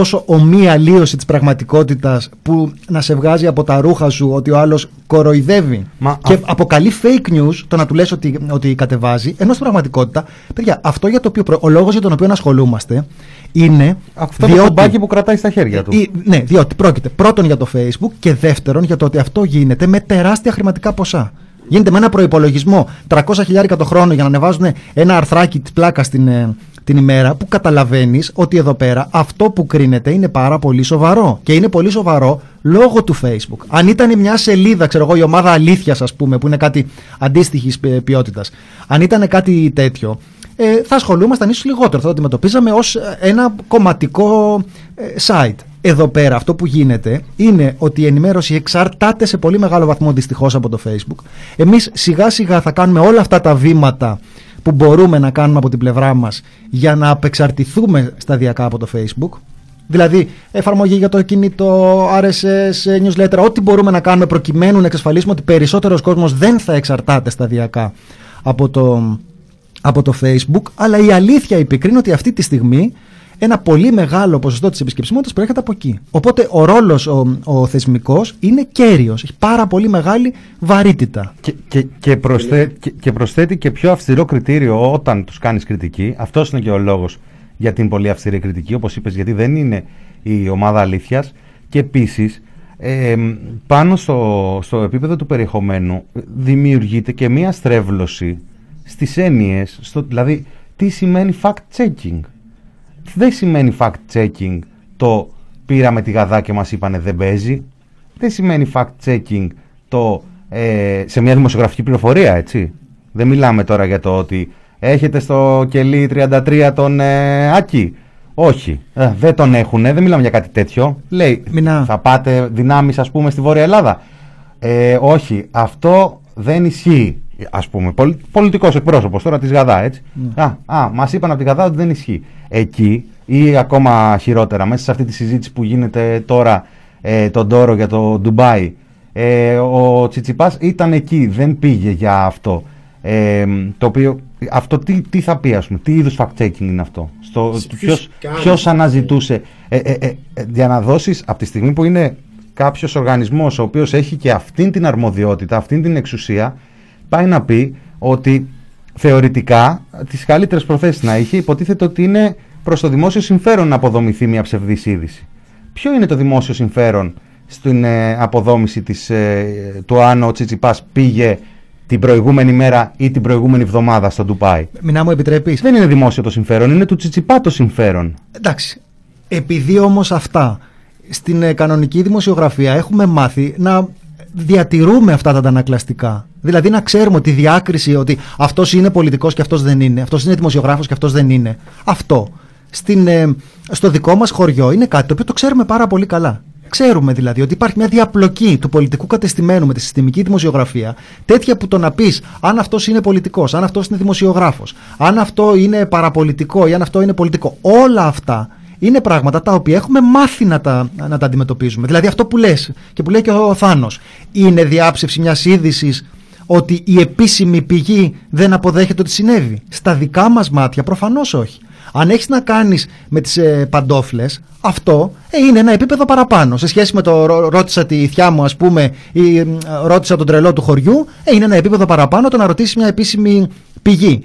τόσο ομοία αλλίωση της πραγματικότητας που να σε βγάζει από τα ρούχα σου ότι ο άλλος κοροϊδεύει Μα και αυ- αποκαλεί fake news το να του λες ότι, ότι κατεβάζει ενώ στην πραγματικότητα παιδιά αυτό για το οποίο προ- ο λόγος για τον οποίο ασχολούμαστε είναι Αυτό το κουμπάκι που κρατάει στα χέρια του. ή- ναι, διότι πρόκειται πρώτον για το Facebook και δεύτερον για το ότι αυτό γίνεται με τεράστια χρηματικά ποσά. Γίνεται με ένα προπολογισμό 300 χιλιάρικα το χρόνο για να ανεβάζουν ένα αρθράκι της πλάκας την, ε, την ημέρα που καταλαβαίνεις ότι εδώ πέρα αυτό που κρίνεται είναι πάρα πολύ σοβαρό. Και είναι πολύ σοβαρό λόγω του Facebook. Αν ήταν μια σελίδα, ξέρω εγώ, η ομάδα αλήθειας, ας πούμε, που είναι κάτι αντίστοιχης ποιότητας, αν ήταν κάτι τέτοιο, ε, θα ασχολούμασταν ίσως λιγότερο. Θα το αντιμετωπίζαμε ως ένα κομματικό ε, site. Εδώ πέρα αυτό που γίνεται είναι ότι η ενημέρωση εξαρτάται σε πολύ μεγάλο βαθμό δυστυχώς από το Facebook. Εμείς σιγά σιγά θα κάνουμε όλα αυτά τα βήματα που μπορούμε να κάνουμε από την πλευρά μας για να απεξαρτηθούμε σταδιακά από το Facebook. Δηλαδή εφαρμογή για το κινητό, RSS, newsletter, ό,τι μπορούμε να κάνουμε προκειμένου να εξασφαλίσουμε ότι περισσότερος κόσμος δεν θα εξαρτάται σταδιακά από το, από το Facebook. Αλλά η αλήθεια υπηκρίνει ότι αυτή τη στιγμή ένα πολύ μεγάλο ποσοστό της επισκεψιμότητας προέρχεται από εκεί. Οπότε ο ρόλος ο, ο θεσμικός είναι κέριος, έχει πάρα πολύ μεγάλη βαρύτητα. Και, και, και, προσθέ, και, και προσθέτει και πιο αυστηρό κριτήριο όταν τους κάνεις κριτική. Αυτός είναι και ο λόγος για την πολύ αυστηρή κριτική, όπως είπες, γιατί δεν είναι η ομάδα αλήθειας. Και επίσης, ε, πάνω στο, στο επίπεδο του περιεχομένου δημιουργείται και μία στρέβλωση στις έννοιες, στο, δηλαδή τι σημαίνει fact-checking. Δεν σημαίνει fact-checking το πήραμε τη γαδά και μας είπανε δεν παίζει. Δεν σημαίνει fact-checking το ε, σε μια δημοσιογραφική πληροφορία, έτσι. Δεν μιλάμε τώρα για το ότι έχετε στο κελί 33 τον ε, Άκη. Όχι, ε, δεν τον έχουν, δεν μιλάμε για κάτι τέτοιο. Λέει, Μινά. θα πάτε δυνάμεις ας πούμε στη Βόρεια Ελλάδα. Ε, όχι, αυτό δεν ισχύει. Ας πούμε, πολι, πολιτικός εκπρόσωπος τώρα της Γαδά, έτσι. Α, α, μας είπαν από τη Γαδά ότι δεν ισχύει. Εκεί ή ακόμα χειρότερα, μέσα σε αυτή τη συζήτηση που γίνεται τώρα ε, τον Τόρο για το Ντουμπάι. Ε, ο Τσιτσιπάς ήταν εκεί, δεν πήγε για αυτό. Ε, το οποίο, αυτό τι, τι θα πει, ας πούμε, τι είδους fact-checking είναι αυτό; Στο, Ποιος ποιος, κάνει ποιος αυτό; αναζητούσε; Ε, ε, ε, ε, για να δώσεις, από τη στιγμή που είναι κάποιος οργανισμός ο οποίος έχει και αυτήν την αρμοδιότητα, αυτήν την εξουσία, πάει να πει ότι θεωρητικά τις καλύτερες προθέσεις να είχε, υποτίθεται ότι είναι προς το δημόσιο συμφέρον να αποδομηθεί μια ψευδής είδηση. Ποιο είναι το δημόσιο συμφέρον στην ε, αποδόμηση της, ε, του αν ο Τσιτσιπάς πήγε την προηγούμενη μέρα ή την προηγούμενη εβδομάδα στο Ντουπάι. Μην μου επιτρέπεις; Δεν είναι δημόσιο το συμφέρον, είναι του Τσιτσιπά το συμφέρον. Εντάξει. Επειδή όμως αυτά στην ε, κανονική δημοσιογραφία έχουμε μάθει να διατηρούμε αυτά τα αντανακλαστικά. Δηλαδή να ξέρουμε τη διάκριση ότι αυτός είναι πολιτικός και αυτός δεν είναι, αυτός είναι δημοσιογράφος και αυτός δεν είναι. Αυτό στην, ε, στο δικό μας χωριό είναι κάτι το οποίο το ξέρουμε πάρα πολύ καλά. Ξέρουμε δηλαδή ότι υπάρχει μια διαπλοκή του πολιτικού κατεστημένου με τη συστημική δημοσιογραφία, τέτοια που το να πεις αν αυτός είναι πολιτικός, αν αυτός είναι δημοσιογράφος, αν αυτό είναι παραπολιτικό ή αν αυτό είναι πολιτικό. Όλα αυτά είναι πράγματα τα οποία έχουμε μάθει να τα, να τα αντιμετωπίζουμε. Δηλαδή αυτό που λες και που λέει και ο Θάνος, είναι διάψευση μιας είδησης ότι η επίσημη πηγή δεν αποδέχεται ότι συνέβη. Στα δικά μας μάτια προφανώς όχι. Αν έχεις να κάνεις με τις ε, παντόφλες, αυτό ε, είναι ένα επίπεδο παραπάνω. Σε σχέση με το ρω- ρώτησα τη θιά μου ας πούμε ή ε, ρώτησα τον τρελό του χωριού, ε, είναι ένα επίπεδο παραπάνω το να ρωτήσεις μια επίσημη πηγή.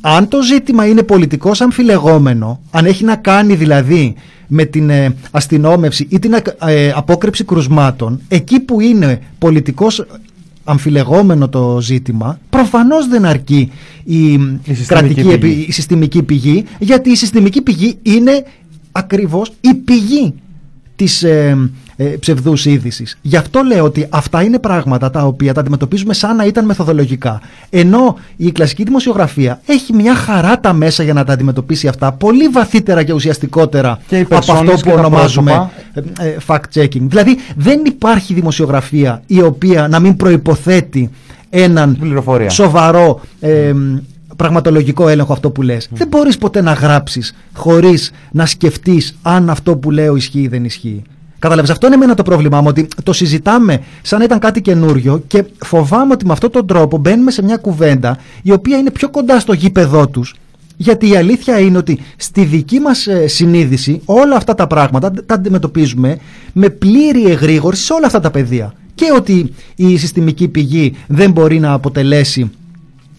Αν το ζήτημα είναι πολιτικός αμφιλεγόμενο, αν έχει να κάνει δηλαδή με την ε, αστυνόμευση ή την ε, απόκρυψη κρουσμάτων, εκεί που είναι πολιτικός αμφιλεγόμενο το ζήτημα, προφανώς δεν αρκεί η, κρατική, πηγή. επι- η συστημική πηγή, γιατί η συστημική πηγή είναι ακριβώς η πηγή της ε, ε, ψευδούς είδησης. Γι' αυτό λέω ότι αυτά είναι πράγματα τα οποία τα αντιμετωπίζουμε σαν να ήταν μεθοδολογικά. Ενώ η κλασική δημοσιογραφία έχει μια χαρά τα μέσα για να τα αντιμετωπίσει αυτά πολύ βαθύτερα και ουσιαστικότερα Και οι από αυτό περσόνες που και τα ονομάζουμε πρόσωπα. ε, ε, fact-checking. Δηλαδή δεν υπάρχει δημοσιογραφία η οποία να μην προϋποθέτει έναν Πληροφορία. σοβαρό ε, πραγματολογικό έλεγχο αυτό που λες. Δεν μπορείς ποτέ να γράψεις χωρίς να σκεφτείς αν αυτό που λέω ισχύει ή δεν ισχύει. Κατάλαβες, αυτό είναι εμένα το πρόβλημά μου, ότι το συζητάμε σαν να ήταν κάτι καινούριο και φοβάμαι ότι με αυτόν τον τρόπο μπαίνουμε σε μια κουβέντα η οποία είναι πιο κοντά στο γήπεδό τους γιατί η αλήθεια είναι ότι στη δική μας ε, συνείδηση όλα αυτά τα πράγματα τα αντιμετωπίζουμε με πλήρη εγρήγορση σε όλα αυτά τα πεδία. Και ότι η συστημική πηγή δεν μπορεί να αποτελέσει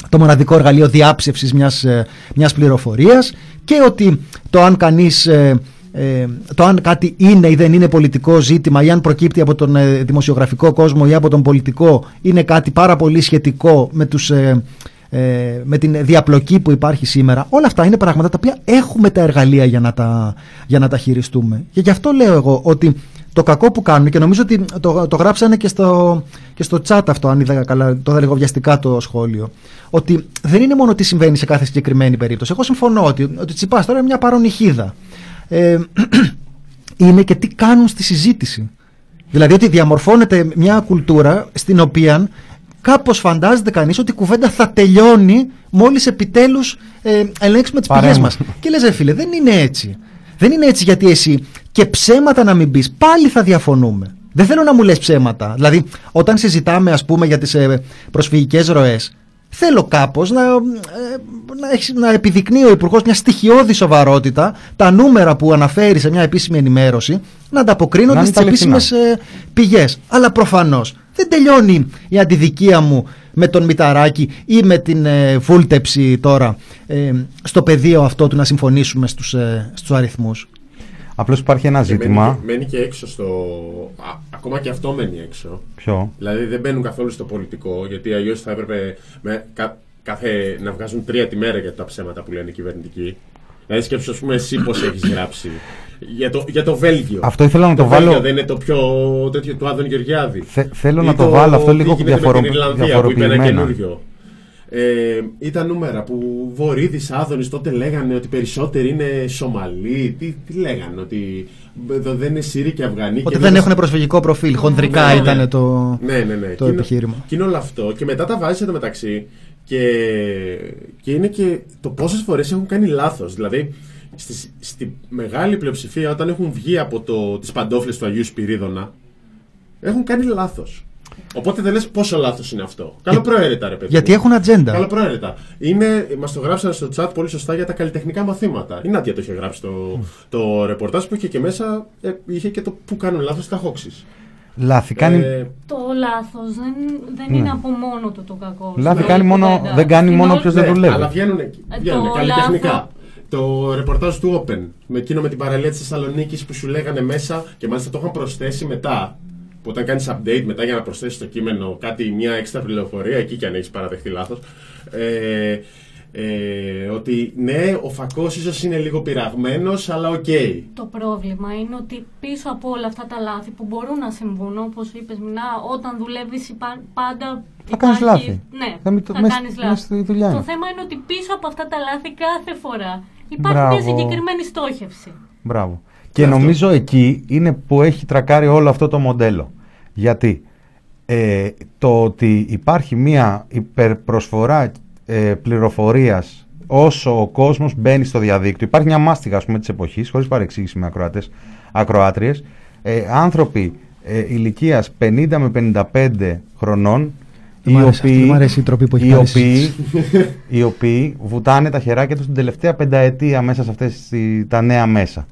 το μοναδικό εργαλείο διάψευσης μιας, ε, μιας πληροφορίας και ότι το αν κανείς ε, ε, το αν κάτι είναι ή δεν είναι πολιτικό ζήτημα ή αν προκύπτει από τον ε, δημοσιογραφικό κόσμο ή από τον πολιτικό είναι κάτι πάρα πολύ σχετικό με, τους, ε, ε, με την διαπλοκή που υπάρχει σήμερα όλα αυτά είναι πράγματα τα οποία έχουμε τα εργαλεία για να τα, για να τα χειριστούμε. Και γι' αυτό λέω εγώ ότι το κακό που κάνουν και νομίζω ότι το, το γράψανε και στο, και στο chat αυτό αν είδα καλά, το είδα λίγο βιαστικά το σχόλιο ότι δεν είναι μόνο τι συμβαίνει σε κάθε συγκεκριμένη περίπτωση εγώ συμφωνώ ότι, ότι Τσιπάς τώρα είναι μια παρονυχίδα ε, είναι και τι κάνουν στη συζήτηση. Δηλαδή ότι διαμορφώνεται μια κουλτούρα στην οποία κάπως φαντάζεται κανείς ότι η κουβέντα θα τελειώνει μόλις επιτέλους ε, ελέγξουμε τις πηγές Παρέμβαση. μας. Και λες ρε φίλε δεν είναι έτσι. Δεν είναι έτσι γιατί εσύ και ψέματα να μην πεις πάλι θα διαφωνούμε. Δεν θέλω να μου λες ψέματα. Δηλαδή όταν συζητάμε ας πούμε για τις ε, προσφυγικές ροές Θέλω κάπως να, ε, να, έχεις- να επιδεικνύει ο Υπουργός μια στοιχειώδη σοβαρότητα, τα νούμερα που αναφέρει σε μια επίσημη ενημέρωση, να ανταποκρίνονται Να είναι στις τα λεφτινά. επίσημες ε, πηγές. Αλλά προφανώς δεν τελειώνει η αντιδικία μου με τον Μηταράκη ή με την ε, βούλτεψη τώρα ε, στο πεδίο αυτό του να συμφωνήσουμε στους, ε, στους αριθμούς. Απλώς υπάρχει ένα Και ζήτημα. Μένει, μένει και έξω στο. Α, ακόμα και αυτό μένει έξω. Ποιο; Δηλαδή δεν μπαίνουν καθόλου στο πολιτικό, γιατί αλλιώς θα έπρεπε με, κα- κάθε, να βγάζουν τρία τη μέρα για τα ψέματα που λένε οι κυβερνητικοί. Δηλαδή σκέψου, ας πούμε, εσύ πώς έχεις γράψει. Για το, για το Βέλγιο. Αυτό ήθελα να το Βέλγιο βάλω- δεν είναι το πιο τέτοιο του Άδων Γεωργιάδη. Θε- θέλω Ή να το βάλω αυτό τι λίγο γίνεται με διαφορο- την Ιρλανδία που είπε ένα διαφοροποιημένα. καινούριο. Ε, ήταν νούμερα που Βορύδης, Άδωνης τότε λέγανε ότι περισσότεροι είναι Σομαλοί. Τι, τι λέγανε, ότι εδώ δεν είναι Σύριοι και Αφγανοί. Ότι και δεν εδώ- έχουν προσφυγικό προφίλ. Χονδρικά Ναι, ναι. ήταν το, ναι, ναι, ναι. το Και είναι- επιχείρημα. Και είναι όλο αυτό. Και μετά τα βάζεις εδώ μεταξύ. Και, και είναι και το πόσες φορές έχουν κάνει λάθος. Δηλαδή, στη, στη μεγάλη πλειοψηφία όταν έχουν βγει από το, τις παντόφλες του Αγίου Σπυρίδωνα έχουν κάνει λάθος. Οπότε δεν λες πόσο λάθος είναι αυτό. Καλοπροαίρετα ρε παιδί. Γιατί μου. έχουν ατζέντα. Καλοπροαίρετα. Είναι, μας το γράψαν στο chat πολύ σωστά για τα καλλιτεχνικά μαθήματα. Η Νάντια το είχε γράψει το, το ρεπορτάζ που είχε και μέσα, ε, είχε και το που κάνουν λάθος τα χόξεις. Λάθη κάνει, Ε, Το λάθος δεν, δεν Ναι. είναι από μόνο του το κακό. λάθη Στην κάνει όλη μόνο, κουβέντα. δεν κάνει Στην μόνο όλη- όποιος δεν ναι, δουλεύει. Αλλά βγαίνουν, βγαίνουν το καλλιτεχνικά. λάθο- Το ρεπορτάζ του Open, με εκείνο με την παραλία της Θεσσαλονίκης που σου λέγανε μέσα και μάλιστα το είχαν προσθέσει μετά. Που όταν κάνεις update μετά για να προσθέσεις στο κείμενο κάτι, μια έξτρα πληροφορία, εκεί και αν έχεις παραδεχτεί λάθος. Ε, ε, ότι ναι, ο φακός ίσως είναι λίγο πειραγμένος, αλλά οκ. Το πρόβλημα είναι ότι πίσω από όλα αυτά τα λάθη που μπορούν να συμβούν, όπως είπες, Μινά, όταν δουλεύεις πάντα. Θα κάνεις υπάρχει- λάθη. Ναι, Θα μην το- θα μες- κάνεις μες λάθη. στη δουλειά Το είναι. θέμα είναι ότι πίσω από αυτά τα λάθη κάθε φορά υπάρχει Μπράβο. μια συγκεκριμένη στόχευση. Μπράβο. Και νομίζω εκεί είναι που έχει τρακάρει όλο αυτό το μοντέλο. Γιατί ε, το ότι υπάρχει μία υπερπροσφορά ε, πληροφορίας όσο ο κόσμος μπαίνει στο διαδίκτυο. Υπάρχει μια μάστιγα ας πούμε της εποχής, χωρίς παρεξήγηση με ακροατές, ακροάτριες. Ε, άνθρωποι ε, ηλικίας 50 με 55 χρονών Δεν μ' άρεσε αυτή, δεν μ' αρέσει η τροπή που έχει οι πάρει οποίοι, οι οποίοι βουτάνε τα χεράκια τους την τελευταία πενταετία μέσα σε αυτές τις- τα νέα μέσα.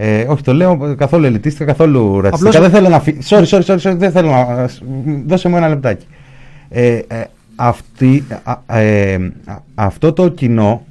Ε, όχι, το λέω καθόλου ελιτίστικα, καθόλου ρατσιστικά. Απλώς- Δεν θέλω να φύγει. Sorry, sorry, sorry, sorry, δεν θέλω να. ας- Δώσε μου ένα λεπτάκι. Ε, ε, αυτή, α, ε, α- αυτό το κοινό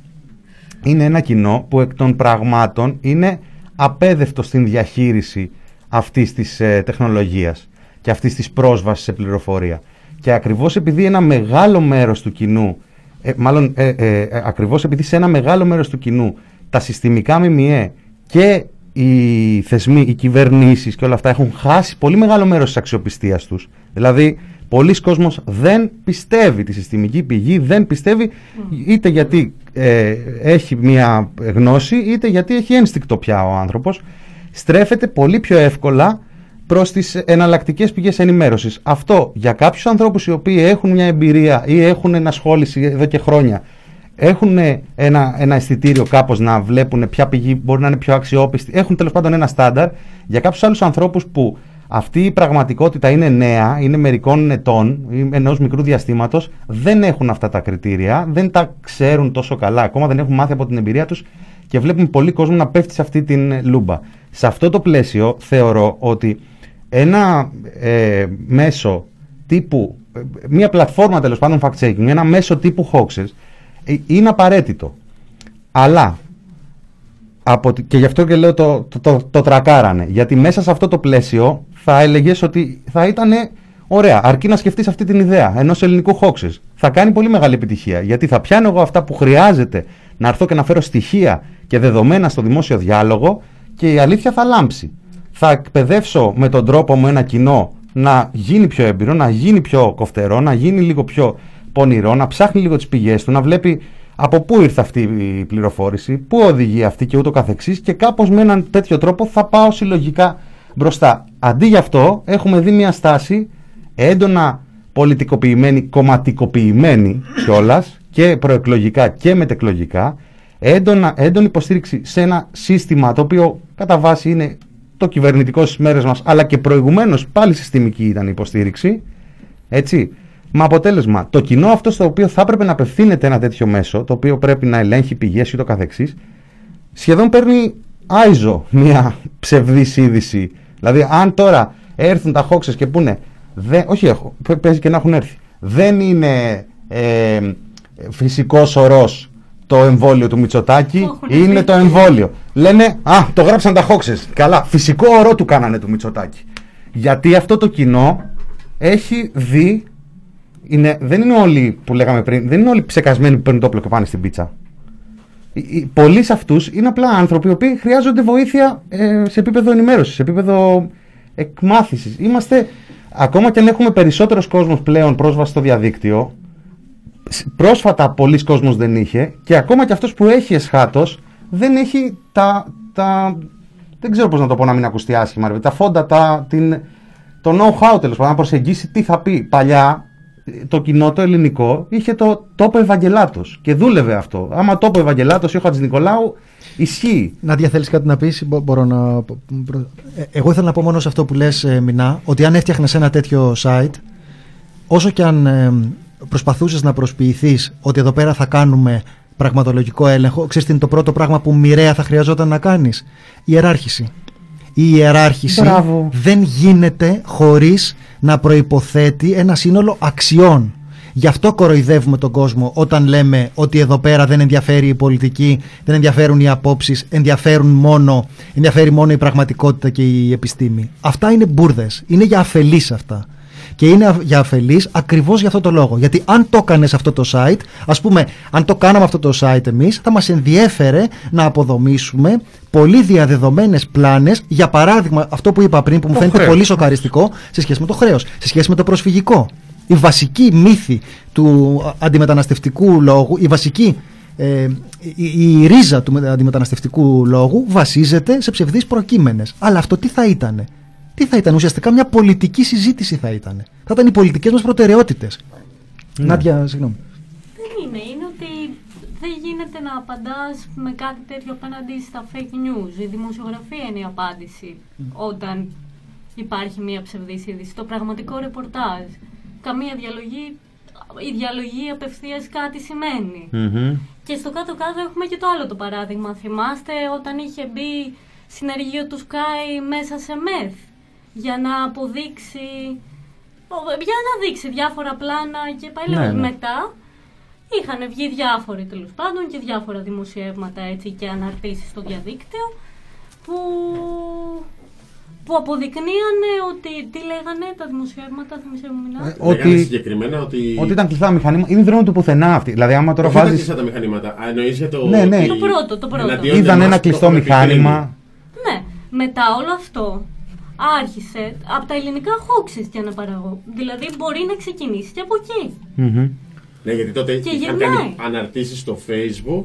είναι ένα κοινό που εκ των πραγμάτων είναι απέδευτο στην διαχείριση αυτής της ε, τεχνολογίας και αυτής της πρόσβασης σε πληροφορία. Και ακριβώς επειδή ένα μεγάλο μέρος του κοινού, ε, μάλλον ε, ε, ε, ακριβώς επειδή σε ένα μεγάλο μέρος του κοινού τα συστημικά ΜΜΕ και οι θεσμοί, οι κυβερνήσεις και όλα αυτά έχουν χάσει πολύ μεγάλο μέρος της αξιοπιστίας τους. Δηλαδή, πολλοί κόσμος δεν πιστεύει τη συστημική πηγή, δεν πιστεύει είτε γιατί ε, έχει μια γνώση, είτε γιατί έχει ένστικτο πια ο άνθρωπος. Στρέφεται πολύ πιο εύκολα προς τις εναλλακτικές πηγές ενημέρωσης. Αυτό για κάποιους ανθρώπους οι οποίοι έχουν μια εμπειρία ή έχουν ενασχόληση εδώ και χρόνια έχουν ένα, ένα αισθητήριο κάπως να βλέπουν ποια πηγή μπορεί να είναι πιο αξιόπιστη. Έχουν τέλος πάντων ένα στάνταρ. Για κάποιους άλλους ανθρώπους που αυτή η πραγματικότητα είναι νέα, είναι μερικών ετών ή ενός μικρού διαστήματος, δεν έχουν αυτά τα κριτήρια, δεν τα ξέρουν τόσο καλά ακόμα, δεν έχουν μάθει από την εμπειρία τους και βλέπουν πολύ κόσμο να πέφτει σε αυτή την λούμπα. Σε αυτό το πλαίσιο θεωρώ ότι ένα ε, μέσο τύπου, ε, μια πλατφόρμα τέλος πάντων fact-checking, ένα μέσο τύπου hoaxes, ε, είναι απαραίτητο. Αλλά, από, τη- και γι' αυτό και λέω το, το, το, το τρακάρανε, γιατί μέσα σε αυτό το πλαίσιο θα έλεγες ότι θα ήταν ωραία, αρκεί να σκεφτείς αυτή την ιδέα ενός ελληνικού hoaxes. Θα κάνει πολύ μεγάλη επιτυχία, γιατί θα πιάνω εγώ αυτά που χρειάζεται να έρθω και να φέρω στοιχεία και δεδομένα στο δημόσιο διάλογο και η αλήθεια θα λάμψει. Θα εκπαιδεύσω με τον τρόπο μου ένα κοινό να γίνει πιο έμπειρο, να γίνει πιο κοφτερό, να γίνει λίγο πιο πονηρό, να ψάχνει λίγο τις πηγές του, να βλέπει από πού ήρθε αυτή η πληροφόρηση, πού οδηγεί αυτή και ούτω καθεξής και κάπως με έναν τέτοιο τρόπο θα πάω συλλογικά μπροστά. Αντί γι' αυτό έχουμε δει μια στάση έντονα πολιτικοποιημένη, κομματικοποιημένη κιόλας και προεκλογικά και μετεκλογικά, έντονα, έντονη υποστήριξη σε ένα σύστημα το οποίο κατά βάση είναι το κυβερνητικό στις μέρες μας, αλλά και προηγουμένως πάλι συστημική ήταν η υποστήριξη, έτσι. Με αποτέλεσμα, το κοινό αυτό στο οποίο θα έπρεπε να απευθύνεται ένα τέτοιο μέσο, το οποίο πρέπει να ελέγχει πηγές ή το καθεξής, σχεδόν παίρνει άιζο μια ψευδής είδηση. Δηλαδή, αν τώρα έρθουν τα χόξες και πούνε, δεν, όχι έχω, π- παίζει και να έχουν έρθει, δεν είναι ε, φυσικός ορός το εμβόλιο του Μητσοτάκη, Το έχουν είναι πει. το εμβόλιο. Λένε, α, το γράψαν τα χόξες. Καλά, φυσικό ορό του κάνανε του Μητσοτάκη. Γιατί αυτό το κοινό έχει δει, είναι, δεν είναι όλοι που λέγαμε πριν, δεν είναι όλοι ψεκασμένοι που παίρνουν το όπλο και πάνε στην πίτσα. Οι- οι- Πολλοί σε αυτούς είναι απλά άνθρωποι οι οποίοι χρειάζονται βοήθεια ε, σε επίπεδο ενημέρωσης, σε επίπεδο εκμάθησης. Είμαστε, ακόμα και αν έχουμε περισσότερος κόσμος πλέον πρόσβαση στο διαδίκτυο, σ- πρόσφατα πολλοί κόσμος δεν είχε και ακόμα και αυτός που έχει εσχάτως δεν έχει τα, τα δεν ξέρω πώς να το πω να μην ακουστεί άσχημα, ρε, τα φόντα, τα, την, το know-how τέλος πάντων, να προσεγγίσει τι θα πει. Παλιά το κοινό το ελληνικό είχε το τόπο Ευαγγελάτος και δούλευε αυτό. Άμα τόπο Ευαγγελάτος ή ο Χατζης Νικολάου, ισχύει. Νάντια, θέλεις κάτι να πεις, μπορώ να. Ε, Εγώ ήθελα να πω μόνο σε αυτό που λες, Μινά, ότι αν έφτιαχνες ένα τέτοιο site, όσο και αν ε, προσπαθούσες να προσποιηθείς ότι εδώ πέρα θα κάνουμε πραγματολογικό έλεγχο, ξέρεις τι είναι το πρώτο πράγμα που μοιραία θα χρειαζόταν να κάνεις; Ιεράρχηση. Η ιεράρχηση Μπράβο. δεν γίνεται χωρίς να προϋποθέτει ένα σύνολο αξιών. Γι' αυτό κοροϊδεύουμε τον κόσμο όταν λέμε ότι εδώ πέρα δεν ενδιαφέρει η πολιτική, δεν ενδιαφέρουν οι απόψεις, ενδιαφέρουν μόνο, ενδιαφέρει μόνο η πραγματικότητα και η επιστήμη. Αυτά είναι μπουρδες, είναι για αφελείς αυτά. Και είναι α- για αφελείς ακριβώς για αυτό το λόγο. Γιατί αν το έκανες αυτό το site, ας πούμε, αν το κάναμε αυτό το site εμείς, θα μας ενδιέφερε να αποδομήσουμε πολύ διαδεδομένες πλάνες, για παράδειγμα αυτό που είπα πριν που μου Το φαίνεται χρέος. πολύ σοκαριστικό, σε σχέση με το χρέος, σε σχέση με το προσφυγικό. Η βασική μύθη του α- αντιμεταναστευτικού λόγου, η βασική ε, η, η ρίζα του με- αντιμεταναστευτικού λόγου βασίζεται σε ψευδείς προκείμενες. Αλλά αυτό τι θα ήτανε; Τι θα ήταν, ουσιαστικά μια πολιτική συζήτηση θα ήταν. Θα ήταν οι πολιτικές μας προτεραιότητες. Νάντια, συγγνώμη. Δεν είναι, είναι ότι δεν γίνεται να απαντάς με κάτι τέτοιο απέναντι στα fake news. Η δημοσιογραφία είναι η απάντηση όταν υπάρχει μια ψευδής είδηση. Το πραγματικό ρεπορτάζ. Καμία διαλογή, η διαλογή απευθείας κάτι σημαίνει. Και στο κάτω-κάτω έχουμε και το άλλο το παράδειγμα. Θυμάστε όταν είχε μπει συνεργείο του Sky μέσα σε μεθ για να αποδείξει, για να δείξει διάφορα πλάνα και πάλι Ναι, ναι. μετά είχαν βγει διάφοροι τέλος πάντων και διάφορα δημοσιεύματα έτσι και αναρτήσεις στο διαδίκτυο που, που αποδεικνύανε ότι τι λέγανε τα δημοσιεύματα, θυμίσαι μου Μινά; Ε, Λέγανε ότι- συγκεκριμένα ότι. Ότι ήταν κλειστά μηχανήματα. Είναι δρόμο του πουθενά αυτή. Δηλαδή, άμα τώρα Όχι, δεν βάζει. κλειστά τα μηχανήματα. Α, εννοείς για το. Ναι, ναι. ότι Το πρώτο, το πρώτο. εναντίον Είδαν εμάς ένα το κλειστό έχουμε μηχάνημα. Ναι, μετά όλο αυτό άρχισε από τα ελληνικά hoaxes και αναπαραγώ. Δηλαδή μπορεί να ξεκινήσει και από εκεί. Μμμ. Ναι, γιατί τότε Και είχαν γυρνάει. κάνει αναρτήσεις στο facebook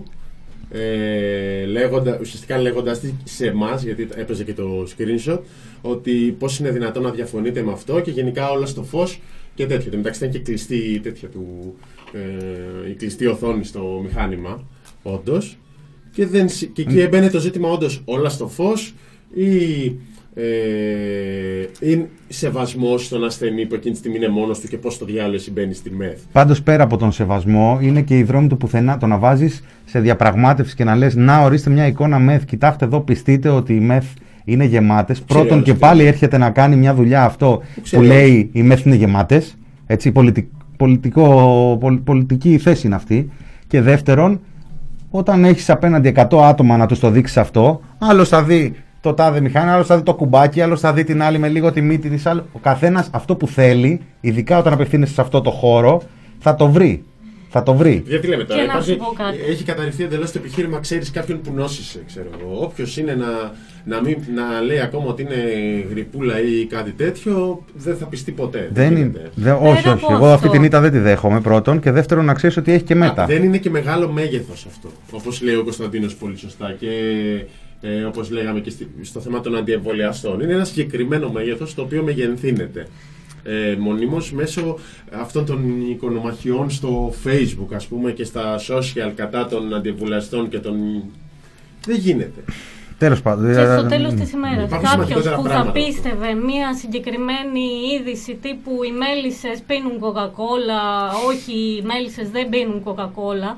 ε, λέγοντα, ουσιαστικά λέγοντας τι σε εμάς, γιατί έπαιζε και το screenshot, ότι πώς είναι δυνατόν να διαφωνείτε με αυτό και γενικά όλα στο φως και τέτοιο. Εν μεταξύ ήταν και κλειστή, τέτοια του, ε, η κλειστή οθόνη στο μηχάνημα, όντως. Και, δεν, συ- και εκεί έμπαινε το ζήτημα όντως όλα στο φως ή ε, είναι σεβασμός στον ασθενή που εκείνη τη στιγμή είναι μόνος του και πώς το διάλογο συμβαίνει στη ΜΕΘ. Πάντως πέρα από τον σεβασμό είναι και η δρόμη του πουθενά. Το να βάζεις σε διαπραγμάτευση και να λες: Να ορίστε μια εικόνα μεθ. Κοιτάξτε εδώ, πιστείτε ότι οι μεθ είναι γεμάτες. Πρώτον όλος και αυτό. πάλι έρχεται να κάνει μια δουλειά αυτό που ξέρει λέει οι μεθ είναι γεμάτες. Έτσι, πολιτικ, πολιτικό, πολ- πολιτική θέση είναι αυτή. Και δεύτερον, όταν έχεις απέναντι 100 άτομα να τους το δείξεις αυτό, άλλος θα δει το τάδε μηχάνημα, άλλο θα δει το κουμπάκι, άλλο θα δει την άλλη με λίγο τη μύτη της άλλη. Ο καθένας αυτό που θέλει, ειδικά όταν απευθύνεσαι σε αυτό το χώρο, θα το βρει. Θα το βρει. Γιατί λέμε τώρα, Και να υπάρχει, σου πω κάτι. έχει καταρριφθεί εντελώς το επιχείρημα, ξέρεις κάποιον που νόσησε, ξέρω εγώ. Όποιος είναι να, να, μην, να λέει ακόμα ότι είναι γρυπούλα ή κάτι τέτοιο, δεν θα πιστεί ποτέ. Δεν είναι. γίνεται. δε- όχι, Πέρα όχι. από Εγώ αυτό. αυτή την ήττα δεν τη δέχομαι πρώτον. Και δεύτερον, να ξέρεις ότι έχει και μέτα. Α, δεν είναι και μεγάλο μέγεθος αυτό. Όπως λέει ο Κωνσταντίνος πολύ σωστά. Και ε, όπως λέγαμε και στη- στο θέμα των αντιεμβολιαστών. Είναι ένα συγκεκριμένο μέγεθος το οποίο μεγενθύνεται. Ε, μονίμως μέσω αυτών των οικονομαχιών στο facebook ας πούμε και στα social κατά των αντιεμβολιαστών και των... Δεν γίνεται. Τέλος πάντων. Και ε, στο τέλος της ημέρας, Υπάρχουν κάποιος σημαντικότερα που θα πράγματα. πίστευε μία συγκεκριμένη είδηση τύπου οι μέλισσες πίνουν κοκακόλα, όχι οι μέλισσες δεν πίνουν κοκακόλα,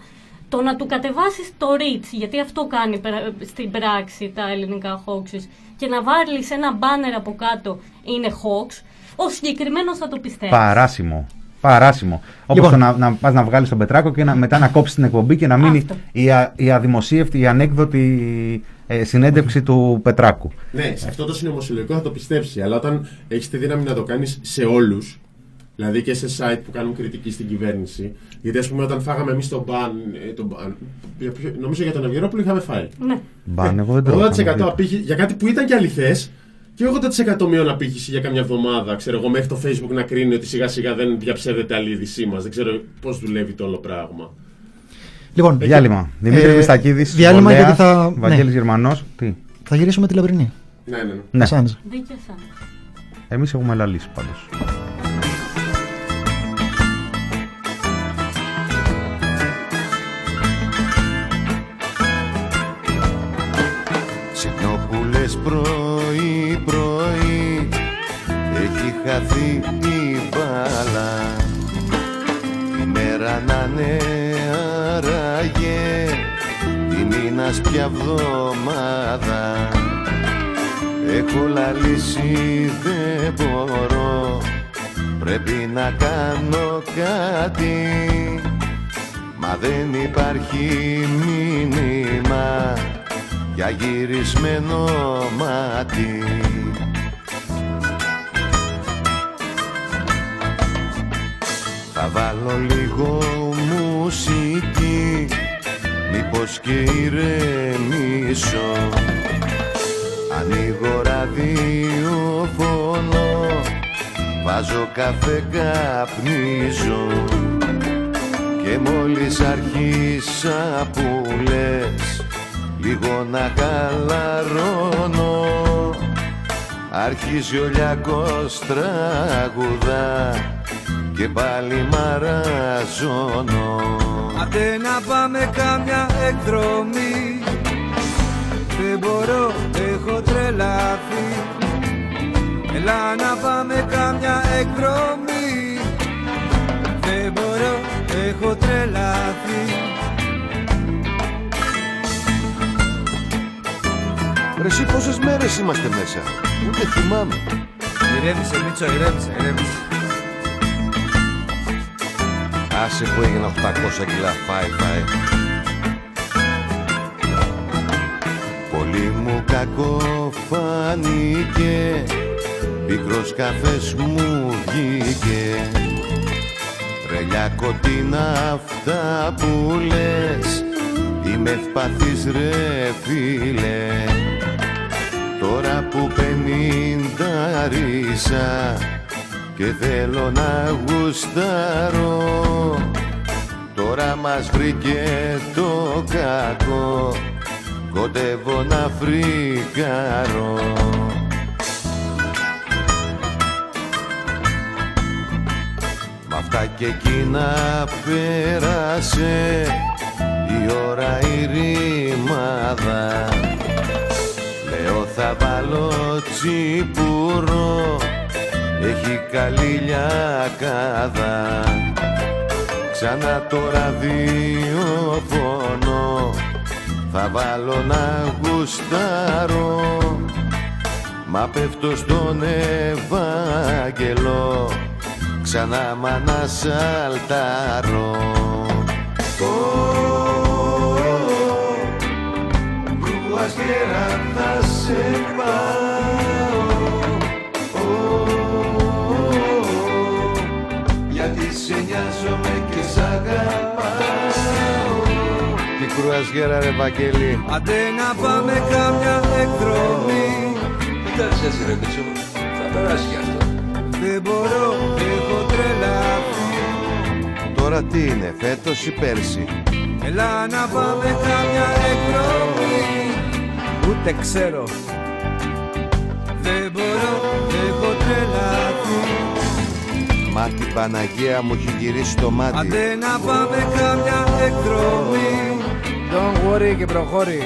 το να του κατεβάσεις το reach, γιατί αυτό κάνει περα- στην πράξη τα ελληνικά hoaxes, και να βάλεις ένα μπάνερ από κάτω είναι hoax, ο συγκεκριμένος θα το πιστεύει. Παράσιμο. Παράσιμο. Όπως Λοιπόν. το να, να πας να βγάλεις τον Πετράκο και να, μετά να κόψεις την εκπομπή και να μείνει Αυτό. η, α, η αδημοσίευτη, η ανέκδοτη ε, συνέντευξη του Πετράκου. Ναι, σε αυτό το συνωμοσιολογικό θα το πιστέψει, αλλά όταν έχεις τη δύναμη να το κάνεις σε όλους, δηλαδή και σε site που κάνουν κριτική στην κυβέρνηση, γιατί ας πούμε όταν φάγαμε εμείς τον μπαν, ε, τον μπαν για ποιο- νομίζω για τον Ευγερόπουλο είχαμε φάει. Ναι. Μπαν, εγώ δεν το 80% έκανα. απήχη για κάτι που ήταν και αληθές και 80% μείον απήχηση για καμιά εβδομάδα. Ξέρω εγώ, μέχρι το Facebook να κρίνει ότι σιγά σιγά δεν διαψεύδεται άλλη είδησή μας. Δεν ξέρω πώς δουλεύει το όλο πράγμα. Λοιπόν, Διάλειμμα. Δημήτρης ε, Μιστακίδης, διάλειμμα Βολέας, γιατί θα- Βαγγέλης ναι. Γερμανός. Τι; θα γυρίσουμε τη Λαμπρινή. Ναι, ναι, ναι. Ναι, Σάντζα. Δίκαια σαν. εμείς έχουμε λαλήσει πάντως. Χαθεί η μπάλα η μέρα να είναι άραγε η μήνας πια βδομάδα. Έχω λαλήσει δεν μπορώ. Πρέπει να κάνω κάτι. Μα δεν υπάρχει μήνυμα. Για γυρισμένο μάτι Θα βάλω λίγο μουσική. Μήπως και ηρεμήσω. Ανοίγω ραδιοφωνό. Βάζω καφέ καπνίζω. Και μόλις αρχίσα που λες Λίγο να χαλαρώνω. Αρχίζει ο Λιακός τραγουδά Και πάλι μαραζώνω. Άντε να πάμε κάμια εκδρομή. Δεν μπορώ, έχω τρελαθεί. Έλα να πάμε κάμια εκδρομή. Δεν μπορώ, έχω τρελαθεί. Ρε εσύ πόσες μέρες είμαστε μέσα; Ούτε θυμάμαι. Ηρέμησε Μίτσο, ηρέμησε, ηρέμησε Άσε που έγινα 800 κιλά φάι φάι. Πολύ μου κακό φάνηκε Πικρός καφές μου βγήκε. Τρελιά κοντίνα αυτά που λες Είμαι ευπαθής ρε φίλε. Τώρα που πενηντάρισα και θέλω να γουστάρω. Τώρα μας βρήκε το κακό. Κοντεύω να φρικάρω. Μ' αυτά και εκείνα πέρασε η ώρα η ρημάδα. Λέω θα βάλω τσίπουρο έχει καλή λιακάδα Ξανά το ραδιοφωνό Θα βάλω να γουστάρω. Μα πέφτω στον Ευάγγελο. Ξανά μ' ανασαλτάρω. Κρουαζιέρα θα σε πάω νοιάζομαι και σ' αγαπάω. Τι κρουαζιέρα ρε Βαγγέλη. Άντε να πάμε κάμια εκδρομή. Κοίταξε έτσι ρε Μίτσο, θα περάσει κι αυτό. Δεν μπορώ, έχω τρελαθεί. Τώρα τι είναι, φέτος ή πέρσι; Έλα να πάμε κάμια εκδρομή. Ούτε ξέρω. Δεν μπορώ, έχω τρελαθεί Μα την Παναγία μου έχει γυρίσει το μάτι. Άντε να πάμε κάμια εκδρομή. Don't worry και προχώρη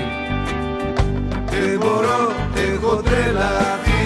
Δεν μπορώ, έχω τρελαθεί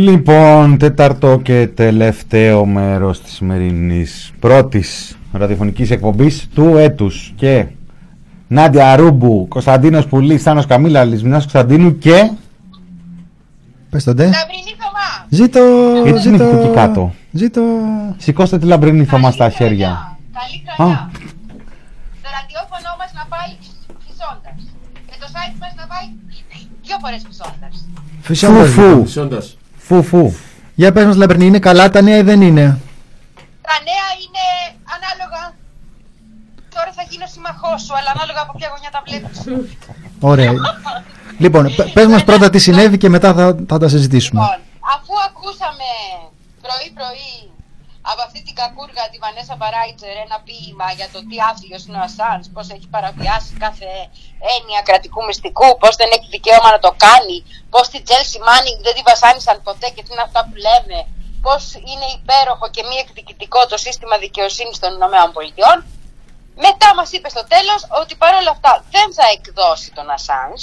Λοιπόν, τέταρτο και τελευταίο μέρος της σημερινής πρώτης ραδιοφωνικής εκπομπής του έτους και Νάντια Ρούμπου, Κωνσταντίνος Πουλής, Θάνος Καμίλαλης, Μινάς Κωνσταντίνου και... Πες τον ντε. Λαμπρινή Θωμά. Ζήτω, Γιατί είναι ζήτω, εκεί κάτω. ζήτω. Σηκώστε τη λαμπρινή Θωμά στα χέρια. Καλή Α, χρονιά. Το ραδιόφωνο μας να πάει φυσώντας. Και το site μας να πάει δυο φορές φυσώντας. Φυσώντας, Φου, φου. Φυσώντας. Φου φου. Για πες μας Λαμπρινή, είναι καλά τα νέα ή δεν είναι; Τα νέα είναι ανάλογα. Τώρα θα γίνω συμμαχός σου, αλλά ανάλογα από ποια γωνιά τα βλέπεις. Ωραία. λοιπόν, πε- πες μας πρώτα τι συνέβη και μετά θα, θα τα συζητήσουμε. Λοιπόν, αφού ακούσαμε πρωί-πρωί από αυτή την κακούργα τη Βανέσα Μπαράιτσερ ένα ποίημα για το τι άθλιος είναι ο Ασάνς, πώς έχει παραβιάσει κάθε έννοια κρατικού μυστικού, πώς δεν έχει δικαίωμα να το κάνει, πώς την Τζέλσι Μάνινγκ δεν τη βασάνισαν ποτέ και τι είναι αυτά που λέμε, πώς είναι υπέροχο και μη εκδικητικό το σύστημα δικαιοσύνης των Ηνωμένων Πολιτειών. Μετά μας είπε στο τέλος ότι παρόλα αυτά δεν θα εκδώσει τον Ασάνς,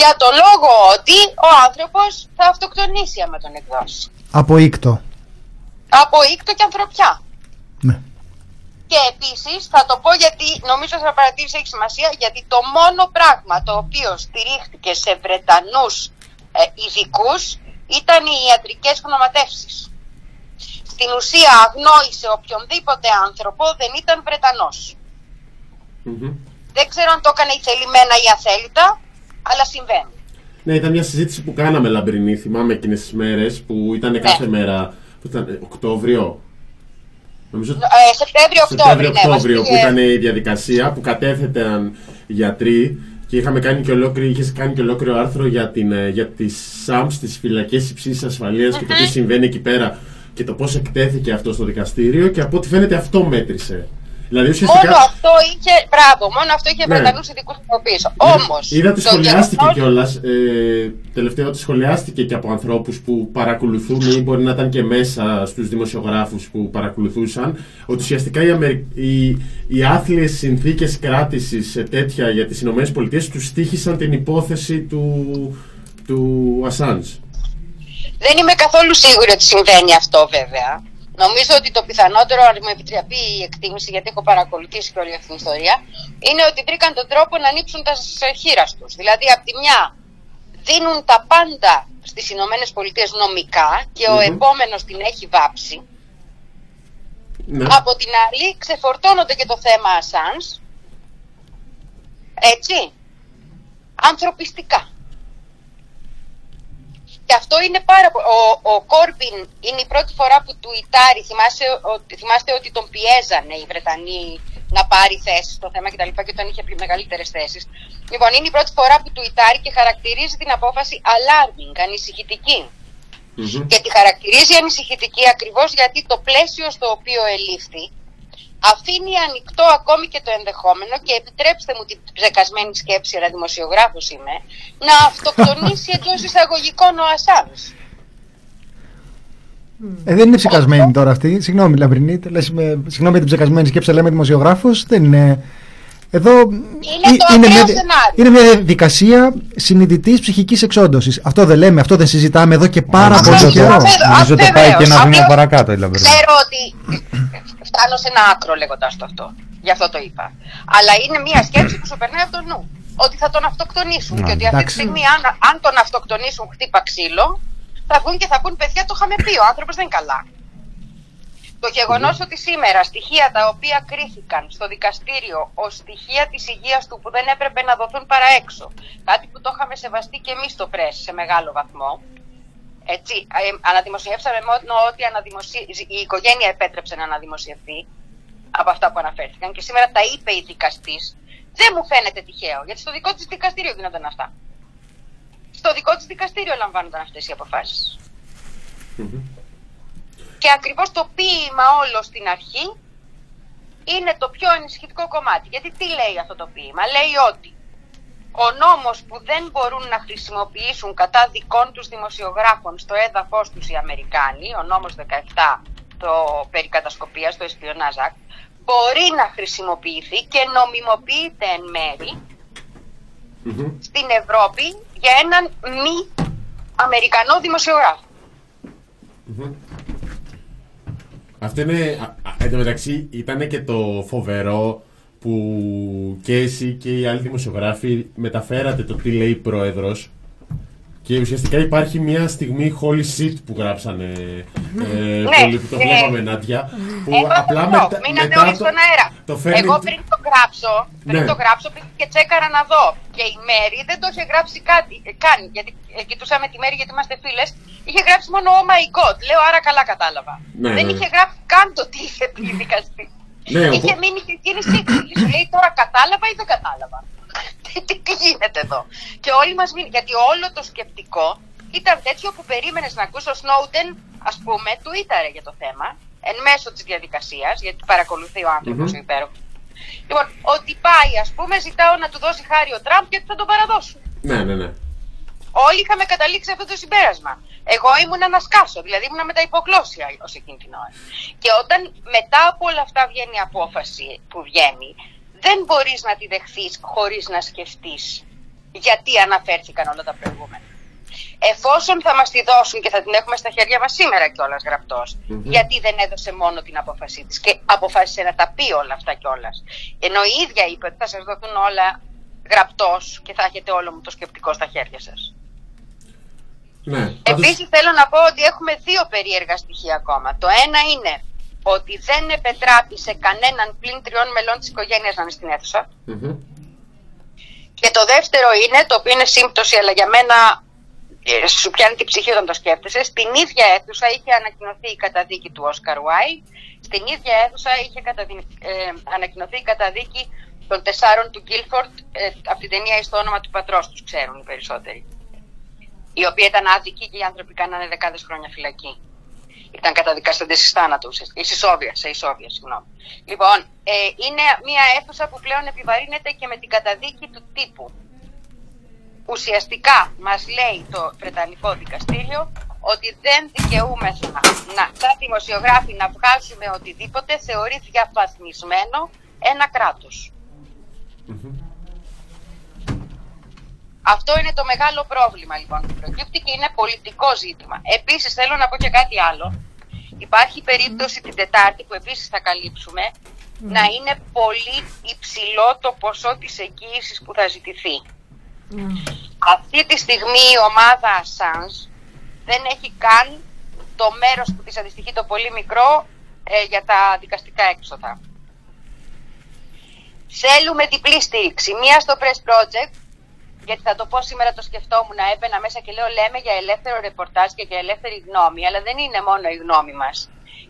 για το λόγο ότι ο άνθρωπος θα αυτοκτονήσει άμα τον εκδώσει. Από ήκτο. Από ήκτο και ανθρωπιά. Ναι. Και επίσης θα το πω γιατί νομίζω θα παρατήρησε έχει σημασία γιατί το μόνο πράγμα το οποίο στηρίχθηκε σε Βρετανούς ε, ειδικούς ήταν οι ιατρικές γνωματεύσεις. Στην ουσία αγνόησε οποιονδήποτε άνθρωπο δεν ήταν Βρετανός. Δεν ξέρω αν το έκανε η θελημένα ή αθέλητα, αλλά συμβαίνει. Ναι, ήταν μια συζήτηση που κάναμε λαμπρινή, θυμάμαι εκείνες τις μέρες που ήταν κάθε μέρα. Που ήταν ε, Οκτώβριο; Νομίζω Ε, Σεπτέμβριο-Οκτώβριο, ναι, Σεπτέμβριο-Οκτώβριο μας που πήγε- ήταν η διαδικασία που κατέθεταν γιατροί και είχαμε κάνει και ολόκληρο, είχες κάνει και ολόκληρο άρθρο για, την, ε, για τις ΣΑΜΣ, τις φυλακές υψής ασφαλείας και το τι συμβαίνει εκεί πέρα και το πώς εκτέθηκε αυτό στο δικαστήριο και από ό,τι φαίνεται αυτό μέτρησε. Δηλαδή ουσιαστικά... Μόνο αυτό είχε, μπράβο, μόνο αυτό είχε Ναι. Βρετανούς ειδικούς από πίσω. Όμως, Είδα ότι το σχολιάστηκε γεγονός- κιόλας. Ε, τελευταίο ότι σχολιάστηκε και από ανθρώπους που παρακολουθούν ή μπορεί να ήταν και μέσα στους δημοσιογράφους που παρακολουθούσαν. Ότι ουσιαστικά οι, Αμερι... οι, οι άθλιες συνθήκες κράτησης τέτοια για τις ΗΠΑ τους στήχησαν την υπόθεση του, του Ασάντ. Δεν είμαι καθόλου σίγουρη ότι συμβαίνει αυτό βέβαια. Νομίζω ότι το πιθανότερο, αν μου επιτραπεί η εκτίμηση, γιατί έχω παρακολουθήσει και όλη αυτή την ιστορία, είναι ότι βρήκαν τον τρόπο να ανοίξουν τα χείρας τους. Δηλαδή, από τη μια δίνουν τα πάντα στις Ηνωμένες Πολιτείες νομικά και ο Μμμ. επόμενος την έχει βάψει. Ναι. Από την άλλη, ξεφορτώνονται και το θέμα Ασάνς, έτσι, ανθρωπιστικά. Και αυτό είναι πάρα πολύ. Ο, ο Κόρμπιν είναι η πρώτη φορά που του Ιτάρι, θυμάστε, ότι, θυμάστε ότι τον πιέζανε οι Βρετανοί να πάρει θέση στο θέμα κτλ. Και, και όταν είχε μεγαλύτερες θέσεις. Λοιπόν, είναι η πρώτη φορά που του Ιτάρι και χαρακτηρίζει την απόφαση alarming, ανησυχητική. Και τη χαρακτηρίζει ανησυχητική ακριβώς γιατί το πλαίσιο στο οποίο ελήφθη αφήνει ανοιχτό ακόμη και το ενδεχόμενο και επιτρέψτε μου την ψεκασμένη σκέψη, αλλά δημοσιογράφος είμαι, να αυτοκτονήσει εντός εισαγωγικών ο Ασάνς. Ε, δεν είναι ψεκασμένη τώρα αυτή. Συγγνώμη, Λαμπρινή. Λες, με, συγγνώμη για την ψεκασμένη σκέψη, αλλά είμαι δημοσιογράφος. Δεν είναι. Εδώ Είναι ε- το είναι, ακραίο μια, σενάριο. είναι μια διαδικασία συνειδητής ψυχικής εξόντωσης. Αυτό δεν λέμε, αυτό δεν συζητάμε εδώ και πάρα Νομίζω πολύ το- καιρό. Νομίζω το πάει και ένα βήμα Απλώς παρακάτω η λαμπρινή. Ξέρω ότι φτάνω σε ένα άκρο λέγοντας το αυτό. Γι' αυτό το είπα. Αλλά είναι μια σκέψη που σου περνάει από το νου. Ότι θα τον αυτοκτονήσουν. Α, και ότι αυτή τη εντάξει. στιγμή, αν, αν τον αυτοκτονήσουν χτύπα ξύλο, θα βγουν και θα πούν παιδιά το είχαμε πει. Ο άνθρωπος δεν είναι καλά. Το γεγονός ότι σήμερα στοιχεία τα οποία κρίθηκαν στο δικαστήριο ως στοιχεία της υγείας του που δεν έπρεπε να δοθούν παρά έξω, κάτι που το είχαμε σεβαστεί και εμείς στο πρέσ σε μεγάλο βαθμό, έτσι, ε, αναδημοσιεύσαμε μόνο ότι αναδημοσι- η οικογένεια επέτρεψε να αναδημοσιευθεί από αυτά που αναφέρθηκαν και σήμερα τα είπε η δικαστής. Δεν μου φαίνεται τυχαίο, γιατί στο δικό της δικαστήριο γίνονταν αυτά. Στο δικό της δικαστήριο λαμβάνονταν αυτές οι αποφάσεις. Και ακριβώς το ποίημα όλο στην αρχή είναι το πιο ενισχυτικό κομμάτι. Γιατί τι λέει αυτό το ποίημα; Λέει ότι ο νόμος που δεν μπορούν να χρησιμοποιήσουν κατά δικών τους δημοσιογράφων στο έδαφος τους οι Αμερικάνοι, ο νόμος 17, το περί κατασκοπίας, το Espionage Act, μπορεί να χρησιμοποιηθεί και νομιμοποιείται εν μέρη στην Ευρώπη για έναν μη Αμερικανό δημοσιογράφο. Αυτό είναι. α- α- Εν τω μεταξύ ήταν και το φοβερό που και εσύ και οι άλλοι δημοσιογράφοι μεταφέρατε το τι λέει η πρόεδρος. Και ουσιαστικά υπάρχει μια στιγμή holy shit που γράψανε. Ε, Ναι, πολύ που το ναι. βλέπαμε, Νάντια. Που Έπρεπε απλά αυτό, μετα, μείνατε μετά όλοι το, στον αέρα. το φέρνει. Εγώ πριν το γράψω, πριν Ναι. το γράψω πήγα και τσέκαρα να δω. Και η Μέρη δεν το είχε γράψει κάτι, ε, καν. Γιατί ε, κοιτούσαμε τη Μέρη γιατί είμαστε φίλες. Είχε γράψει μόνο Oh my god. Λέω άρα καλά κατάλαβα. Ναι, δεν ναι. είχε γράψει καν το τι είχε πει η δικαστή. Ναι, είχε οπό- μείνει και εκείνη σύγκριση. Σου λέει τώρα κατάλαβα ή δεν κατάλαβα. Τι, τι, τι γίνεται εδώ; Και όλοι μας μείνει. Γιατί όλο το σκεπτικό ήταν τέτοιο που περίμενες να ακούσει ο Σνόουτεν, ας πούμε, τουίταρε για το θέμα, εν μέσω της διαδικασίας, γιατί παρακολουθεί ο άνθρωπος Μμμ. ο υπέροχο. Λοιπόν, ότι πάει, ας πούμε, ζητάω να του δώσει χάρη ο Τραμπ και θα τον παραδώσουν. Ναι, ναι, ναι. Όλοι είχαμε καταλήξει αυτό το συμπέρασμα. Εγώ ήμουν ένας σκάσο, δηλαδή ήμουν με τα υποκλώσια ως εκείνη την ώρα. Και όταν μετά από όλα αυτά βγαίνει η απόφαση που βγαίνει, δεν μπορείς να τη δεχθείς χωρίς να σκεφτείς γιατί αναφέρθηκαν όλα τα προηγούμενα. Εφόσον θα μας τη δώσουν και θα την έχουμε στα χέρια μας σήμερα κιόλας γραπτός, Μμμ. γιατί δεν έδωσε μόνο την απόφασή της και αποφάσισε να τα πει όλα αυτά κιόλας. Ενώ η ίδια είπε ότι θα σας δοθούν όλα γραπτός και θα έχετε όλο μου το σκεπτικό στα χέρια σας. ναι. Πάντως- Επίσης θέλω να πω ότι έχουμε δύο περίεργα στοιχεία ακόμα. Το ένα είναι ότι δεν επετράπει σε κανέναν πλην τριών μελών της οικογένειας να είναι στην αίθουσα. Μμμ. Και το δεύτερο είναι, το οποίο είναι σύμπτωση, αλλά για μένα ε, σου πιάνει την ψυχή όταν το σκέφτεσαι, στην ίδια αίθουσα είχε ανακοινωθεί η καταδίκη του Όσκαρ Βάιλ, στην ίδια αίθουσα είχε καταδι- ε, ανακοινωθεί η καταδίκη των τεσσάρων του Γκίλφορντ ε, από την ταινία «Εις το όνομα του πατρός τους ξέρουν οι περισσότεροι. Η οποία ήταν άδικη και οι άνθρωποι κάνανε δεκάδες χρόνια φυλακή. Ήταν καταδικαστέντες εις θάνατος, ουσιαστικά, εις ισόβια, σε ισόβια, συγγνώμη. Λοιπόν, ε, είναι μια αίθουσα που πλέον επιβαρύνεται και με την καταδίκη του τύπου. Ουσιαστικά μας λέει το Βρετανικό Δικαστήριο ότι δεν δικαιούμεθα να, σαν δημοσιογράφοι να βγάζουμε οτιδήποτε θεωρεί διαφαθμισμένο ένα κράτος. Αυτό είναι το μεγάλο πρόβλημα λοιπόν που προκύπτει και είναι πολιτικό ζήτημα. Επίσης θέλω να πω και κάτι άλλο. Υπάρχει περίπτωση την Τετάρτη που επίσης θα καλύψουμε να είναι πολύ υψηλό το ποσό της εγγύησης που θα ζητηθεί. Αυτή τη στιγμή η ομάδα Assange δεν έχει καν το μέρος που της αντιστοιχεί το πολύ μικρό ε, για τα δικαστικά έξοδα. Θέλουμε διπλή στήριξη. Μία στο Press Project, γιατί θα το πω σήμερα το σκεφτόμουν, έμπαινα μέσα και λέω λέμε για ελεύθερο ρεπορτάζ και για ελεύθερη γνώμη, αλλά δεν είναι μόνο η γνώμη μας.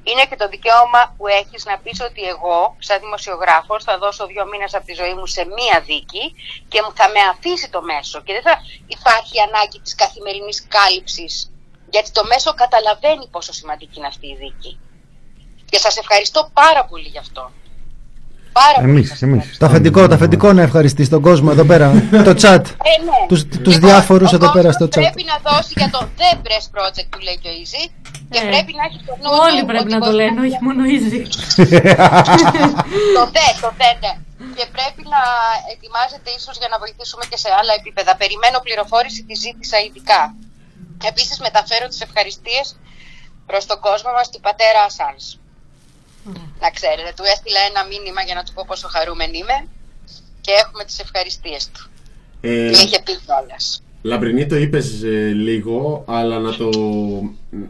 Είναι και το δικαίωμα που έχεις να πεις ότι εγώ, σαν δημοσιογράφος, θα δώσω δύο μήνες από τη ζωή μου σε μία δίκη και μου θα με αφήσει το μέσο και δεν θα υπάρχει ανάγκη της καθημερινής κάλυψης, γιατί το μέσο καταλαβαίνει πόσο σημαντική είναι αυτή η δίκη. Και σας ευχαριστώ πάρα πολύ γι' αυτό. Πάρα πολύ. Εμείς, εμείς. Το αφεντικό, το αφεντικό να ευχαριστήσει τον κόσμο εδώ πέρα. το chat. Ε, ναι. Τους, τους Λοιπόν, διάφορους ο εδώ πέρα στο κόσμος chat. Πρέπει να δώσει για το The Press Project που λέει και ο Easy και Ε. πρέπει να έχει το νου Όλοι του πρέπει ότι να το μπορεί λένε, όχι μόνο easy. το ΔΕ, το ΔΕ, ναι. Και πρέπει να ετοιμάζεται ίσως για να βοηθήσουμε και σε άλλα επίπεδα. Περιμένω πληροφόρηση, τη ζήτησα ειδικά. Επίσης μεταφέρω τις ευχαριστίες προς τον κόσμο μας του πατέρα Ασάνς. Να ξέρετε, του έστειλα ένα μήνυμα για να του πω πόσο χαρούμενη είμαι και έχουμε τις ευχαριστίες του. Ε, Του είχε πει κιόλας. Λαμπρινή το είπες ε, λίγο, αλλά να το,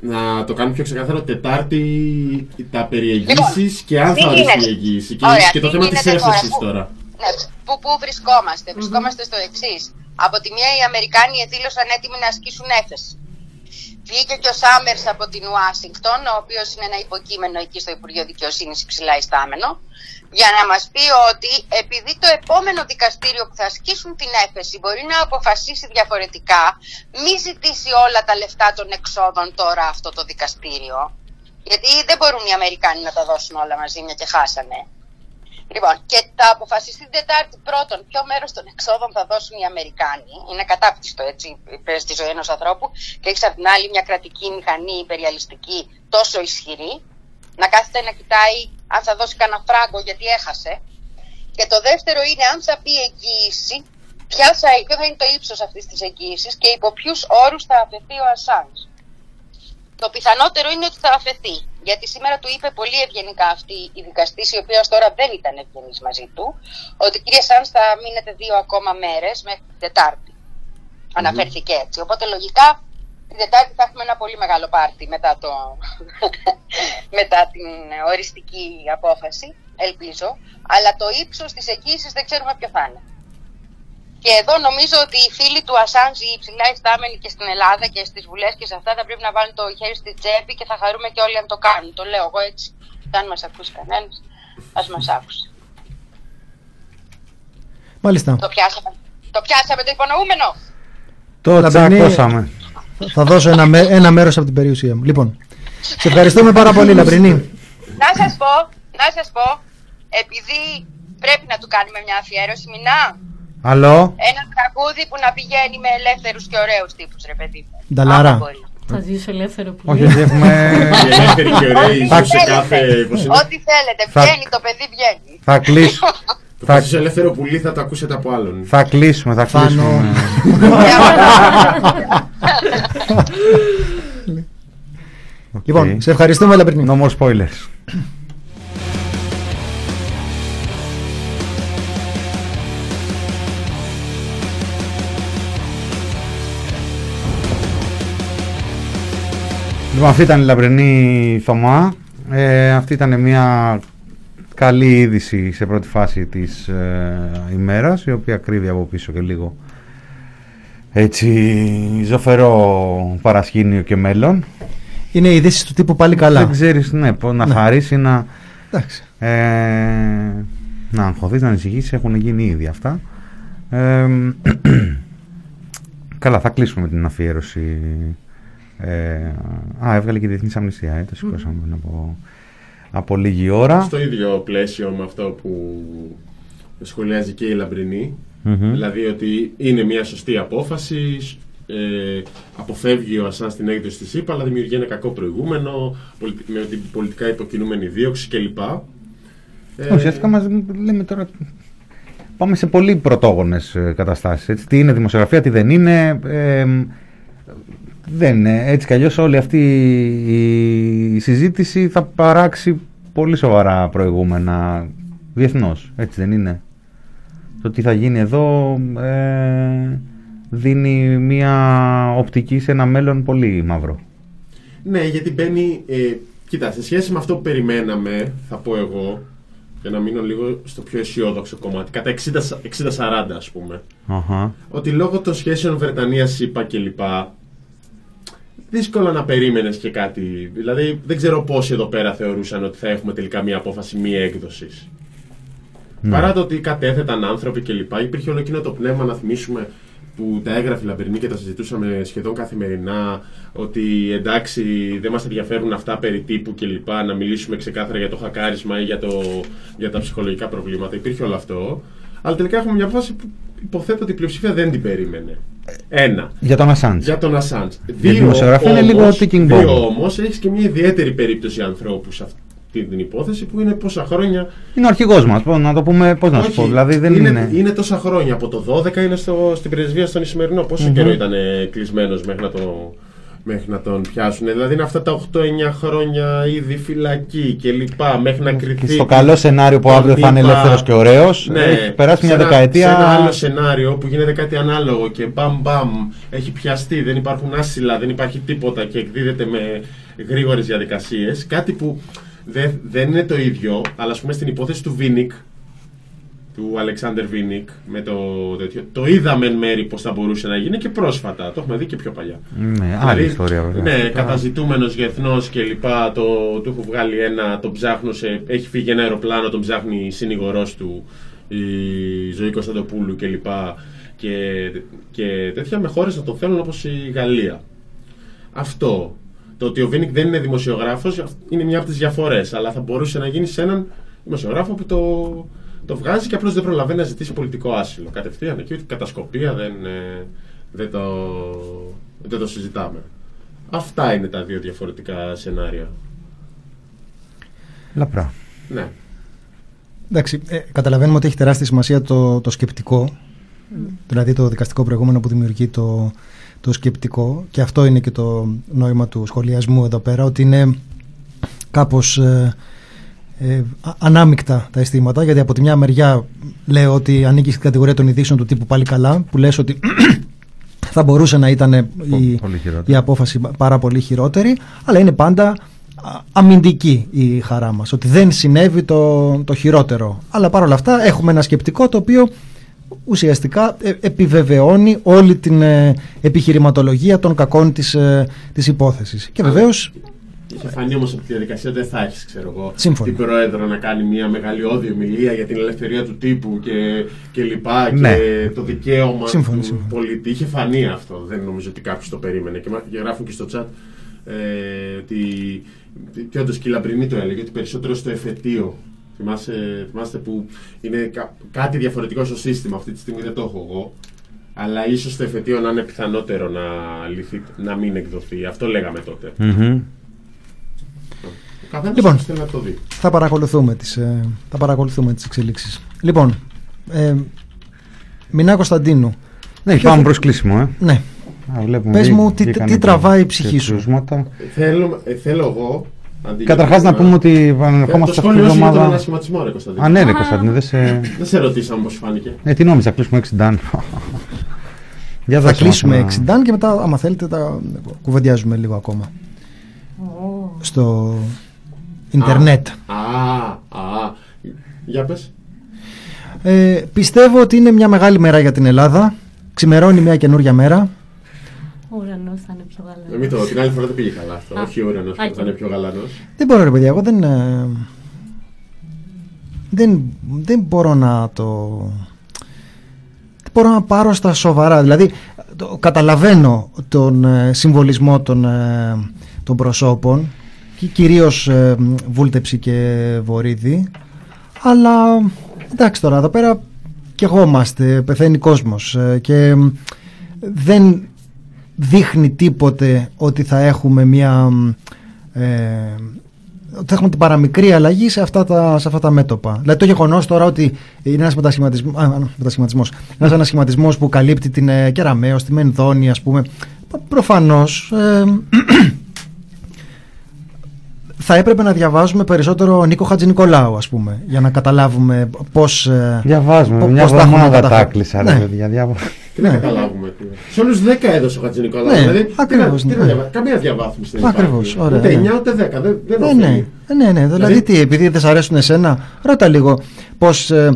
να το κάνουμε πιο ξεκάθαρο. Τετάρτη τα περιεγγύσεις και αν θα τι οριστεί η γίνεται. εγγύηση. Και, Ωραία, και το τι θέμα της γίνεται τώρα, έφεσης πού- τώρα. Ναι, πού, πού βρισκόμαστε. Βρισκόμαστε στο εξής. Από τη μία οι Αμερικάνοι δήλωσαν έτοιμοι να ασκήσουν έφεση. Βγήκε και ο Σάμερς από την Ουάσιγκτον, ο οποίος είναι ένα υποκείμενο εκεί στο Υπουργείο Δικαιοσύνης υψηλά ιστάμενο, για να μας πει ότι επειδή το επόμενο δικαστήριο που θα ασκήσουν την έφεση μπορεί να αποφασίσει διαφορετικά, μη ζητήσει όλα τα λεφτά των εξόδων τώρα αυτό το δικαστήριο. Γιατί δεν μπορούν οι Αμερικάνοι να τα δώσουν όλα μαζί, μια και χάσανε. Λοιπόν, και θα αποφασιστεί την Τετάρτη πρώτον ποιο μέρος των εξόδων θα δώσουν οι Αμερικάνοι; Είναι κατάπτυστο έτσι στη ζωή ενός ανθρώπου. Και έχεις απ' την άλλη μια κρατική μηχανή υπεριαλιστική τόσο ισχυρή, να κάθεται να κοιτάει αν θα δώσει κανένα φράγκο γιατί έχασε. Και το δεύτερο είναι αν θα πει εγγύηση ποια θα, ποιο θα είναι το ύψος αυτής της εγγύησης και υπό ποιους όρους θα αφαιθεί ο Ασάνς. Το πιθανότερο είναι ότι θα αφαιθεί. Γιατί σήμερα του είπε πολύ ευγενικά αυτή η δικαστής, η οποία ως τώρα δεν ήταν ευγενής μαζί του, ότι κύριε Σάνς θα μείνετε δύο ακόμα μέρες μέχρι την Τετάρτη. Αναφέρθηκε έτσι. Οπότε λογικά την Τετάρτη θα έχουμε ένα πολύ μεγάλο πάρτι μετά, το... μετά την οριστική απόφαση, ελπίζω. Αλλά το ύψος της εγγύησης δεν ξέρουμε ποιο θα είναι. Και εδώ νομίζω ότι οι φίλοι του Ασάνζ, οι υψηλά ιστάμενοι και στην Ελλάδα και στις βουλές και σε αυτά, θα πρέπει να βάλουν το χέρι στη τσέπη και θα χαρούμε και όλοι αν το κάνουν. Το λέω εγώ έτσι. Και αν μας ακούσει κανένας, ας μας άκουσει. Μάλιστα. Το πιάσαμε. Το πιάσαμε το υπονοούμενο. Το Λαμπρινή, τσακώσαμε. Θα δώσω ένα, με- ένα μέρος από την περιουσία μου. Λοιπόν, σε ευχαριστούμε πάρα πολύ Λαμπρινή. Να σας πω, να σας πω, επειδή πρέπει να του κάνουμε μια αφιέρωση, μηνά. Άλλο. Ένα τραγούδι που να πηγαίνει με ελεύθερους και ωραίους τύπους, ρε παιδί μου. Νταλάρα. Άμα μπορεί. Θα ζήσω ελεύθερο που Όχι, όχι, έχουμε. Οι ελεύθεροι και ωραίοι Θα- ζουν σε κάθε. πώς είναι, Ό,τι θέλετε, Θα- βγαίνει το παιδί, βγαίνει. Θα κλείσουμε. Το θα... σε ελεύθερο πουλί θα το ακούσετε από άλλον. Θα κλείσουμε, θα Θάνο. κλείσουμε. Οκ. Λοιπόν, σε ευχαριστούμε Λαμπρινή. No more spoilers. Λοιπόν, αυτή ήταν η λαμπρινή Θωμά. Ε, αυτή ήταν μια καλή είδηση σε πρώτη φάση της ε, ημέρας, η οποία κρύβει από πίσω και λίγο έτσι ζωφερό παρασκήνιο και μέλλον. Είναι ειδήσεις του τύπου πάλι καλά. Δεν ξέρεις, ναι, πώς να Ναι. χαρείς ή να, Εντάξει. ε, να αγχωθείς, να ανησυχήσεις, έχουν γίνει ήδη αυτά. Ε, καλά, θα κλείσουμε την αφιέρωση. Ε, α, έβγαλε και η Διεθνής Αμνηστία, ε, το σηκώσαμε πριν από, από λίγη ώρα. Στο ίδιο πλαίσιο με αυτό που σχολιάζει και η Λαμπρινή. Μμμ. Δηλαδή ότι είναι μια σωστή απόφαση, ε, αποφεύγει ο Ασάν στην έκδοση της ΥΠΑ, αλλά δημιουργεί ένα κακό προηγούμενο, πολιτι- με την πολιτικά υποκινούμενη δίωξη κλπ. Ε, Ουσιαστικά μας λέμε τώρα πάμε σε πολύ πρωτόγονες ε, καταστάσεις. Έτσι. Τι είναι δημοσιογραφία, τι δεν είναι. ε, δεν είναι. Έτσι κι αλλιώς όλη αυτή η συζήτηση θα παράξει πολύ σοβαρά προηγούμενα διεθνώς. Έτσι δεν είναι; Το τι θα γίνει εδώ ε, δίνει μια οπτική σε ένα μέλλον πολύ μαύρο. Ναι, γιατί μπαίνει. Ε, κοίτα, σε σχέση με αυτό που περιμέναμε, θα πω εγώ, για να μείνω λίγο στο πιο αισιόδοξο κομμάτι, κατά 60 60-40 ας πούμε, Αχα. ότι λόγω των σχέσεων Βρετανίας-ΣΥΠΑ κλπ. Δύσκολα να περίμενες και κάτι. Δηλαδή, δεν ξέρω πόσοι εδώ πέρα θεωρούσαν ότι θα έχουμε τελικά μια απόφαση μη έκδοσης. Ναι. Παρά το ότι κατέθεταν άνθρωποι κλπ. Υπήρχε όλο εκείνο το πνεύμα να θυμίσουμε που τα έγραφε η Λαμπερνή και τα συζητούσαμε σχεδόν καθημερινά. Ότι εντάξει, δεν μας ενδιαφέρουν αυτά περί τύπου κλπ. Να μιλήσουμε ξεκάθαρα για το χακάρισμα ή για, το, για τα ψυχολογικά προβλήματα. Υπήρχε όλο αυτό. Αλλά τελικά έχουμε μια απόφαση που υποθέτω ότι η πλειοψηφία δεν την περίμενε. Ένα. Για τον Assange. Για τον Assange. η δημοσιογραφία είναι λίγο ticking bomb. Δύο όμως έχεις και μια ιδιαίτερη περίπτωση ανθρώπους σε αυτή την υπόθεση που είναι πόσα χρόνια. Είναι ο αρχηγός μας, πώς να το πούμε, πώς να σου Όχι, πω. Δηλαδή δεν είναι... είναι τόσα χρόνια. Από το 12 είναι στο, στην πρεσβεία στον Ισημερινό. Πόσο Μμμ. καιρό ήταν κλεισμένος μέχρι να το. Μέχρι να τον πιάσουν. Δηλαδή είναι αυτά τα 8-9 χρόνια ήδη φυλακή και λοιπά. Μέχρι να κρυθεί. Και στο καλό σενάριο που τον αύριο θα είναι είπα- ελεύθερος και ωραίος, Ναι, έχει περάσει μια σε ένα- δεκαετία- Σε ένα άλλο σενάριο που γίνεται κάτι ανάλογο και μπαμ μπαμ έχει πιαστεί, δεν υπάρχουν άσυλα, δεν υπάρχει τίποτα και εκδίδεται με γρήγορες διαδικασίες. Κάτι που δεν, δεν είναι το ίδιο, αλλά ας πούμε στην υπόθεση του Βίνικ, του Αλεξάνδρ Βίνικ, με το τέτοιο, το είδαμε εν μέρη πώς θα μπορούσε να γίνει και πρόσφατα. Το έχουμε δει και πιο παλιά. Ναι, άλλη ιστορία βέβαια. Ναι, καταζητούμενος διεθνώ και λοιπά. Το, του έχω βγάλει ένα, τον ψάχνω σε, έχει φύγει ένα αεροπλάνο, τον ψάχνει η συνηγορό του, η Ζωή Κωνσταντοπούλου και λοιπά. Και, και τέτοια με χώρες να τον θέλουν όπως η Γαλλία. Αυτό. Το ότι ο Βίνικ δεν είναι δημοσιογράφος είναι μια από τις διαφορές. Αλλά θα μπορούσε να γίνει σε έναν δημοσιογράφο που το, το βγάζει και απλώς δεν προλαβαίνει να ζητήσει πολιτικό άσυλο. Κατευθείαν εκεί, ότι κατασκοπία δεν, ε, δεν, το, δεν το συζητάμε. Αυτά είναι τα δύο διαφορετικά σενάρια. Λαπρά. Ναι. Εντάξει, ε, καταλαβαίνουμε ότι έχει τεράστια σημασία το, το σκεπτικό δηλαδή το δικαστικό προηγούμενο που δημιουργεί το, το σκεπτικό και αυτό είναι και το νόημα του σχολιασμού εδώ πέρα ότι είναι κάπως ε, ε, α- ανάμεικτα τα αισθήματα γιατί από τη μια μεριά λέω ότι ανήκει στην κατηγορία των ειδήσεων του τύπου πάλι καλά που λες ότι θα μπορούσε να ήταν η, πολύ χειρότερο. η απόφαση πάρα πολύ χειρότερη αλλά είναι πάντα α, αμυντική η χαρά μας ότι δεν συνέβη το, το χειρότερο αλλά παρόλα αυτά έχουμε ένα σκεπτικό το οποίο ουσιαστικά ε, επιβεβαιώνει όλη την ε, επιχειρηματολογία των κακών της, ε, της υπόθεσης και βεβαίως Είχε φανεί όμως από τη διαδικασία ότι δεν θα έχεις, ξέρω εγώ, Σύμφωνο. την πρόεδρο να κάνει μια μεγαλειώδη ομιλία για την ελευθερία του τύπου και, και λοιπά Ναι. και το δικαίωμα Σύμφωνο, του σύμφωνο. πολίτη. Είχε φανεί αυτό. Δεν νομίζω ότι κάποιος το περίμενε. Και, μα- και γράφουν και στο chat ε, ότι. Και όντως και η Λαμπρινή το έλεγε ότι περισσότερο στο εφετείο. Θυμάσαι, θυμάστε που είναι κα- κάτι διαφορετικό στο σύστημα. Αυτή τη στιγμή δεν το έχω εγώ. Αλλά ίσως στο εφετείο να είναι πιθανότερο να, λυθεί, να μην εκδοθεί. Αυτό λέγαμε τότε. Μμμ. Ο καθένας Λοιπόν. θέλει να το δει. θα παρακολουθούμε τις, ε, θα παρακολουθούμε τις εξελίξεις λοιπόν ε, Μινά Κωνσταντίνου Ναι, Ποιος πάμε θα- προς κλείσιμο, ε. Ναι. Α, βλέπουμε, Πες βγή- μου τι, βγήκαν τι και- τραβάει η και ψυχή σου κρούσματα. Θέλω, ε, θέλω εγώ. αντί Καταρχάς για να πούμε ότι επανερχόμαστε Το αυτή τη σχόλιο σου για τον εβδομάδα. ανασχηματισμό, ρε Κωνσταντίνε. Α, ναι, ρε Κωνσταντίνε, δεν σε. Δεν σε ρωτήσαμε πώς φάνηκε. Ε, τι νόμιζα, κλείσουμε 60. Για Θα δώσε μας κλείσουμε ένα- 60 και μετά άμα θέλετε τα κουβεντιάζουμε λίγο ακόμα Στο ίντερνετ Α, α. Για πες. ε, Πιστεύω ότι είναι μια μεγάλη μέρα για την Ελλάδα Ξημερώνει μια καινούρια μέρα Ο ουρανός θα είναι πιο γαλανός. Ε, μην το, την άλλη φορά δεν πήγε καλά αυτό. Α. Όχι ο ουρανός Α, που θα είναι πιο γαλανός. Δεν μπορώ ρε παιδιά, εγώ δεν, ε, δεν, δεν μπορώ να το... Δεν μπορώ να πάρω στα σοβαρά. Δηλαδή, το, καταλαβαίνω τον ε, συμβολισμό των, ε, των προσώπων και κυρίως ε, Βούλτεψη και Βορύδη αλλά εντάξει τώρα εδώ πέρα και εγώ είμαστε, πεθαίνει κόσμος ε, και μ, δεν δείχνει τίποτε ότι θα έχουμε μια ε, ότι θα έχουμε την παραμικρή αλλαγή σε αυτά τα, σε αυτά τα μέτωπα. Δηλαδή το γεγονός τώρα ότι είναι ένας μετασχηματισμός. Ένας ανασχηματισμός που καλύπτει την ε, Κεραμαίο, τη Μενδόνη, ας πούμε. Προφανώς θα έπρεπε να διαβάζουμε περισσότερο Νίκο Χατζηνικολάου, ας πούμε, για να καταλάβουμε πώς. ε, Διαβάζουμε. πο- Μια πώς τα έχουμε εβδομάδα τα καταφέρει. κλείσα, ρε Ναι. παιδιά. διάβα- Τι να καταλάβουμε. τι. Σε όλους 10 έδωσε ο Χατζη Νικόλαου. Ναι, δηλαδή, τι να- ακριβώς, τι να ναι. διαβα- Καμία διαβάθμιση δεν υπάρχει. Ακριβώς, ωραία, Ούτε ναι. 9 ούτε 10. Δεν, δεν Ναι, οφείλει. ναι, ναι, ναι. Δηλαδή, Δηλαδή- τι, επειδή δεν σ' αρέσουν εσένα, ρώτα λίγο πώς, ε,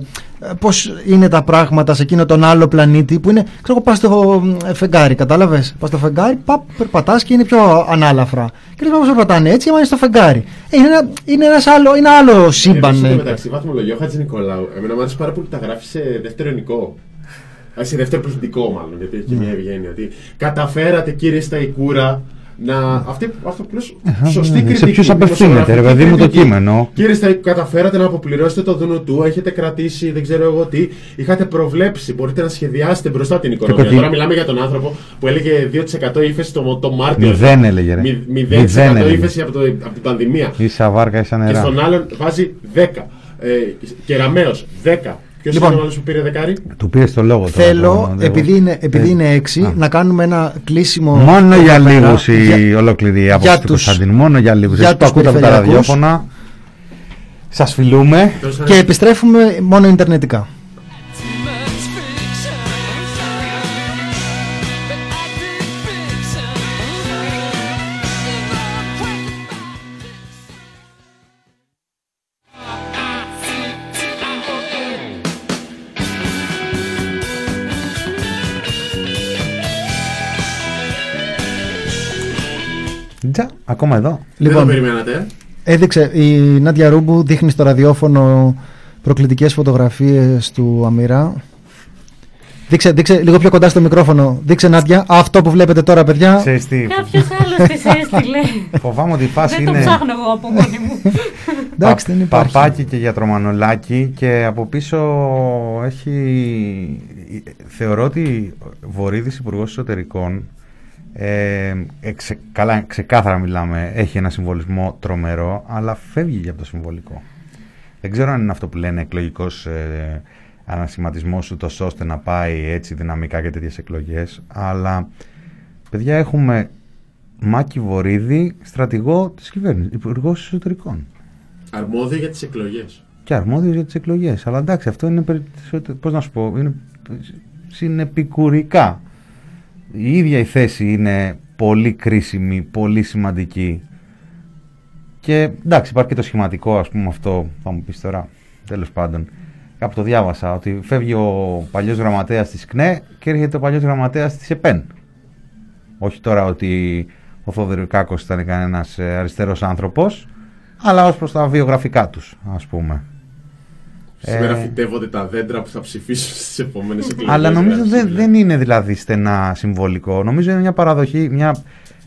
πώς είναι τα πράγματα σε εκείνο τον άλλο πλανήτη που είναι, ξέρω εγώ, πας στο ε, φεγγάρι, κατάλαβες; Πας στο φεγγάρι, παπ, περπατάς και είναι πιο ανάλαφρα. Και λες, πώς περπατάνε έτσι, άμα είναι στο φεγγάρι. Ε, είναι, ένα, είναι ένας άλλο, είναι άλλο σύμπαν. Επίσης, ε. μεταξύ βαθμολογία, ο Χατζη Νικόλαου, εμένα μου άρεσε πάρα πολύ που τα γράφει σε δεύτερο ενικό. Α, Σε δεύτερο πληθυντικό, μάλλον, γιατί έχει και Ναι. μια ευγένεια. Ότι καταφέρατε, κύριε Σταϊκούρα, να. Αυτή, αυτό που λες, σωστή ναι, κριτική. σε ποιους απευθύνεται, ρε δημοσιογραφική παιδί μου, το κριτική. κείμενο; Κύριε Σταϊκούρα, καταφέρατε να αποπληρώσετε το δούνο του, έχετε κρατήσει, δεν ξέρω εγώ τι, είχατε προβλέψει, μπορείτε να σχεδιάσετε μπροστά την οικονομία. ότι- Τώρα μιλάμε για τον άνθρωπο που έλεγε 2% ύφεση το, το Μάρτιο. Μηδέν έλεγε, ρε. Μη- Μηδέν 0% έλεγε. ύφεση από, το, από την πανδημία. Ίσα βάρκα, ίσα Και νερά. στον άλλον βάζει 10. Ε, Κεραμαίο 10. Ποιος Λοιπόν. είναι ο άλλο που πήρε δεκάρι. Του πήρε το λόγο τώρα. Θέλω, το- επειδή είναι, επειδή Ε, είναι έξι, να κάνουμε ένα κλείσιμο. Μόνο για εδώ πέρα. λίγους η Για- ολόκληρη άποψη του τους- Κωνσταντίνου. Μόνο για λίγους. για Εσείς που τους ακούτε από τα περιφερειακούς. ραδιόφωνα. Σας φιλούμε. Και επιστρέφουμε μόνο ιντερνετικά. Ακόμα εδώ. Δεν Λοιπόν, το περιμένατε. ε; Έδειξε, η Νάντια Ρούμπου δείχνει στο ραδιόφωνο προκλητικές φωτογραφίες του Αμυρά. Δείξε, δείξε λίγο πιο κοντά στο μικρόφωνο. Δείξε Νάντια, αυτό που βλέπετε τώρα παιδιά. Ξέρεις τι, Κάποιος άλλος τη έστειλε. φοβάμαι ότι η φάση Δεν το είναι ψάχνω εγώ από μόνη μου. Εντάξει, δεν υπάρχει. παπάκι και γιατρομανολάκι και από πίσω έχει... Θεωρώ ότι Βορύδης υπουργός Εσωτερικών ε, εξε- καλά, ξεκάθαρα μιλάμε, έχει ένα συμβολισμό τρομερό, αλλά φεύγει για από το συμβολικό. Δεν ξέρω αν είναι αυτό που λένε εκλογικός ε, ανασχηματισμός ούτως ώστε να πάει έτσι δυναμικά και τέτοιες εκλογές αλλά παιδιά έχουμε Μάκη Βορύδη στρατηγό της κυβέρνησης, υπουργός εσωτερικών Αρμόδιο για τις εκλογές. και αρμόδιος για τις εκλογές αλλά εντάξει αυτό είναι περι- πώς να σου πω είναι συνεπικουρικά η ίδια η θέση είναι πολύ κρίσιμη, πολύ σημαντική. Και εντάξει υπάρχει και το σχηματικό ας πούμε αυτό θα μου πεις τώρα. Τέλος πάντων. Κάπου το διάβασα ότι φεύγει ο παλιός γραμματέας της ΚΝΕ και έρχεται ο παλιός γραμματέας της ΕΠΕΝ. Όχι τώρα ότι ο Θοδωρικάκος ήταν κανένας ε, αριστερός άνθρωπος αλλά ως προς τα βιογραφικά τους ας πούμε Σήμερα Ε, φυτεύονται τα δέντρα που θα ψηφίσουν στις επόμενες εκλογές. αλλά νομίζω δεν, δεν είναι δηλαδή στενά συμβολικό. Νομίζω είναι μια παραδοχή, μια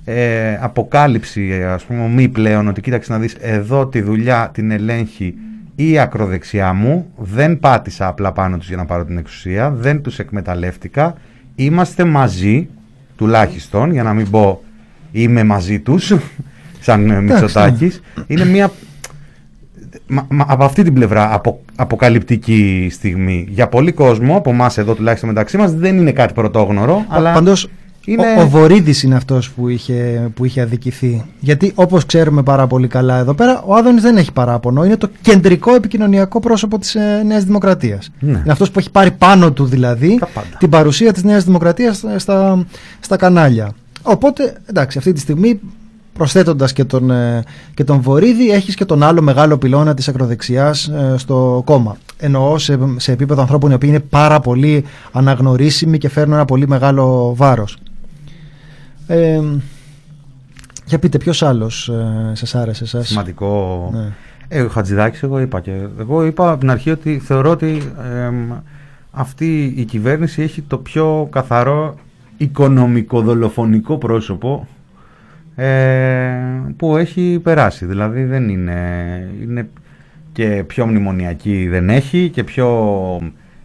ε, αποκάλυψη, ε, ας πούμε, μη πλέον, ότι κοίταξε να δεις, εδώ τη δουλειά την ελέγχει η ακροδεξιά μου, δεν πάτησα απλά πάνω τους για να πάρω την εξουσία, δεν τους εκμεταλλεύτηκα, είμαστε μαζί, τουλάχιστον, για να μην πω είμαι μαζί τους, σαν ε, Μητσοτάκης, είναι μια Μα, μα, από αυτή την πλευρά απο, αποκαλυπτική στιγμή. Για πολύ κόσμο, από εμάς εδώ τουλάχιστον μεταξύ μας, δεν είναι κάτι πρωτόγνωρο. αλλά Πάντως είναι... ο, ο Βορύδης είναι αυτός που είχε, που είχε αδικηθεί. Γιατί όπως ξέρουμε πάρα πολύ καλά εδώ πέρα, ο Άδωνης δεν έχει παράπονο. Είναι το κεντρικό επικοινωνιακό πρόσωπο της ε, Νέας Δημοκρατίας. Ναι. Είναι αυτός που έχει πάρει πάνω του δηλαδή την παρουσία της Νέας Δημοκρατίας στα, στα, στα κανάλια. Οπότε, εντάξει, αυτή τη στιγμή προσθέτοντας και τον, ε, και τον Βορύδη έχεις και τον άλλο μεγάλο πυλώνα της ακροδεξιάς ε, στο κόμμα. Εννοώ σε, σε επίπεδο ανθρώπων οι οποίοι είναι πάρα πολύ αναγνωρίσιμοι και φέρνουν ένα πολύ μεγάλο βάρος. Ε, για πείτε ποιος άλλος ε, σας άρεσε εσάς; Σημαντικό. Ναι. Ε, ο Χατζηδάκης εγώ είπα και εγώ είπα από την αρχή ότι θεωρώ ότι εμ, αυτή η κυβέρνηση έχει το πιο καθαρό οικονομικό-δολοφονικό πρόσωπο ε, που έχει περάσει. Δηλαδή δεν είναι, είναι και πιο μνημονιακή δεν έχει και πιο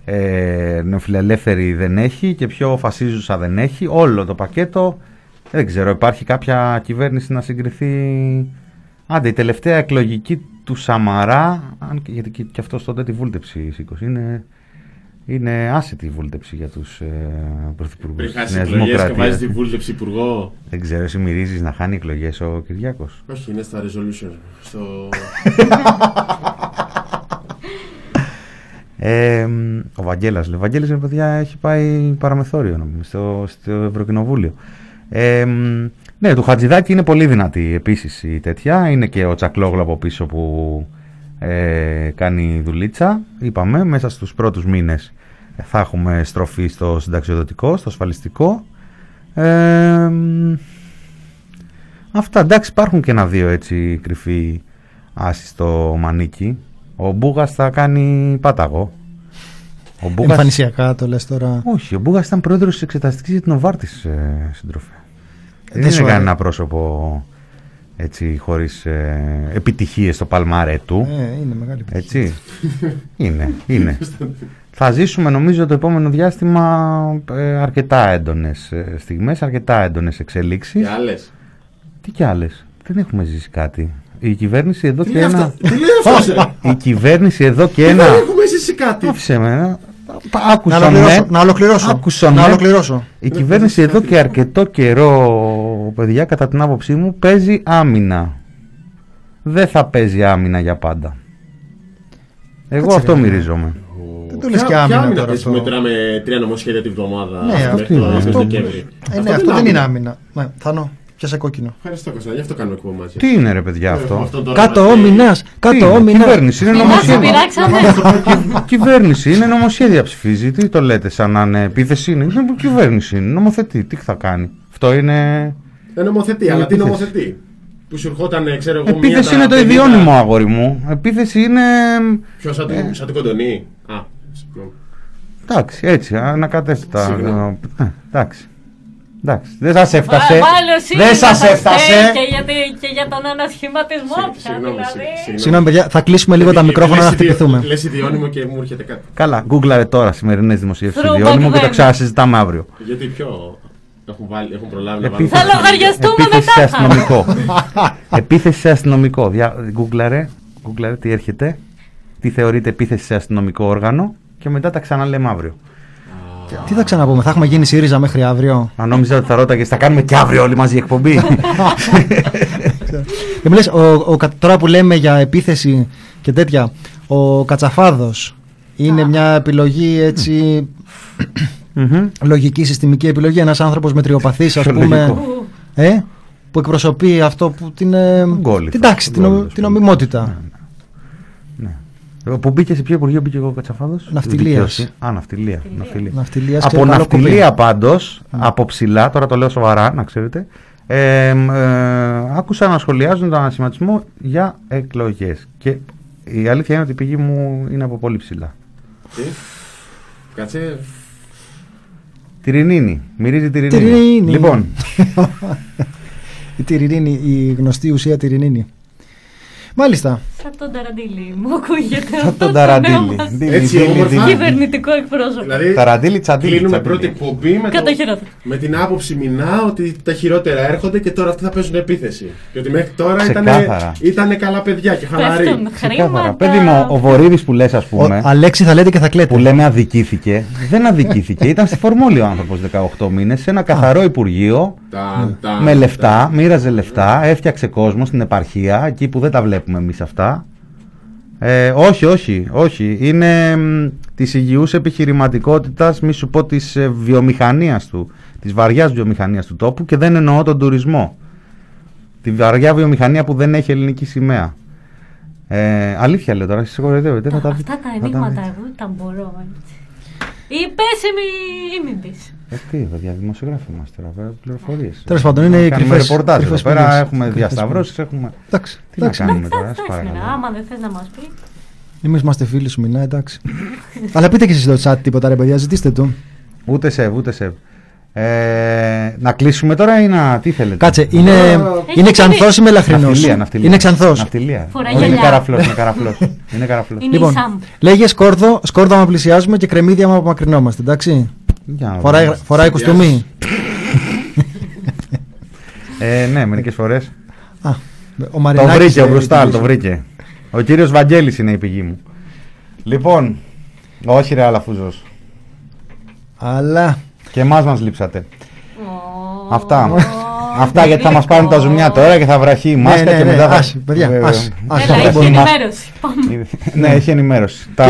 ε, νεοφιλελεύθερη δεν έχει και πιο φασίζουσα δεν έχει. Όλο το πακέτο δεν ξέρω, υπάρχει κάποια κυβέρνηση να συγκριθεί. Άντε, η τελευταία εκλογική του Σαμαρά, αν και, γιατί και, και αυτός τότε τη βούλτεψη σήκωσε, είναι, είναι άσετη η βούλτεψη για τους ε, πρωθυπουργούς Πριν της χάσει Νέας εκλογές και Δημοκρατίας. βάζει τη βούλτεψη υπουργό. Δεν ξέρω, εσύ μυρίζεις να χάνει εκλογές ο Κυριάκος; Όχι, είναι στα resolution. Στο... Ε, μ, ο Βαγγέλας, λέει. Ο Βαγγέλης, ρε παιδιά, έχει πάει παραμεθόριο νομίζω, στο, στο Ευρωκοινοβούλιο. Ε, μ, ναι, του Χατζηδάκη είναι πολύ δυνατή επίσης η τέτοια. Είναι και ο Τσακλόγλου από πίσω που ε, κάνει δουλίτσα. Είπαμε, μέσα στους πρώτους μήνες θα έχουμε στροφή στο συνταξιοδοτικό, στο ασφαλιστικό. Ε, μ, αυτά, εντάξει, υπάρχουν και ένα-δύο έτσι κρυφοί άσοι στο μανίκι. Ο Μπούγας θα κάνει πάταγο. Ο Μπούγας... Εμφανισιακά το λες τώρα. Όχι, ο Μπούγας ήταν πρόεδρος της εξεταστικής για την Οβάρτης ε, συντροφέ. Δεν Δεν σου είναι αρέ- κανένα πρόσωπο έτσι χωρίς ε, επιτυχίες στο παλμάρε του. Ε, είναι μεγάλη επιτυχία. Έτσι. είναι, είναι. Θα ζήσουμε νομίζω το επόμενο διάστημα ε, αρκετά έντονες ε, στιγμές, αρκετά έντονες εξελίξεις. Και άλλες. Τι κι άλλες; Δεν έχουμε ζήσει κάτι. Η κυβέρνηση εδώ Τι και λέει ένα... αυτό- τι λέει αυτός, ρε; Η κυβέρνηση εδώ και Δεν ένα... έχουμε ζήσει κάτι. Άφησε με. να- Να Άκουσαν ολοκληρώσω, με. να ολοκληρώσω. Άκουσαν Να με. ολοκληρώσω. Η κυβέρνηση εδώ και αρκετό καιρό, παιδιά, κατά την άποψή μου, παίζει άμυνα. Δεν θα παίζει άμυνα για πάντα. Εγώ Κάτσε, αυτό ρε. μυρίζομαι. Δεν το λες και άμυνα τώρα αυτό. αυτό. Μετράμε τρία νομοσχέδια τη βδομάδα Ναι, μέχρι αυτό το είναι. τέλος Αυτό- Δεκέμβρη. Ε, ναι, αυτό δεν είναι άμυνα. Ναι, Θανό, πιάσε κόκκινο. Ευχαριστώ Κωνσταντ, γι' αυτό κάνουμε εκπομπή μαζί. Τι είναι ρε παιδιά αυτό; Αυτό τώρα Κάτω μας ο λέει- μηνάς, Τι κάτω είναι, ο μηνάς. Κυβέρνηση είναι Μηνάς νομοσχέδια. πειράξαμε. Κυβέρνηση είναι νομοσχέδια ψηφίζει. Τι το λέτε, σαν να είναι επίθεση είναι. Είναι Κυβέρνηση είναι. Νομοθετεί. Τι θα κάνει. Αυτό είναι. Ε, νομοθετεί, αλλά τι Επίθεση. νομοθετεί; Που σου ερχόταν, ξέρω εγώ, μία Επίθεση τα είναι το 50. ιδιώνυμο αγόρι μου. Επίθεση είναι. Ποιος σαν, Ε. την- σαν την κοντονή. Α, συγγνώμη. Εντάξει, έτσι, ανακατεύτα. Συγγνώμη. Ε, Εντάξει. Εντάξει. Δεν σας έφτασε. Βάλε ο Δεν ΣΥΡΙΖΑ σας θα έφτασε. φταίει Και, για, τη- και για τον ανασχηματισμό πια, Συγγνώμη, δηλαδή. συγγνώμη. Συγγνώμη, παιδιά, θα κλείσουμε λίγο τα Λες μικρόφωνα να ιδιο- χτυπηθούμε. Λες ιδιώνυμο και μου έρχεται κάτι. Καλά, γκούγκλαρε τώρα σημερινές δημοσίευσει Throwback ιδιώνυμο και το then. ξανασυζητάμε αύριο. Γιατί πιο έχουν, βάλει, έχουν προλάβει να βάλουν. Επίθεση- Θα λογαριαστούμε Επίθεση σε μετά. αστυνομικό. Επίθεση σε αστυνομικό. Δια... Γκούγκλαρε, γκούγκλαρε τι έρχεται. Τι θεωρείται επίθεση σε αστυνομικό όργανο και και μετά τα ξαναλέμε αύριο. Τι θα ξαναπούμε, θα έχουμε γίνει ΣΥΡΙΖΑ μέχρι αύριο; Αν νόμιζα ότι θα ρώταγες, θα κάνουμε και αύριο όλοι μαζί εκπομπή. Και μου λες, ο, ο, κα- τώρα που λέμε για επίθεση και τέτοια, ο Κατσαφάδος είναι μια επιλογή έτσι Μμμ. λογική συστημική επιλογή. Ένας άνθρωπος μετριοπαθής ας Πιο πούμε λογικό. ε, που εκπροσωπεί αυτό που την, ε, Γκόλι την θα- τάξη, την, γκόλι, ο- ας την πούμε. νομιμότητα. Που μπήκε σε ποιο υπουργείο μπήκε ο Κατσαφάδος; Ναυτιλίας. Α, ναυτιλία. ναυτιλία. Ναυτιλίας και Από καλό ναυτιλία κοπή. πάντως, από ψηλά, τώρα το λέω σοβαρά, να ξέρετε, ε, μ, ε, άκουσα να σχολιάζουν τον ανασηματισμό για εκλογές. Και η αλήθεια είναι ότι η πηγή μου είναι από πολύ ψηλά. Τι; Κάτσε. Τυρινίνη. Μυρίζει τυρινίνη. Τυρινίνη. Λοιπόν, Η τυρινίνη, η γνωστή ουσία τυρινίνη. Μάλιστα. Σαν τον Ταραντήλη μου ακούγεται. Σαν αυτό τον το Ταραντήλη. νέο μας Δίλη, Έτσι, δίλη, όμορφα. δίλη. Κυβερνητικό εκπρόσωπο. Δηλαδή, Ταραντήλη, τσαντήλη. κλείνουμε τσαντήλη. πρώτη εκπομπή με, Κατά το, χειρότερα. με την άποψη μηνά ότι τα χειρότερα έρχονται και τώρα αυτοί θα παίζουν επίθεση. Και ότι μέχρι τώρα ήταν, Ξεκάθαρα. ήτανε καλά παιδιά και χαλαροί. Πέφτουν Ξεκάθαρα. χρήματα. Παιδί μου, ο Βορύδης που λες, ας Ο, πούμε. Αλέξη θα λέτε και θα κλαίτε. που λέμε αδικήθηκε, δεν αδικήθηκε. Ήταν στη Φορμόλη ο άνθρωπος 18 μήνες, σε ένα καθαρό υπουργείο, Τα, τα, με λεφτά, μοίραζε λεφτά, έφτιαξε κόσμο στην επαρχία, εκεί που δεν τα βλέπουμε εμείς αυτά. Ε, όχι, όχι, όχι. Είναι της υγιούς επιχειρηματικότητας, μη σου πω της ε, βιομηχανίας του, της βαριάς βιομηχανίας του τόπου και δεν εννοώ τον τουρισμό. Τη βαριά βιομηχανία που δεν έχει ελληνική σημαία. Ε, αλήθεια λέω τώρα, σα κοροϊδεύετε. θα τα δείτε. Αυτά τα θα τα ενίγματα δείτε. εγώ τα μπορώ. έτσι. Η πέσιμη ημιντή. Ε, τι, παιδιά, δημοσιογράφοι είμαστε τώρα, πληροφορίες. Τέλος πάντων, είναι οι Κάνουμε κρυφές- ρεπορτάζ εδώ κρυφές πέρα, πηγές. έχουμε Κρυφές διασταυρώσεις, έχουμε. Εντάξει, Τι να εντάξει. κάνουμε τώρα, Εντάξει, σας Μινά, παρακαλώ. άμα δεν θες να μας πεις. Εμείς είμαστε φίλοι σου, Μινά, εντάξει. Αλλά πείτε και εσείς στο chat τίποτα, ρε παιδιά, ζητήστε του. Ούτε σεβ, ούτε σεβ. Ε, να κλείσουμε τώρα ή να. Τι θέλετε; Κάτσε, είναι, Έχει είναι ξανθός ή μελαχρινό. Ναυτιλία, ναυτιλία. Είναι ξανθός. Ναυτιλία. Φοράει Όχι, είναι γυαλιά. καραφλός. Είναι καραφλός. είναι καραφλός. Είναι η Λοιπόν, Σαμ. λέγε σκόρδο, σκόρδο άμα πλησιάζουμε και κρεμμύδια άμα απομακρυνόμαστε, εντάξει. Για να Φοράει, δούμε. φοράει κουστούμι. Ε, ναι, μερικές φορές. Α, ο Το Μαρινάκης βρήκε ο λέει, Μπρουστάλ, την το βρήκε. Ο κύριος Βαγγέλης είναι η πηγή μου. Λοιπόν, όχι ρε Αλαφούζος. Αλλά. Και εμάς μας λείψατε. Ω, Αυτά. Ω, Αυτά γιατί θα μας πάρουν τα ζουμιά τώρα και θα βραχεί η μάσκα ναι, και ναι, μετά θα. άσε, παιδιά, Βέβαια. άσε, άσε. Θα Έλα, βραχεί έχει η μάσκα. ενημέρωση. Πάμε. Ναι, έχει ενημέρωση. Τα.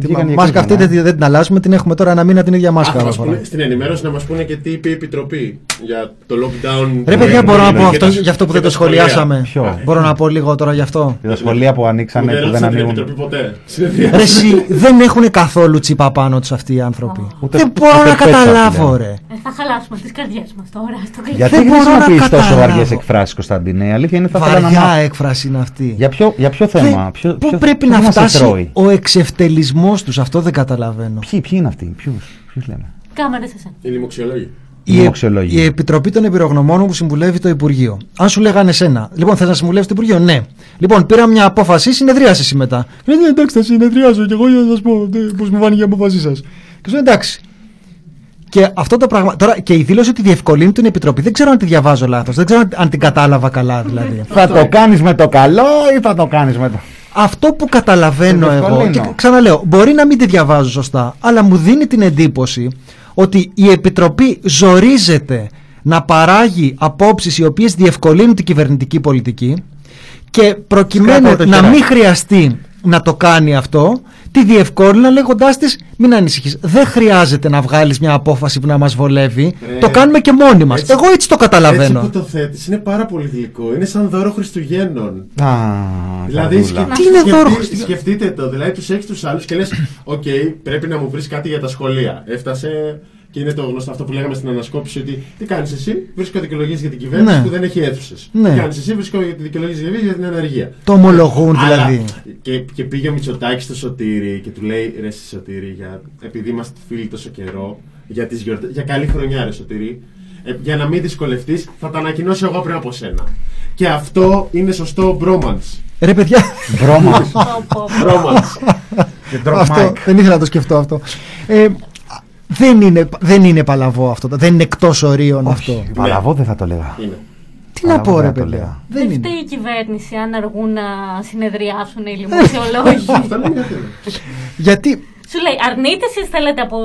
Τη βγήκαν οι μάσκα αυτή εκκλήσεις, δεν, δεν την αλλάζουμε, την έχουμε τώρα ένα μήνα την ίδια Α, μάσκα. θα κάθε μας φορά. πούνε, στην ενημέρωση να μας πούνε και τι είπε η Επιτροπή για το lockdown. Ρε που παιδιά, έγινε μπορώ να και πω τα- αυτό, για αυτό που και δεν το τα σχολεία. σχολιάσαμε. Ποιο; Μπορώ να πω λίγο τώρα γι' αυτό. Τα σχολεία που ανοίξανε Που που δεν ρώτησαν την ανοίγουν. Επιτροπή ποτέ. Ρε Συνεδρίαση. εσύ, δεν έχουν καθόλου τσίπα πάνω τους αυτοί οι άνθρωποι. Ούτε- δεν μπορώ ούτε να πέτσα, καταλάβω, φίλε. ρε. Ε, θα χαλάσουμε τις καρδιές μας τώρα. Στο κλειστό. Γιατί Δεν μπορώ να χρησιμοποιείς τόσο καταλάβω. βαριές εκφράσεις, Κωνσταντίνε. Η αλήθεια είναι ότι θα ήθελα να Βαριά μάθω. έκφραση είναι αυτή. Για ποιο, για ποιο Δεν- θέμα, ποιο, Πού ποιο- πρέπει ποιο να μας φτάσει τρώει; ο εξευτελισμός τους, αυτό δεν καταλαβαίνω. Ποιοι, ποιοι είναι αυτοί, ποιους λέμε; Κάμερες εσένα. Οι λοιμοξιολόγοι. Η, ε- Δημοξιολόγοι. η Επιτροπή των Εμπειρογνωμόνων που συμβουλεύει το Υπουργείο. Αν σου λέγανε εσένα, λοιπόν, θες να συμβουλεύεις το Υπουργείο, ναι. Λοιπόν, πήρα μια απόφαση, συνεδρίασες εσύ μετά. Ε, ναι, εντάξει, θα συνεδριάσω και εγώ για να σας πω πώς μου φάνηκε η απόφασή σας. Και σου λέει εντάξει. Και αυτό το πράγμα. Τώρα και η δήλωση ότι διευκολύνει την Επιτροπή, δεν ξέρω αν τη διαβάζω λάθος. Δεν ξέρω αν- αν την κατάλαβα καλά δηλαδή. Θα το κάνεις με το καλό ή θα το κάνεις με το. Αυτό που καταλαβαίνω Το εγώ, και διευκολύνω. ξαναλέω, μπορεί να μην τη διαβάζω σωστά, αλλά μου δίνει την εντύπωση ότι η Επιτροπή ζορίζεται να παράγει απόψεις οι οποίες διευκολύνουν την κυβερνητική πολιτική και προκειμένου Σκράταω το να χεράκι. μην χρειαστεί να το κάνει αυτό, τη διευκόλυνα λέγοντάς της μην ανησυχείς, δεν χρειάζεται να βγάλεις μια απόφαση που να μας βολεύει, Ρε. το κάνουμε και μόνοι μας. Έτσι- Εγώ έτσι το Έτσι καταλαβαίνω. που το θέτεις είναι πάρα πολύ γλυκό. Είναι σαν δώρο Χριστουγέννων. Α, Δηλαδή, καρδούλα. σκε- Τι είναι σκεφτεί- δώρο Χριστουγέννων; σκεφτείτε το. Δηλαδή, τους έχεις τους άλλους και λες: Οκ, πρέπει να μου βρεις κάτι για τα σχολεία. Έφτασε και είναι το γνωστό αυτό που λέγαμε στην ανασκόπηση ότι τι κάνεις εσύ, βρίσκω δικαιολογίες για την κυβέρνηση Ναι. που δεν έχει αίθουσες. Ναι. Τι κάνεις εσύ, βρίσκω δικαιολογίες για την ανεργία. Το ομολογούν Αλλά- δηλαδή. Και, και πήγε ο Μητσοτάκης στο Σωτήρι και του λέει: Ρε, εσύ, Σωτήρι, για, επειδή είμαστε φίλοι τόσο καιρό, για, τις γιορτές, για καλή χρονιά, ρε Σωτήρι, ε, για να μην δυσκολευτείς, θα τα ανακοινώσω εγώ πριν από σένα. Και αυτό είναι σωστό bromance. Ρε παιδιά, Μπρώμα. Πω, πω, πω. bromance. Και drop αυτό, mic. δεν ήθελα να το σκεφτώ αυτό. Ε, δεν, είναι, δεν είναι παλαβό αυτό, δεν είναι εκτός ορίων αυτό. Όχι, Παλαβό δεν θα το λέγα. είναι. Τι να Παλαβό πω ρε δεν το παιδιά. λέω. Δεν Δεν είναι. φταίει η κυβέρνηση αν αργούν να συνεδριάσουν οι λοιμοξιολόγοι. Αυτό είναι μια θέμα. Γιατί Σου λέει, αρνείτε εσείς θέλετε από,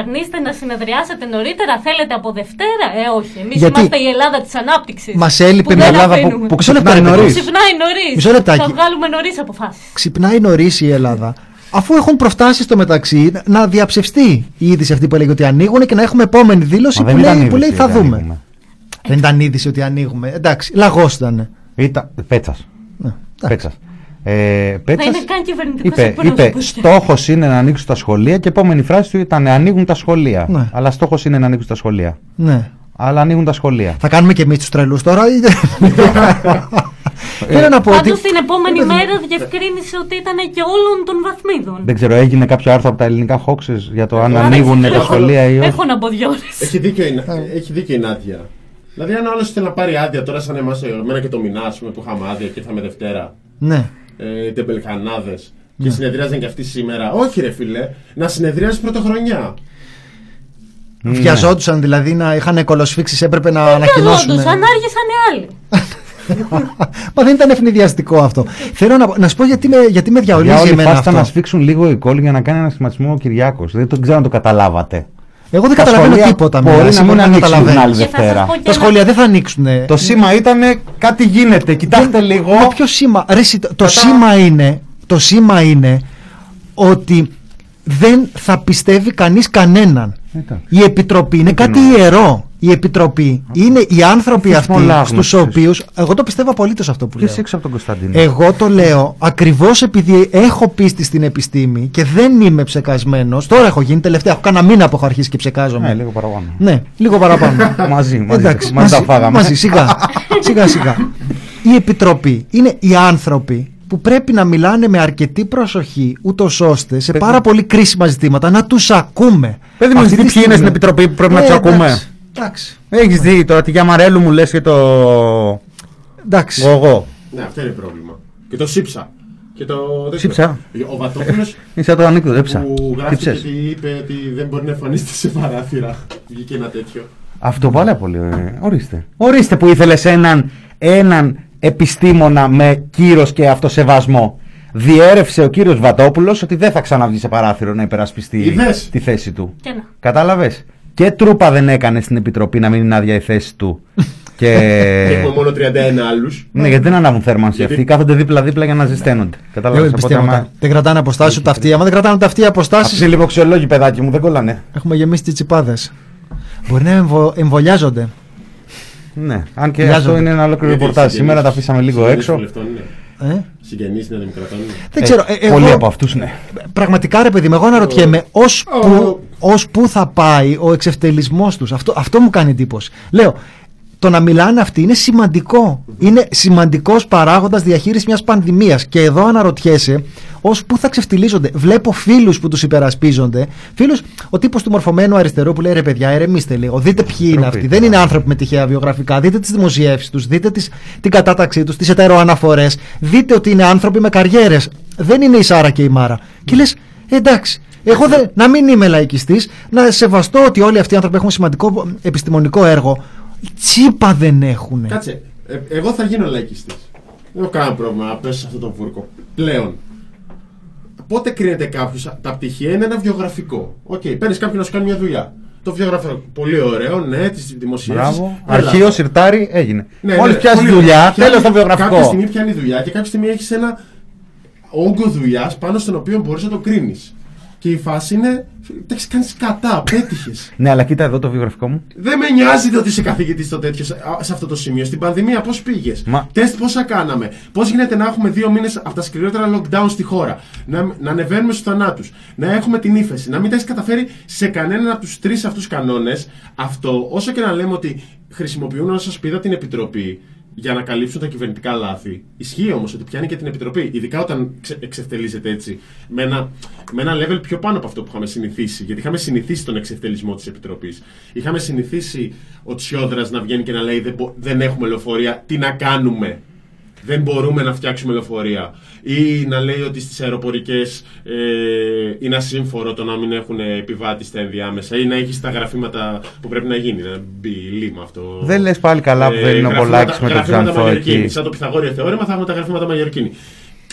αρνείστε να συνεδριάσετε νωρίτερα, θέλετε από Δευτέρα; Ε, όχι. Εμείς Γιατί- είμαστε η Ελλάδα της ανάπτυξης. Μας έλειπε μια Ελλάδα που- που ξυπνάει νωρίς. Ξυπνάει νωρίς. Μισό λεπτάκι. Θα βγάλουμε νωρίς αποφάσεις. Ξυπνάει νωρίς η Ελλάδα. Αφού έχουν προφτάσει στο μεταξύ να διαψευστεί η είδηση αυτή που έλεγε ότι ανοίγουν και να έχουμε επόμενη δήλωση Μα που δεν λέει, ήταν που λέει είδηση θα ότι δούμε. ανοίγουμε. Δεν ήταν είδηση ότι ανοίγουμε. Εντάξει, λαγό ήταν. Ήταν. Πέτσας. Ναι, Πέτσας. Ε, Πέτσας είναι καν κυβερνητικός είπε, εκπρόσωπος. είπε στόχος είναι να ανοίξουν τα σχολεία και η επόμενη φράση του ήταν ανοίγουν τα σχολεία. Ναι. Αλλά στόχος είναι να ανοίξουν τα σχολεία. Ναι. Αλλά ανοίγουν τα σχολεία. Θα κάνουμε και εμείς τους τρελούς τώρα. ή δεν- Θέλω να πω ότι. Πάντω την επόμενη μέρα διευκρίνησε ότι ήταν και όλων των βαθμίδων. Δεν ξέρω, έγινε κάποιο άρθρο από τα ελληνικά χόξες για το αν Άρα, ανοίγουν τα έχω- σχολεία ή όχι; Έχω να πω δυο ώρες. Έχει δίκιο, η, έχει δίκιο η Νάτια. Δηλαδή, αν άλλο θέλει να πάρει άδεια τώρα, σαν εμάς, εμένα και το μηνά, ας πούμε, που είχαμε άδεια και ήρθαμε Δευτέρα, Ναι. ε, τεμπελχανάδε, Ναι. και συνεδριάζαν και αυτοί σήμερα. Όχι, ρε φίλε, να συνεδριάζεις πρωτοχρονιά. Ναι. Βιαζόντουσαν δηλαδή να είχαν κολοσφίξεις, έπρεπε να Όντως, ανακοινώσουν. αν άργησαν οι άλλοι. Μα δεν ήταν ευνηδιαστικό αυτό. Θέλω να, να σου πω γιατί με, γιατί με Για διαολίζει όλη εμένα φάση αυτό. ήταν να σφίξουν λίγο η κόλλη για να κάνει ένα σχηματισμό ο Κυριάκος. Δεν το ξέρω αν το καταλάβατε. Εγώ δεν Τα καταλαβαίνω σχολεία τίποτα. Μπορεί Μιχάλη, να εσύ μην μπορεί ανοίξουν την καταλαβαίνεις. άλλη Και θα σας Δευτέρα. πω και Τα ένα- σχόλια δεν θα ανοίξουν. Το σήμα ήταν κάτι γίνεται. Κοιτάξτε λίγο. Μα ποιο σήμα. Ρε, εσύ, το, το σήμα είναι, το σήμα είναι ότι δεν θα πιστεύει κανείς κανέναν. Ήταν. Η Επιτροπή είναι κάτι εννοείς; ιερό. Η Επιτροπή είναι οι άνθρωποι αυτοί Θυσμολάγνωσης. στους οποίους εγώ το πιστεύω απολύτως αυτό που λέω. Ποιο έξω από τον Κωνσταντίνο; Εγώ το λέω ακριβώς επειδή έχω πίστη στην επιστήμη και δεν είμαι ψεκασμένος. Τώρα έχω γίνει τελευταία, έχω κάνα μήνα που έχω αρχίσει και ψεκάζομαι. Ναι, λίγο παραπάνω. Ναι, λίγο παραπάνω. Μαζί, μαζί, Εντάξει, μαζί τα φάγαμε. Μαζί, σιγά, σιγά, σιγά. Η Επιτροπή είναι οι άνθρωποι που πρέπει να μιλάνε με αρκετή προσοχή, ούτως ώστε σε πάρα πολύ κρίσιμα ζητήματα να τους ακούμε. Παιδί μου, Αυτή έχεις δει τη ποιοι είναι στιγμή- στην Επιτροπή που πρέπει να Ε, τους ακούμε; εντάξει, Εντάξει. Έχεις δει τώρα τη Γιαμαρέλου μου λες και το. εντάξει. Εγώ. Ναι, αυτό είναι πρόβλημα. Και το σύψα. Και το. τέτοιο. Σύψα. Ο Βατόπουλος Είσαι το ανήκω, έψα. που Τι γράφτηκε ψες. ότι είπε ότι δεν μπορεί να εμφανίζεται σε παράθυρα. Βγήκε ένα τέτοιο. Αυτό πάρα πολύ. ε, Ορίστε. Ορίστε που ήθελες έναν, έναν επιστήμονα με κύρος και αυτοσεβασμό. Διέρευσε ο κύριος Βατόπουλος ότι δεν θα ξαναβγεί σε παράθυρο να υπερασπιστεί Είδες; τη θέση του. Και να. Κατάλαβες; Και τρούπα δεν έκανε στην επιτροπή να μην είναι άδεια η θέση του. Και και. έχουμε μόνο 31 άλλους. ναι, γιατί δεν ανάβουν θέρμανση Γιατί- αυτοί. Κάθονται δίπλα-δίπλα για να ζεσταίνονται. Δεν Κατάλαβε. πιστεύω τα- Δεν κρατάνε αποστάσεις ούτε αυτοί. Άμα δεν κρατάνε ούτε αυτοί οι Αυτοί αποστάσει, οι λιποξιολόγοι, παιδάκι μου, δεν κολλάνε. έχουμε γεμίσει τσιτσιπάδε. Μπορεί να εμβο- εμβολιάζονται. Ναι, αν και Βιάζονται. αυτό είναι ένα ολόκληρο Γιατί ρεπορτάζ. συγγενείς- Σήμερα τα αφήσαμε λίγο συγγενείς έξω. βουλευτών είναι. Ε? Συγγενεί είναι δημοκρατών. είναι. Δεν ξέρω. ε, εγώ- Πολλοί από αυτού, ναι. Πραγματικά ρε παιδί μου, εγώ αναρωτιέμαι ως που, ως που θα πάει ο εξευτελισμός τους. Αυτό, αυτό μου κάνει εντύπωση. Λέω, το να μιλάνε αυτοί είναι σημαντικό. Είναι σημαντικός παράγοντας διαχείρισης μιας πανδημίας. Και εδώ αναρωτιέσαι ως που θα ξεφτυλίζονται. Βλέπω φίλους που τους υπερασπίζονται. Φίλους, ο τύπος του μορφωμένου αριστερού που λέει ρε παιδιά, ερεμήστε λίγο. Δείτε ποιοι είναι αυτοί. Δεν είναι άνθρωποι με τυχαία βιογραφικά. Δείτε τις δημοσιεύσεις τους. Δείτε τις, την κατάταξή τους, τις ετεροαναφορές. Δείτε ότι είναι άνθρωποι με καριέρες. Δεν είναι η Σάρα και η Μάρα. Και λες, εντάξει, εγώ δεν, να μην είμαι λαϊκιστής, να σεβαστώ ότι όλοι αυτοί οι άνθρωποι έχουν σημαντικό επιστημονικό έργο. Τσίπα δεν έχουν. Κάτσε. Ε, εγώ θα γίνω λαϊκιστής. Δεν έχω κανένα πρόβλημα να πέσω σε αυτόν τον βούρκο. Πλέον. Πότε κρίνεται κάποιος. Τα πτυχία είναι ένα βιογραφικό. OK, okay, παίρνεις κάποιον να σου κάνει μια δουλειά. Το βιογραφικό. Πολύ ωραίο, ναι, τι δημοσιεύσεις. Μπράβο. Αρχείο, συρτάρι, έγινε. Ναι, Μόλις ναι, πιάσει πολύ δουλειά, ωραία. τέλος το Κάποια βιογραφικό. στιγμή πιάνει δουλειά και κάποια στιγμή έχεις ένα όγκο δουλειάς πάνω στον οποίο μπορείς να το κρίνεις. Και η φάση είναι. Τα έχει κάνει σκατά, πέτυχε. Ναι, αλλά κοίτα εδώ το βιογραφικό μου. Δεν με νοιάζει το ότι είσαι καθηγητής στο τέτοιο, σε- α, σε αυτό το σημείο. Στην πανδημία πώς πήγες; Μα- Τεστ πόσα κάναμε; Πώς γίνεται να έχουμε δύο μήνες από τα σκληρότερα lockdown στη χώρα; Να, να ανεβαίνουμε στους θανάτους. Να έχουμε την ύφεση. Να μην τα έχεις καταφέρει σε κανέναν από τους τρεις αυτούς κανόνες. Αυτό, όσο και να λέμε ότι χρησιμοποιούν ω σπίδα την επιτροπή για να καλύψουν τα κυβερνητικά λάθη. Ισχύει όμως ότι πιάνει και την επιτροπή. Ειδικά όταν ξε, εξευτελίζεται έτσι. Με ένα, με ένα level πιο πάνω από αυτό που είχαμε συνηθίσει. Γιατί είχαμε συνηθίσει τον εξευτελισμό της επιτροπής. Είχαμε συνηθίσει ο Τσιόδρας να βγαίνει και να λέει δεν, μπο- δεν έχουμε λεωφορεία. Τι να κάνουμε. Δεν μπορούμε να φτιάξουμε λεωφορεία. Ή να λέει ότι στις αεροπορικές ε, είναι ασύμφορο το να μην έχουν επιβάτη στα ενδιάμεσα. Ή να έχεις τα γραφήματα που πρέπει να γίνει. Να μπει λίμα αυτό. Δεν λες πάλι καλά που δεν είναι ο γραφήματα- Πολάκης με τον γραφήματα Ξανθό Μαγιορκίνη. εκεί. Σαν το Πιθαγόριο θεώρημα θα έχουμε τα γραφήματα Μαγιορκίνη.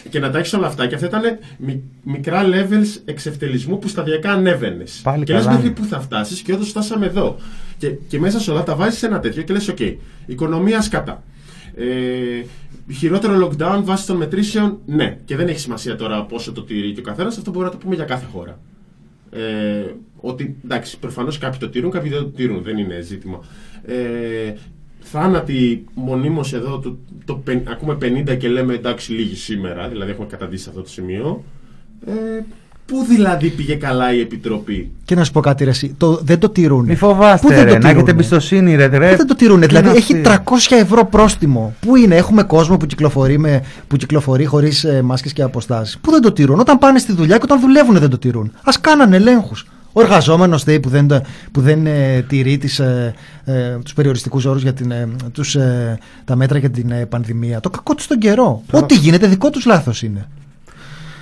Και και να τα έχεις όλα αυτά. Και αυτά ήταν μι- μικρά levels εξευτελισμού που σταδιακά ανέβαινες. Πάλι Και λες καλά μέχρι είναι. πού θα φτάσεις, και όντω φτάσαμε εδώ. Και, και μέσα σε όλα τα βάζεις σε ένα τέτοιο και λες: OK, οικονομία σκατά. Ε, χειρότερο lockdown βάσει των μετρήσεων, ναι. Και δεν έχει σημασία τώρα πόσο το τηρεί και ο καθένας. Αυτό μπορούμε να το πούμε για κάθε χώρα. Ε, ότι εντάξει, προφανώς κάποιοι το τηρούν, κάποιοι δεν το τηρούν. Δεν είναι ζήτημα. Ε, θάνατοι μονίμως εδώ, το, το, πεν- ακούμε 50 και λέμε εντάξει, λίγοι σήμερα, δηλαδή έχουμε καταντήσει σε αυτό το σημείο. Ε, πού δηλαδή πήγε καλά η Επιτροπή; Και να σου πω κάτι, ρε, εσύ, το, δεν το τηρούν. Μη φοβάστε, Πού δεν ρε, το να έχετε τηρούνε; εμπιστοσύνη, ρε. ρε. Πού δεν το τηρούν, Τι δηλαδή είναι έχει αυτή; 300 ευρώ πρόστιμο. Πού είναι, έχουμε κόσμο που κυκλοφορεί, με, που κυκλοφορεί χωρίς ε, μάσκες και αποστάσεις. Πού δεν το τηρούν, όταν πάνε στη δουλειά και όταν δουλεύουν δεν το τηρούν. Α κάνανε ελέγχους. Ο εργαζόμενος που δεν, το- που δεν ε, τηρεί τις, ε, ε, τους περιοριστικούς όρους για την, ε, τους, ε, τα μέτρα για την ε, πανδημία. Το κακό του στον καιρό. Ό,τι γίνεται δικό τους λάθος είναι.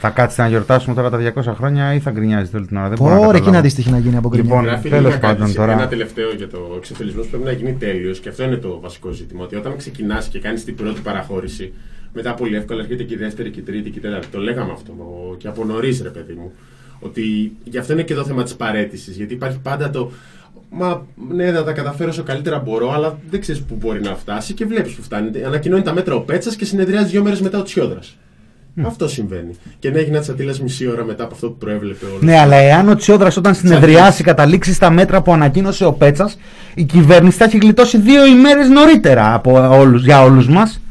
Θα κάτσετε να γιορτάσουμε τώρα τα 200 χρόνια ή θα γκρινιάζετε όλη την ώρα; Δεν μπορώ να Ωραία, εκεί καταλάβω. να δεις τι έχει να γίνει από γκρινιά. Λοιπόν, Γράφει τέλος λίγα κάτι πάντων σε- τώρα. Ένα τελευταίο για το εξεφελισμό που πρέπει να γίνει τέλειος και αυτό είναι το βασικό ζήτημα. Ότι όταν ξεκινάς και κάνεις την πρώτη παραχώρηση, μετά πολύ εύκολα έρχεται και η δεύτερη και η τρίτη και η τέταρτη. Το λέγαμε αυτό ο- και από νωρίς, ρε παιδί μου. Ότι γι' αυτό είναι και το θέμα της παρέτησης. Γιατί υπάρχει πάντα το. Μα ναι, θα τα καταφέρω όσο καλύτερα μπορώ, αλλά δεν ξέρεις πού μπορεί να φτάσει και βλέπεις που φτάνει. Ανακοινώνει τα μέτρα ο Πέτσας και συνεδριάζει δύο μέρες μετά ο Τσιόδρας. Αυτό συμβαίνει. Και να έγινε Τσατήλα μισή ώρα μετά από αυτό που προέβλεπε όλος. Ναι, αλλά εάν ο Τσιόδρας όταν συνεδριάσει καταλήξει στα μέτρα που ανακοίνωσε ο Πέτσας, η κυβέρνηση θα έχει γλιτώσει δύο ημέρες νωρίτερα από όλους, για όλους μας.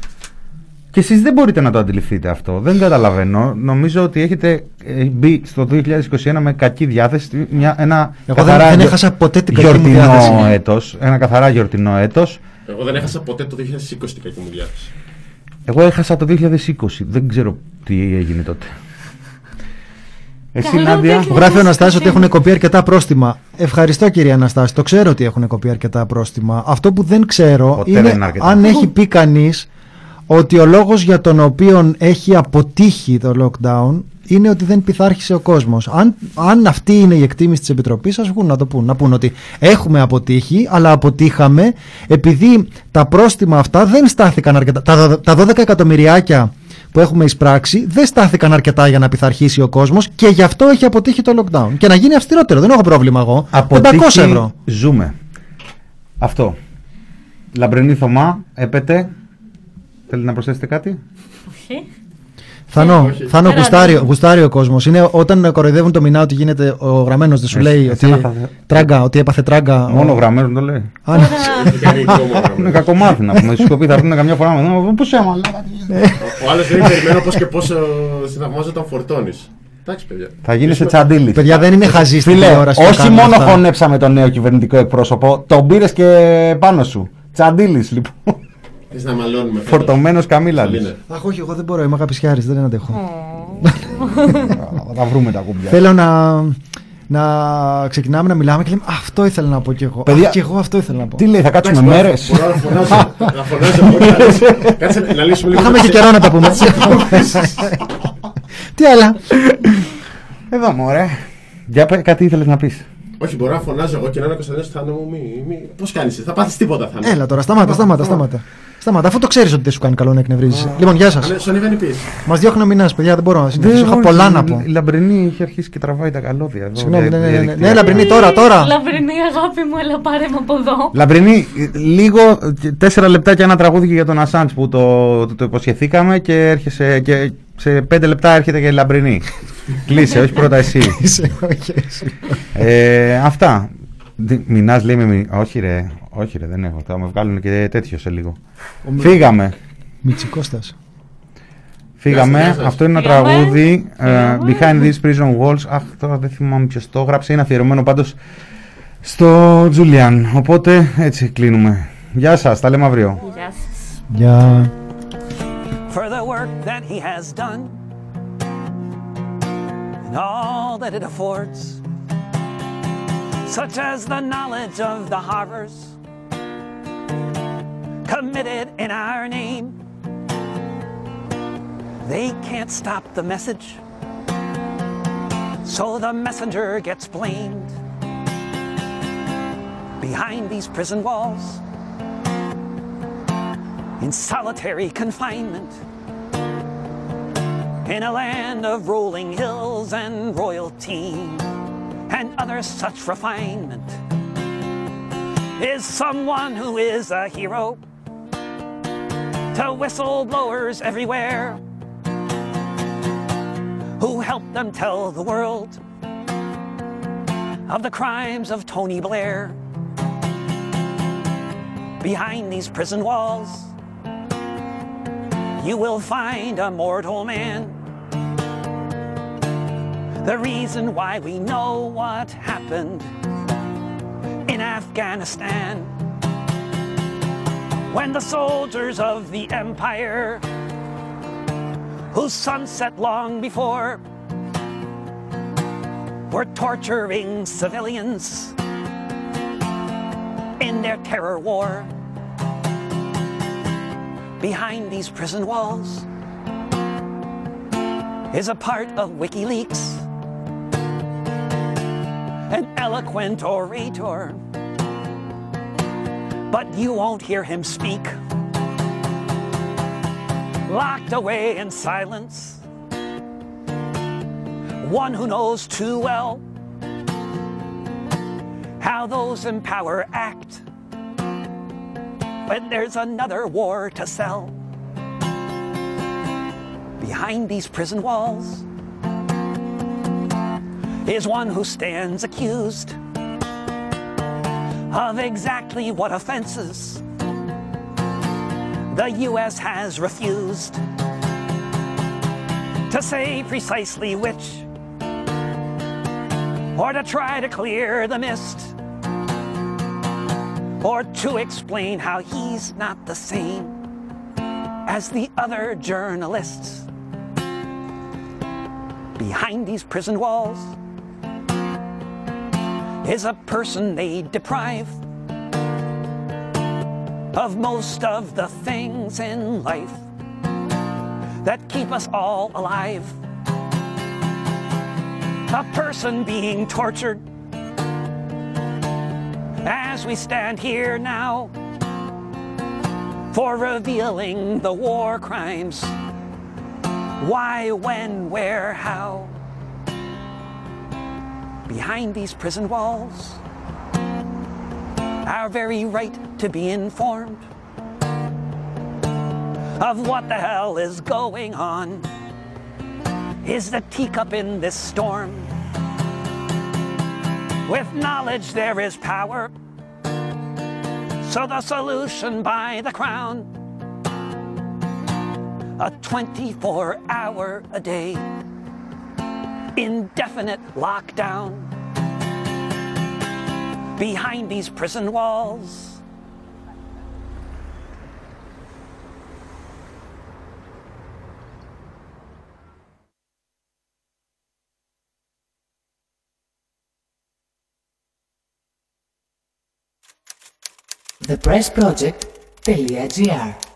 Και εσείς δεν μπορείτε να το αντιληφθείτε αυτό. Δεν καταλαβαίνω. Νομίζω ότι έχετε ε, μπει στο 2021 με κακή διάθεση. Μια, ένα Εγώ δεν- δεν έχασα ποτέ την κακή μου γιορτινό διάθεση. έτος, Ένα καθαρά γιορτινό έτος. Εγώ δεν έχασα ποτέ το 2020 την κακή μου διάθεση. Εγώ έχασα το 2020. Δεν ξέρω τι έγινε τότε. Εσύ, Καλό Νάντια. τέτοιο. Γράφει ο Αναστάσης ότι έχουν κοπεί αρκετά πρόστιμα. Ευχαριστώ κύριε Αναστάση. Το ξέρω ότι έχουν κοπεί αρκετά πρόστιμα. Αυτό που δεν ξέρω Ποτέ είναι δεν είναι αρκετά. αν έχει πει κανείς ότι ο λόγος για τον οποίο έχει αποτύχει το lockdown είναι ότι δεν πειθάρχησε ο κόσμος. Αν, αν αυτή είναι η εκτίμηση της Επιτροπής, ας βγουν να το πούν. Να πούν ότι έχουμε αποτύχει, αλλά αποτύχαμε επειδή τα πρόστιμα αυτά δεν στάθηκαν αρκετά. Τα, τα 12 εκατομμυριάκια που έχουμε εισπράξει δεν στάθηκαν αρκετά για να πειθαρχήσει ο κόσμος και γι' αυτό έχει αποτύχει το lockdown. Και να γίνει αυστηρότερο. Δεν έχω πρόβλημα εγώ. 500 Αποτύχει, ευρώ. Ζούμε. Αυτό. Λαμπρινή Θωμά, έπεται. Θέλετε να προσθέσετε κάτι; Όχι. Θανό, Όχι. Θανό Πέρα γουστάρει, δεν. γουστάρει ο κόσμος. Είναι όταν κοροϊδεύουν το μηνά ότι γίνεται ο γραμμένος, δεν σου Εσύ- λέει εσένα ότι, θα- τράγκα, ότι έπαθε τράγκα. Μόνο ο- γραμμένος το λέει. Α, ναι. Έχει κάνει κόμμα, Είναι κακομάθη να πούμε. Σκοπή θα έρθουν καμιά φορά με. Πού σε έμαλα. Ο άλλος δεν περιμένω πώς και πόσο συναυμάζω όταν φορτώνεις. Εντάξει, παιδιά. Θα γίνει σε Κλείσουμε- τσαντίλης. Παιδιά, δεν είναι χαζή στην Φίλε, τηλεόραση που όχι κάνουν μόνο αυτά. χωνέψαμε τον νέο κυβερνητικό εκπρόσωπο, τον πήρες και πάνω σου. Τσαντίλης λοιπόν. Θες να μαλώνουμε. Φορτωμένος Καμίλαλη. Είναι. Αχ, όχι, εγώ δεν μπορώ, είμαι αγαπησιάρης, δεν αντέχω. Θα τα βρούμε τα κουμπιά. Θέλω να, να ξεκινάμε να μιλάμε και λέμε «Α, Αυτό ήθελα να πω κι εγώ. Παιδιά, Αχ, κι εγώ αυτό ήθελα να πω. Τι λέει, θα κάτσουμε Εντάξει, μέρε. Μπορώ να φωνάζω. Να φωνάζω εγώ και να λες. Κάτσε να λύσουμε λίγο. Είχαμε τα και ξε- καιρό να τα πούμε. Τι άλλα; Εδώ μωρέ. Για πέ, κάτι ήθελες να πεις. Όχι, μπορώ να φωνάζω εγώ και να είναι ο Κωνσταντίνος Θάνο μου. Μη, μη. Πώς κάνεις, θα πάθεις τίποτα Θάνο. Έλα τώρα, σταμάτα, σταμάτα, σταμάτα. Σταμάτα, αφού το ξέρεις ότι δεν σου κάνει καλό να εκνευρίζει. Λοιπόν, γεια σας. Αν Στον δεν πεις. Μας διώχνει ο Μηνά, παιδιά, δεν μπορώ να συνεχίσω. Είχα πολλά να πω. Η Λαμπρινή έχει αρχίσει και τραβάει τα καλώδια εδώ. Συγγνώμη, ναι, ναι, ναι, ναι. διαδικτυακά. Ναι, Λαμπρινή, τώρα, τώρα. Λαμπρινή αγάπη μου, έλα πάρε με από εδώ. Λαμπρινή, λίγο ε, τέσσερα λεπτά και ένα τραγούδι και για τον Ασάντ που το, το, το υποσχεθήκαμε και έρχεσαι και σε πέντε λεπτά έρχεται και η Λαμπρινή. Κλείσε, όχι πρώτα εσύ. Είσαι, όχι, εσύ. ε, αυτά. Μινάς λέει με μη- Όχι ρε, όχι ρε, δεν έχω. Θα με βγάλουν και τέτοιο σε λίγο. Φύγαμε. Μητσικώστας. Φύγαμε. Γεια σας, γεια σας. Αυτό είναι ένα Φύγαμε. τραγούδι. ε, Φύγαμε. Behind these prison walls. Αχ, τώρα δεν θυμάμαι ποιος το έγραψε. Είναι αφιερωμένο πάντως στο Τζούλιαν. Οπότε έτσι κλείνουμε. Γεια σας, τα λέμε αύριο. Γεια σας. Γεια. for the work that he has done and all that it affords, such as the knowledge of the horrors committed in our name. They can't stop the message, so the messenger gets blamed. Behind these prison walls, in solitary confinement. in a land of rolling hills and royalty and other such refinement is someone who is a hero to whistleblowers everywhere who help them tell the world of the crimes of Tony Blair behind these prison walls you will find a mortal man. The reason why we know what happened in Afghanistan when the soldiers of the empire who sunset long before were torturing civilians in their terror war behind these prison walls is a part of WikiLeaks, an eloquent orator. But you won't hear him speak. Locked away in silence, one who knows too well how those in power act when there's another war to sell. Behind these prison walls is one who stands accused of exactly what offenses the U.S. has refused to say precisely which, or to try to clear the mist or to explain how he's not the same as the other journalists behind these prison walls is a person they deprive of most of the things in life that keep us all alive. A person being tortured as we stand here now for revealing the war crimes. Why, when, where, how? Behind these prison walls, our very right to be informed of what the hell is going on is the teacup in this storm. With knowledge there is power. So the solution by the crown. A 24 hour a day indefinite lockdown behind these prison walls. thepressproject.gr